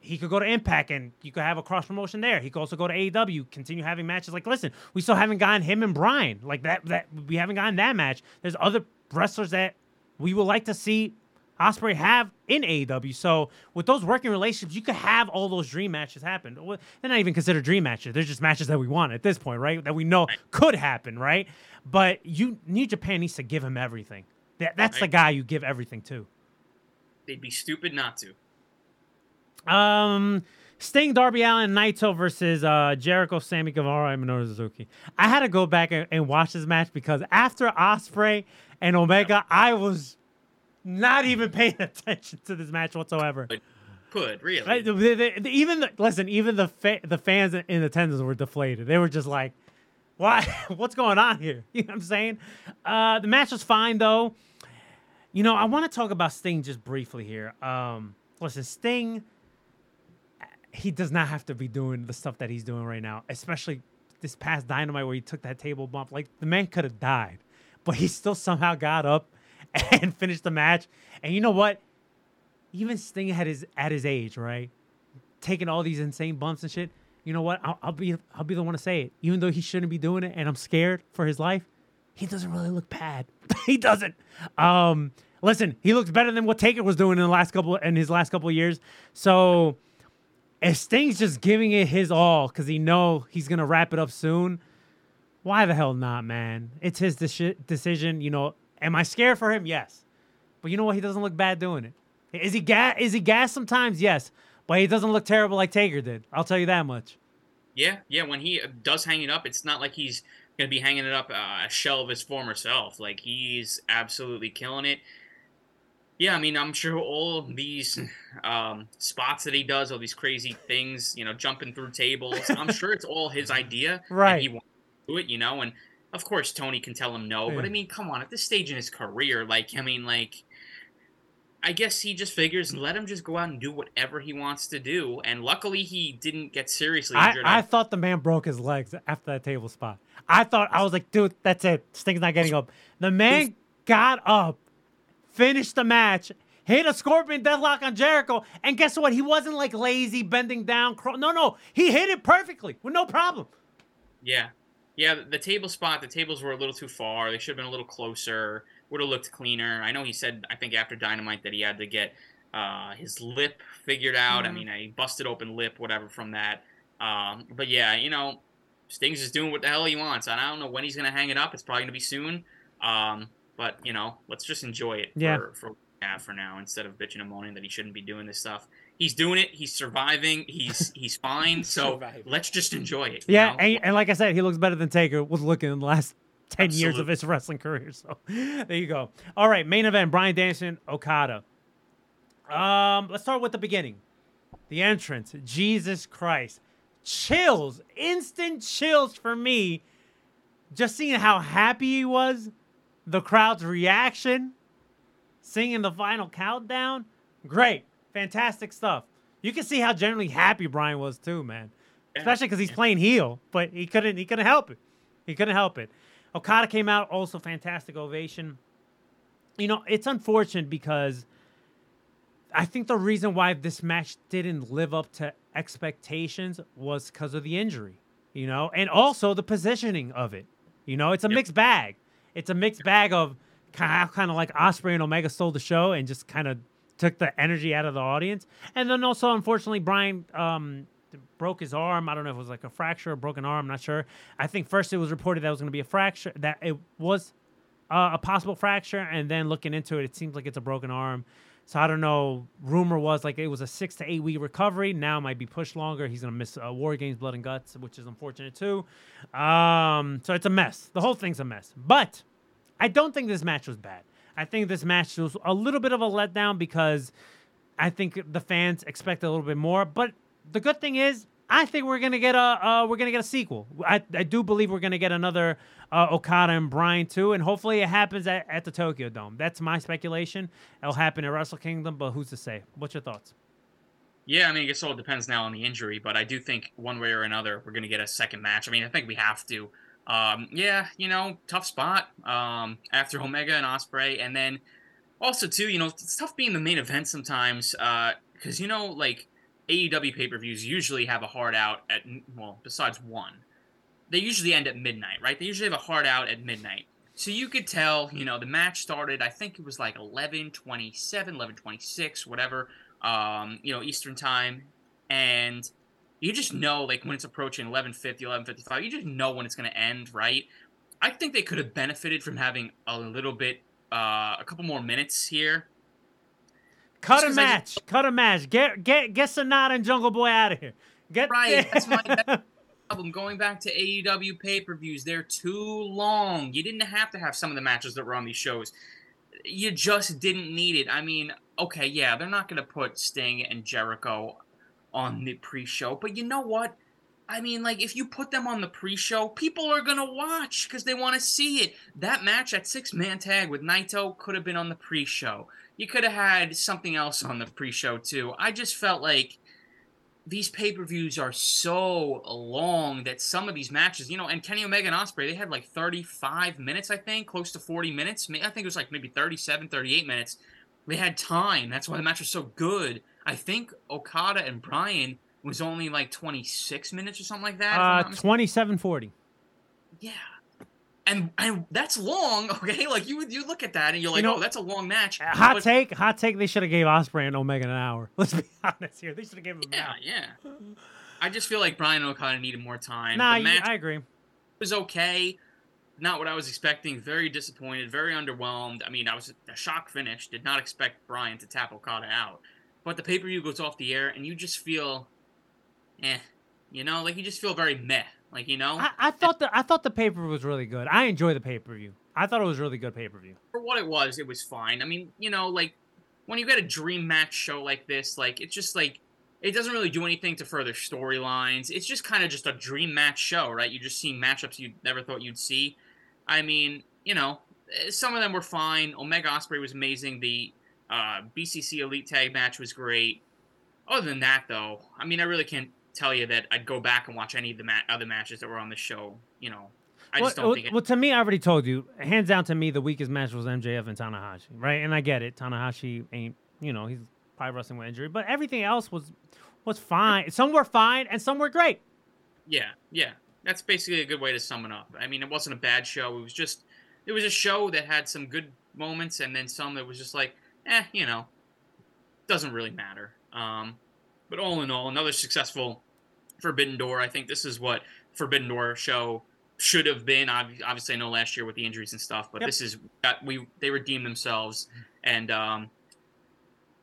he could go to Impact and you could have a cross promotion there. He could also go to AEW, continue having matches. Like, listen, we still haven't gotten him and Bryan. Like that that we haven't gotten that match. There's other wrestlers that we would like to see Ospreay have in AEW. So with those working relationships, you could have all those dream matches happen. They're not even considered dream matches. They're just matches that we want at this point, right? That we know could happen, right? But you New Japan needs to give him everything. That, that's the guy you give everything to. They'd be stupid not to. Um, Sting, Darby Allin, Naito versus uh, Jericho, Sammy Guevara, and Minoru Suzuki. I had to go back and, and watch this match because after Ospreay and Omega, I was not even paying attention to this match whatsoever. Could really. Right, the- the- the- even the, listen, even the fa- the fans in attendance were deflated. They were just like, "Why? What's going on here?" You know what I'm saying? Uh, the match was fine though. You know, I want to talk about Sting just briefly here. Um, listen, Sting, he does not have to be doing the stuff that he's doing right now, especially this past Dynamite where he took that table bump. Like the man could have died, but he still somehow got up and finished the match. And you know what? Even Sting at his at his age, right, taking all these insane bumps and shit. You know what? I'll, I'll be I'll be the one to say it. Even though he shouldn't be doing it, and I'm scared for his life, he doesn't really look bad. he doesn't. Um, listen, he looks better than what Taker was doing in the last couple in his last couple years. So if Sting's just giving it his all because he know he's gonna wrap it up soon, why the hell not, man? It's his deci- decision. You know, am I scared for him? Yes, but you know what? He doesn't look bad doing it. Is he gas? Is he gas sometimes? Yes, but he doesn't look terrible like Taker did. I'll tell you that much. Yeah, yeah. When he does hang it up, it's not like he's gonna be hanging it up uh, a shell of his former self. Like he's absolutely killing it. Yeah, I mean, I'm sure all these um, spots that he does, all these crazy things, you know, jumping through tables. I'm sure it's all his idea. and Right. he wants to do it, you know, and of course Tony can tell him no. But I mean, come on, at this stage in his career, like, I mean, like. I guess he just figures let him just go out and do whatever he wants to do. And luckily, he didn't get seriously I, injured. I thought the man broke his legs after that table spot. I thought I was like, dude, that's it. Sting's not getting up. The man got up, finished the match, hit a scorpion deathlock on Jericho, and guess what? He wasn't like lazy, bending down. No, no, he hit it perfectly with no problem. Yeah. Yeah, the- table spot, the tables were a little too far. They should have been a little closer. Would have looked cleaner. I know he said, I think after Dynamite, that he had to get uh, his lip figured out. I Mhm. mean, he busted open lip, whatever from that. Um, but yeah, you know, Sting's just doing what the hell he wants. And I don't know when he's gonna hang it up. It's probably gonna be soon. Um, but you know, let's just enjoy it Yeah. for for yeah, for now instead of bitching and moaning that he shouldn't be doing this stuff. He's doing it. He's surviving. He's he's fine. So Surviving. let's just enjoy it. Yeah, and, and like I said, he looks better than Taker was looking in the last 10 years of his wrestling career. So there you go. All right, main event Bryan Danielson, Okada. Um, let's start with the beginning. The entrance. Jesus Christ. Chills, instant chills for me. Just seeing how happy he was, the crowd's reaction, singing the final countdown. Great. Fantastic stuff. You can see how generally happy Bryan was too, man Yeah. especially because he's playing heel, but he couldn't he couldn't help it. He couldn't help it. Okada came out also fantastic ovation. You know, it's unfortunate because I think the reason why this match didn't live up to expectations was because of the injury, you know, and also the positioning of it. You know, it's a Yep. mixed bag. It's a mixed bag of kind of, kind of like Ospreay and Omega stole the show and just kind of took the energy out of the audience. And then also, unfortunately, Bryan um, broke his arm. I don't know if it was like a fracture or broken arm. I'm not sure. I think first it was reported that it was going to be a fracture, that it was uh, a possible fracture, and then looking into it, it seems like it's a broken arm. So I don't know. Rumor was like it was a six to eight week recovery. Now might be pushed longer. He's gonna miss uh, War Games, Blood and Guts, which is unfortunate too. Um, so it's a mess. The whole thing's a mess. But I don't think this match was bad. I think this match was a little bit of a letdown because I think the fans expect a little bit more. But the good thing is, I think we're gonna get a uh, we're gonna get a sequel. I, I do believe we're gonna get another uh, Okada and Bryan too, and hopefully it happens at, at the Tokyo Dome. That's my speculation. It'll happen at Wrestle Kingdom, but who's to say? What's your thoughts? Yeah, I mean, I guess all depends now on the injury, but I do think one way or another we're to get a second match. I mean, I think we have to. Um, yeah, you know, tough spot um, after Omega and Ospreay, and then also too, you know, it's tough being the main event sometimes because you know, like AEW pay per views usually have a hard out at well, besides one, they usually end at midnight, right? They usually have a hard out at midnight. So you could tell, you know, the match started, I think it was like 11:27, 11:26, whatever um, you know, Eastern time, and you just know like when it's approaching 11:50, 11:55, you just know when it's going to end, right? I think they could have benefited from having a little bit, uh, a couple more minutes here. Cut a a 'cause I match. Cut a match. Get get get Sonata and Jungle Boy out of here. Get Right, that's my that's problem. Going back to AEW pay-per-views, they're too long. You didn't have to have some of the matches that were on these shows. You just didn't need it. I mean, okay, yeah, they're not going to put Sting and Jericho on the pre-show, but you know what? I mean, like if you put them on the pre-show, people are gonna watch because they want to see it. That match at six-man tag with Naito could have been on the pre-show. You could have had something else on the pre-show too. I just felt like these pay-per-views are so long that some of these matches, you know, and Kenny Omega and Ospreay, they had like 35 minutes, I think, close to 40 minutes. I think it was like maybe 37, 38 minutes. They had time. That's why the match was so good. I think Okada and Bryan was only like 26 minutes or something like that. uh, twenty-seven forty. yeah. And, and that's long, okay? Like you you look at that and you're like, know, oh, that's a long match. Hot But- take. Hot take. They should have gave Ospreay and Omega an hour. Let's be honest here. They should have given an Yeah, hour. yeah. I just feel like Bryan and Okada needed more time. Nah, the you- match I agree. It was okay. Not what I was expecting. Very disappointed. Very underwhelmed. I mean, I was a shock finish. Did not expect Bryan to tap Okada out. But the pay per view goes off the air, and you just feel, eh, you know, like you just feel very meh. Like you know, I, I thought the I thought the paper was really good. I enjoy the pay per view. I thought it was really good pay per view. for what it was, it was fine. I mean, you know, like when you get a dream match show like this, like it's just like it doesn't really do anything to further storylines. It's just kind of just a dream match show, right? You're just seeing matchups you never thought you'd see. I mean, you know, eh, some of them were fine. Omega Ospreay was amazing. The uh, BCC Elite Tag match was great. Other than that, though, I mean, I really can't tell you that I'd go back and watch any of the ma- other matches that were on the show. You know, I just well, don't well, think it. well, to me, I already told you. Hands down to me, the weakest match was MJF and Tanahashi, right? And I get it. Tanahashi ain't, you know, he's probably wrestling with injury, but everything else was was fine. Some were fine, and some were great. Yeah, yeah. That's basically a good way to sum it up. I mean, it wasn't a bad show. It was just, it was a show that had some good moments and then some that was just like, eh, you know. doesn't really matter. Um, but all in all, another successful Forbidden Door. I think this is what Forbidden Door show should have been. Ob- Obviously, I know last year with the injuries and stuff, but Yep. this is we they redeemed themselves, and um,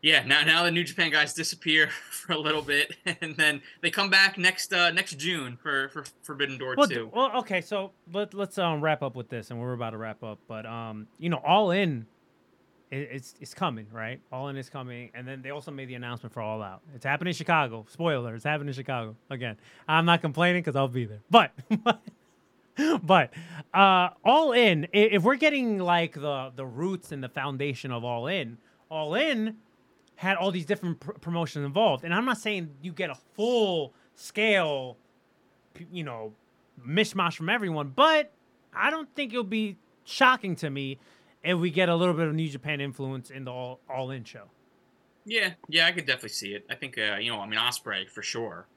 yeah, now now the New Japan guys disappear for a little bit, and then they come back next uh, next June for for Forbidden Door Well, two. d- well, okay, so let, let's um wrap up with this, and we're about to wrap up. But um, you know, All In, it's it's coming, right? All In is coming, and then they also made the announcement for All Out. It's happening in Chicago. Spoiler: It's happening in Chicago again. I'm not complaining because I'll be there, but. But uh, all in, if we're getting like the the roots and the foundation of all in, all in had all these different pr- promotions involved, and I'm not saying you get a full scale you know, mishmash from everyone. But I don't think it'll be shocking to me if we get a little bit of New Japan influence in the all all in show. Yeah, yeah, I could definitely see it. I think, uh, you know, I mean, Ospreay for sure.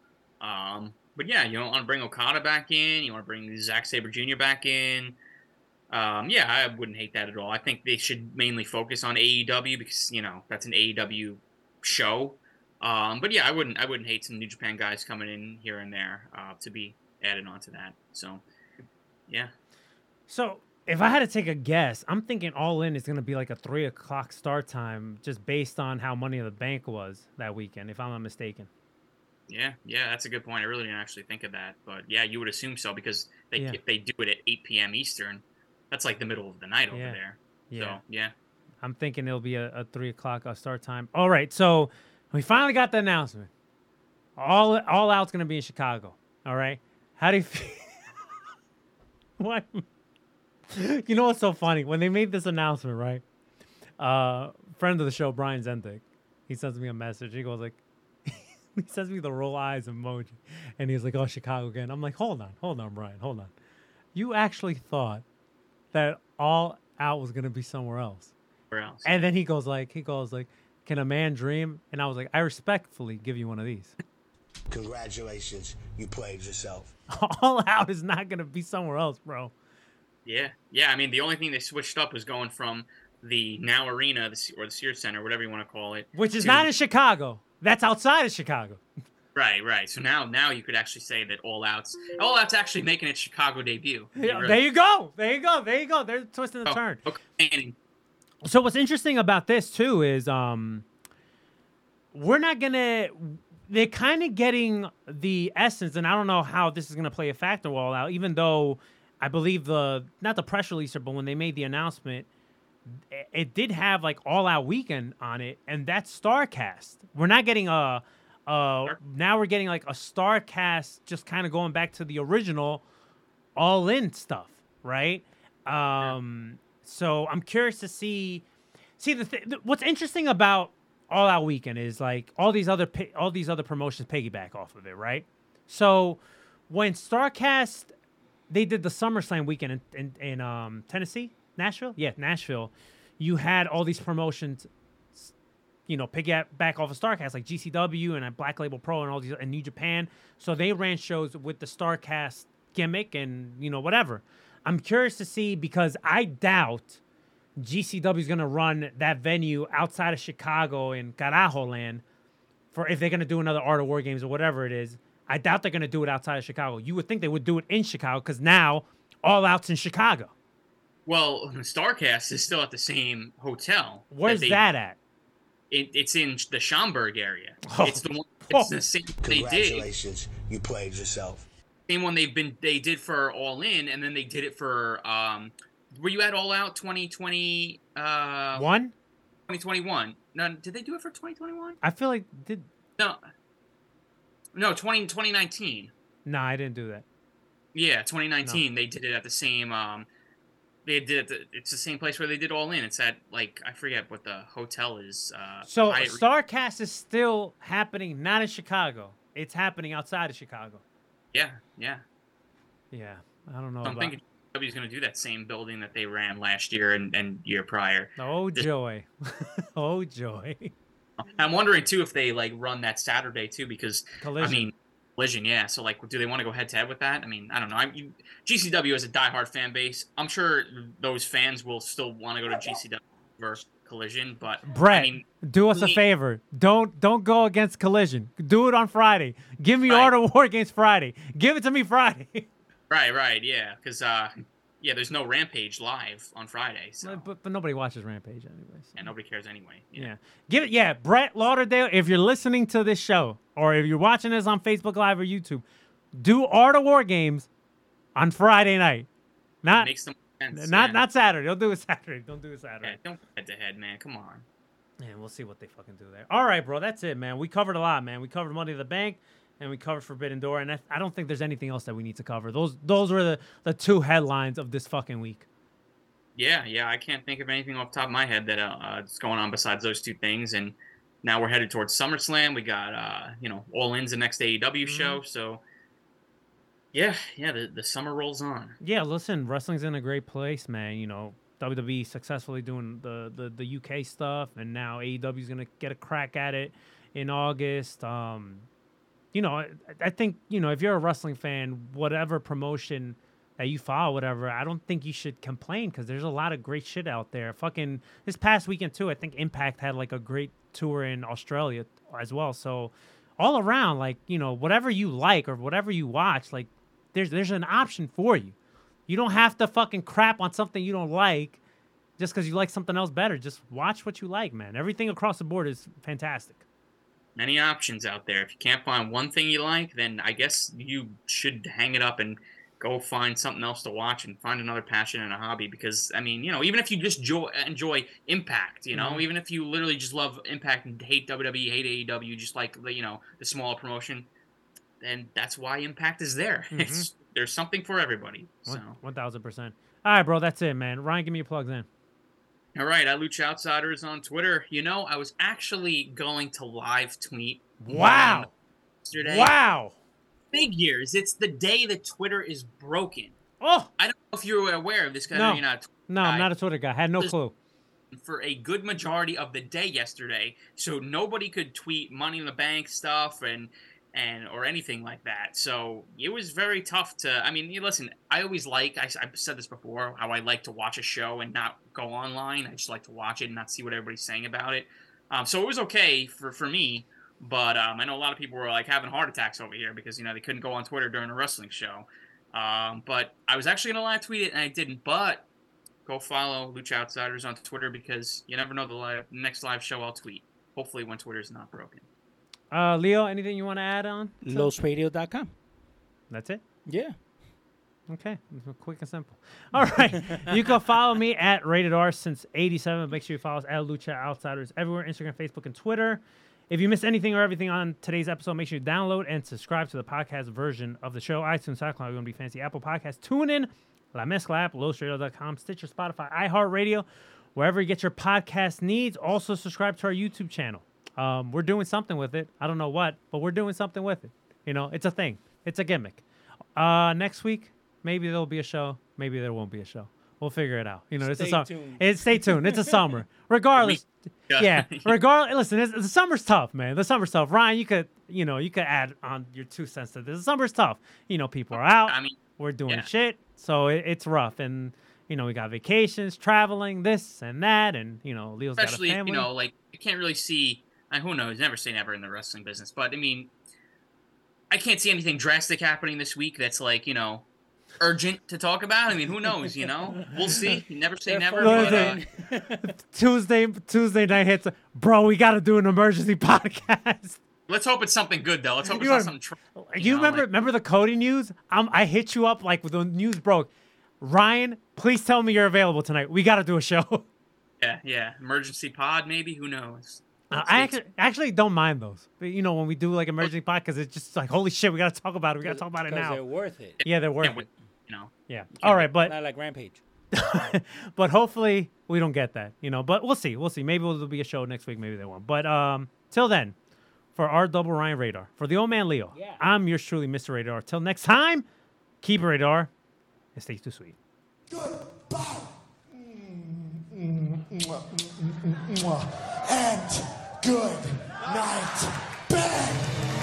Um, but yeah, you want to bring Okada back in. You want to bring Zack Sabre Jr. back in. Um, yeah, I wouldn't hate that at all. I think they should mainly focus on AEW because you know that's an AEW show. Um, but yeah, I wouldn't I wouldn't hate some New Japan guys coming in here and there uh, to be added onto that. So yeah, So if I had to take a guess, I'm thinking all in is going to be like a three o'clock start time, just based on how Money in the Bank was that weekend, if I'm not mistaken. yeah, yeah, that's a good point. I really didn't actually think of that, but yeah, you would assume so because they Yeah. if they do it at 8 p.m. Eastern, that's like the middle of the night over Yeah. there. Yeah. So yeah. I'm thinking it'll be a, a three o'clock uh, start time. All right, so we finally got the announcement. All all out's gonna be in Chicago. All right, how do you feel? what? you know what's so funny? When they made this announcement, right? Uh, friend of the show, Brian Zentik, he sends me a message. He goes like, he sends me the roll eyes emoji, and he's like, "Oh, Chicago again." I'm like, "Hold on, hold on, Brian, hold on. You actually thought that all out was gonna be somewhere else?" Where else? And then he goes like, he goes like, "Can a man dream?" And I was like, "I respectfully give you one of these." Congratulations, you played yourself. All out is not gonna be somewhere else, bro. Yeah, yeah. I mean, the only thing they switched up was going from the Now Arena, the, or the Sears Center, whatever you want to call it, Which is to- not in Chicago. That's outside of Chicago. Right, right. So now, now you could actually say that All Out's All Out's actually making its Chicago debut. Yeah, really- There you go. There you go. There you go. They're twisting the Oh, turn. okay. So what's interesting about this too is um we're not gonna they're kind of getting the essence, and I don't know how this is gonna play a factor all out, even though I believe the not the press releaser, but when they made the announcement, it, it did have like all out weekend on it, and that's Starcast. We're not getting a uh now we're getting like a Starcast just kind of going back to the original all in stuff, right? Um so I'm curious to see see the th- th- what's interesting about All Out Weekend is like all these other pi- all these other promotions piggyback off of it, right? So when Starcast they did the SummerSlam weekend in, in, in um, Tennessee, Nashville, yeah, Nashville. You had all these promotions, you know, piggyback back off of Starcast like GCW and uh, Black Label Pro and all these and New Japan. So they ran shows with the Starcast gimmick and you know whatever. I'm curious to see because I doubt GCW is going to run that venue outside of Chicago in Carajo land for if they're going to do another Art of War games or whatever it is. I doubt they're going to do it outside of Chicago. You would think they would do it in Chicago because now All Out's in Chicago. Well, Starcast is still at the same hotel. Where's they- that at? It, it's in the Schaumburg area. Oh. It's the one. It's the same they did. Congratulations, you played yourself. Same one they've been. They did for All In, and then they did it for. um Were you at All Out 2020? Uh, One? 2021. No, did they do it for 2021? I feel like did No. No, 20, 2019. no, I didn't do that. Yeah, 2019. They did it at the same. Um, they did it. The, it's the same place where they did All In. It's at like I forget what the hotel is. Uh, So Hyatt- Starcast is still happening, not in Chicago. It's happening outside of Chicago. yeah, yeah. Yeah, I don't know. I'm thinking W's going to do that same building that they ran last year and, and year prior. Oh joy, oh joy. I'm wondering too if they like run that Saturday too because Collision. I mean collision, yeah. So like, do they want to go head to head with that? I mean, I don't know. I you, GCW has a diehard fan base. I'm sure those fans will still want to go to GCW over Collision, but Brett, I mean, do us a favor. Don't don't go against Collision. Do it on Friday. Give me Right. Art of War against Friday. Give it to me Friday. right, right, yeah, because uh, yeah, there's no Rampage live on Friday, so but, but nobody watches Rampage anyway. so- and nobody cares anyway. Yeah. Give it yeah, Brett Lauderdale, if you're listening to this show or if you're watching this on Facebook Live or YouTube, do Art of War games on Friday night. Not makes them sense. not yeah. not Saturday. Don't do it Saturday. Don't do it Yeah, Saturday. don't head to head, man. Come on. Man, we'll see what they fucking do there. All right, bro. That's it, man. We covered a lot, man. We covered Money in the Bank and we covered Forbidden Door, and I, I don't think there's anything else that we need to cover. Those those were the, the two headlines of this fucking week. Yeah, yeah, I can't think of anything off the top of my head that uh, uh, is going on besides those two things. And now we're headed towards SummerSlam. We got, uh, you know, All In's the next AEW Mm-hmm. show. So, yeah, yeah, the, the summer rolls on. Yeah, listen, wrestling's in a great place, man. You know, WWE successfully doing the the, the UK stuff, and now AEW's gonna get a crack at it in August. Um, you know, I, I think you know if you're a wrestling fan, whatever promotion that you follow, whatever, I don't think you should complain because there's a lot of great shit out there. Fucking this past weekend too, I think Impact had like a great tour in Australia as well. So all around, like you know, whatever you like or whatever you watch, like there's there's an option for you. You don't have to fucking crap on something you don't like just because you like something else better. Just watch what you like, man. Everything across the board is fantastic. Many options out there. If you can't find one thing you like, then I guess you should hang it up and go find something else to watch and find another passion and a hobby. Because I mean, you know, even if you just jo- enjoy Impact, you know, Mhm. even if you literally just love Impact and hate WWE, hate AEW, just like the you know the smaller promotion, then that's why Impact is there. It's there's something for everybody. So. One- One thousand percent. All right, bro. That's it, man. Ryan, give me your plugs in. All right, at Lucha Outsiders on Twitter. You know, I was actually going to live tweet. Wow. Yesterday. Wow. Figures. It's the day that Twitter is broken. Oh I don't know if you were aware of this because No. you're not. no, I'm not a Twitter guy. Had no clue. for a good majority of the day yesterday, so nobody could tweet Money in the Bank stuff and and or anything like that. So it was very tough to. I mean, you listen. I always like. I, have said this before. How I like to watch a show and not go online. I just like to watch it and not see what everybody's saying about it. Um, so it was okay for for me. But um, I know a lot of people were like having heart attacks over here because you know they couldn't go on Twitter during a wrestling show. Um, but I was actually gonna live tweet it and I didn't. But go follow Lucha Outsiders on Twitter because you never know the live, next live show I'll tweet. Hopefully when Twitter's not broken. Uh, Leo, anything you want to add on? to- LosRadio.com. That's it. Yeah. Okay, quick and simple. All right, you can follow me at Rated R since '87. Make sure you follow us at Lucha Outsiders everywhere: Instagram, Facebook, and Twitter. If you missed anything or everything on today's episode, make sure you download and subscribe to the podcast version of the show. iTunes, SoundCloud, We're Gonna Be Fancy, Apple Podcasts, TuneIn, La Mezcla app, LosRadio.com, Stitcher, Spotify, iHeartRadio, wherever you get your podcast needs. Also, subscribe to our YouTube channel. Um, we're doing something with it. I don't know what, but we're doing something with it. You know, it's a thing. It's a gimmick. Uh, next week, maybe there'll be a show. Maybe there won't be a show. We'll figure it out. You know, it's a summer. tuned. It's stay tuned. It's a summer. Regardless, Yeah. yeah. Regardless, listen, it's, the summer's tough, man. The summer's tough. Ryan, you could, you know, you could add on your two cents to this. The summer's tough. You know, people are out. I mean, We're doing yeah. shit, so it, it's rough. And you know, we got vacations, traveling, this and that, and you know, Leo's especially got a family. you know, like you can't really see. And who knows? Never say never in the wrestling business. But I mean, I can't see anything drastic happening this week that's like you know urgent to talk about. I mean, who knows? You know, we'll see. You never say never. But, uh, Tuesday, Tuesday night hits. Bro, we got to do an emergency podcast. let's hope it's something good though. Let's hope it's You not something. Tr- You, know, remember like- remember the Cody news? Um, I hit you up like when the news broke. Ryan, please tell me you're available tonight. We got to do a show. yeah, yeah. Emergency pod, maybe. Who knows? Uh, I actually, actually don't mind those. But, you know, when we do like emergency podcast, cuz it's just like holy shit, we got to talk about it. We got to talk about it now. They're worth it. Yeah, they're worth Yeah, it. you know. Yeah. All right, but Not like Rampage. but hopefully we don't get that, you know. But we'll see. We'll see. Maybe there'll be a show next week. Maybe there won't. But um, till then, for our double Ryan Radar, for the old man Leo, Yeah. I'm yours truly, Mr. Rated R. Till next time, keep it radar and stay too sweet. And good night, bed.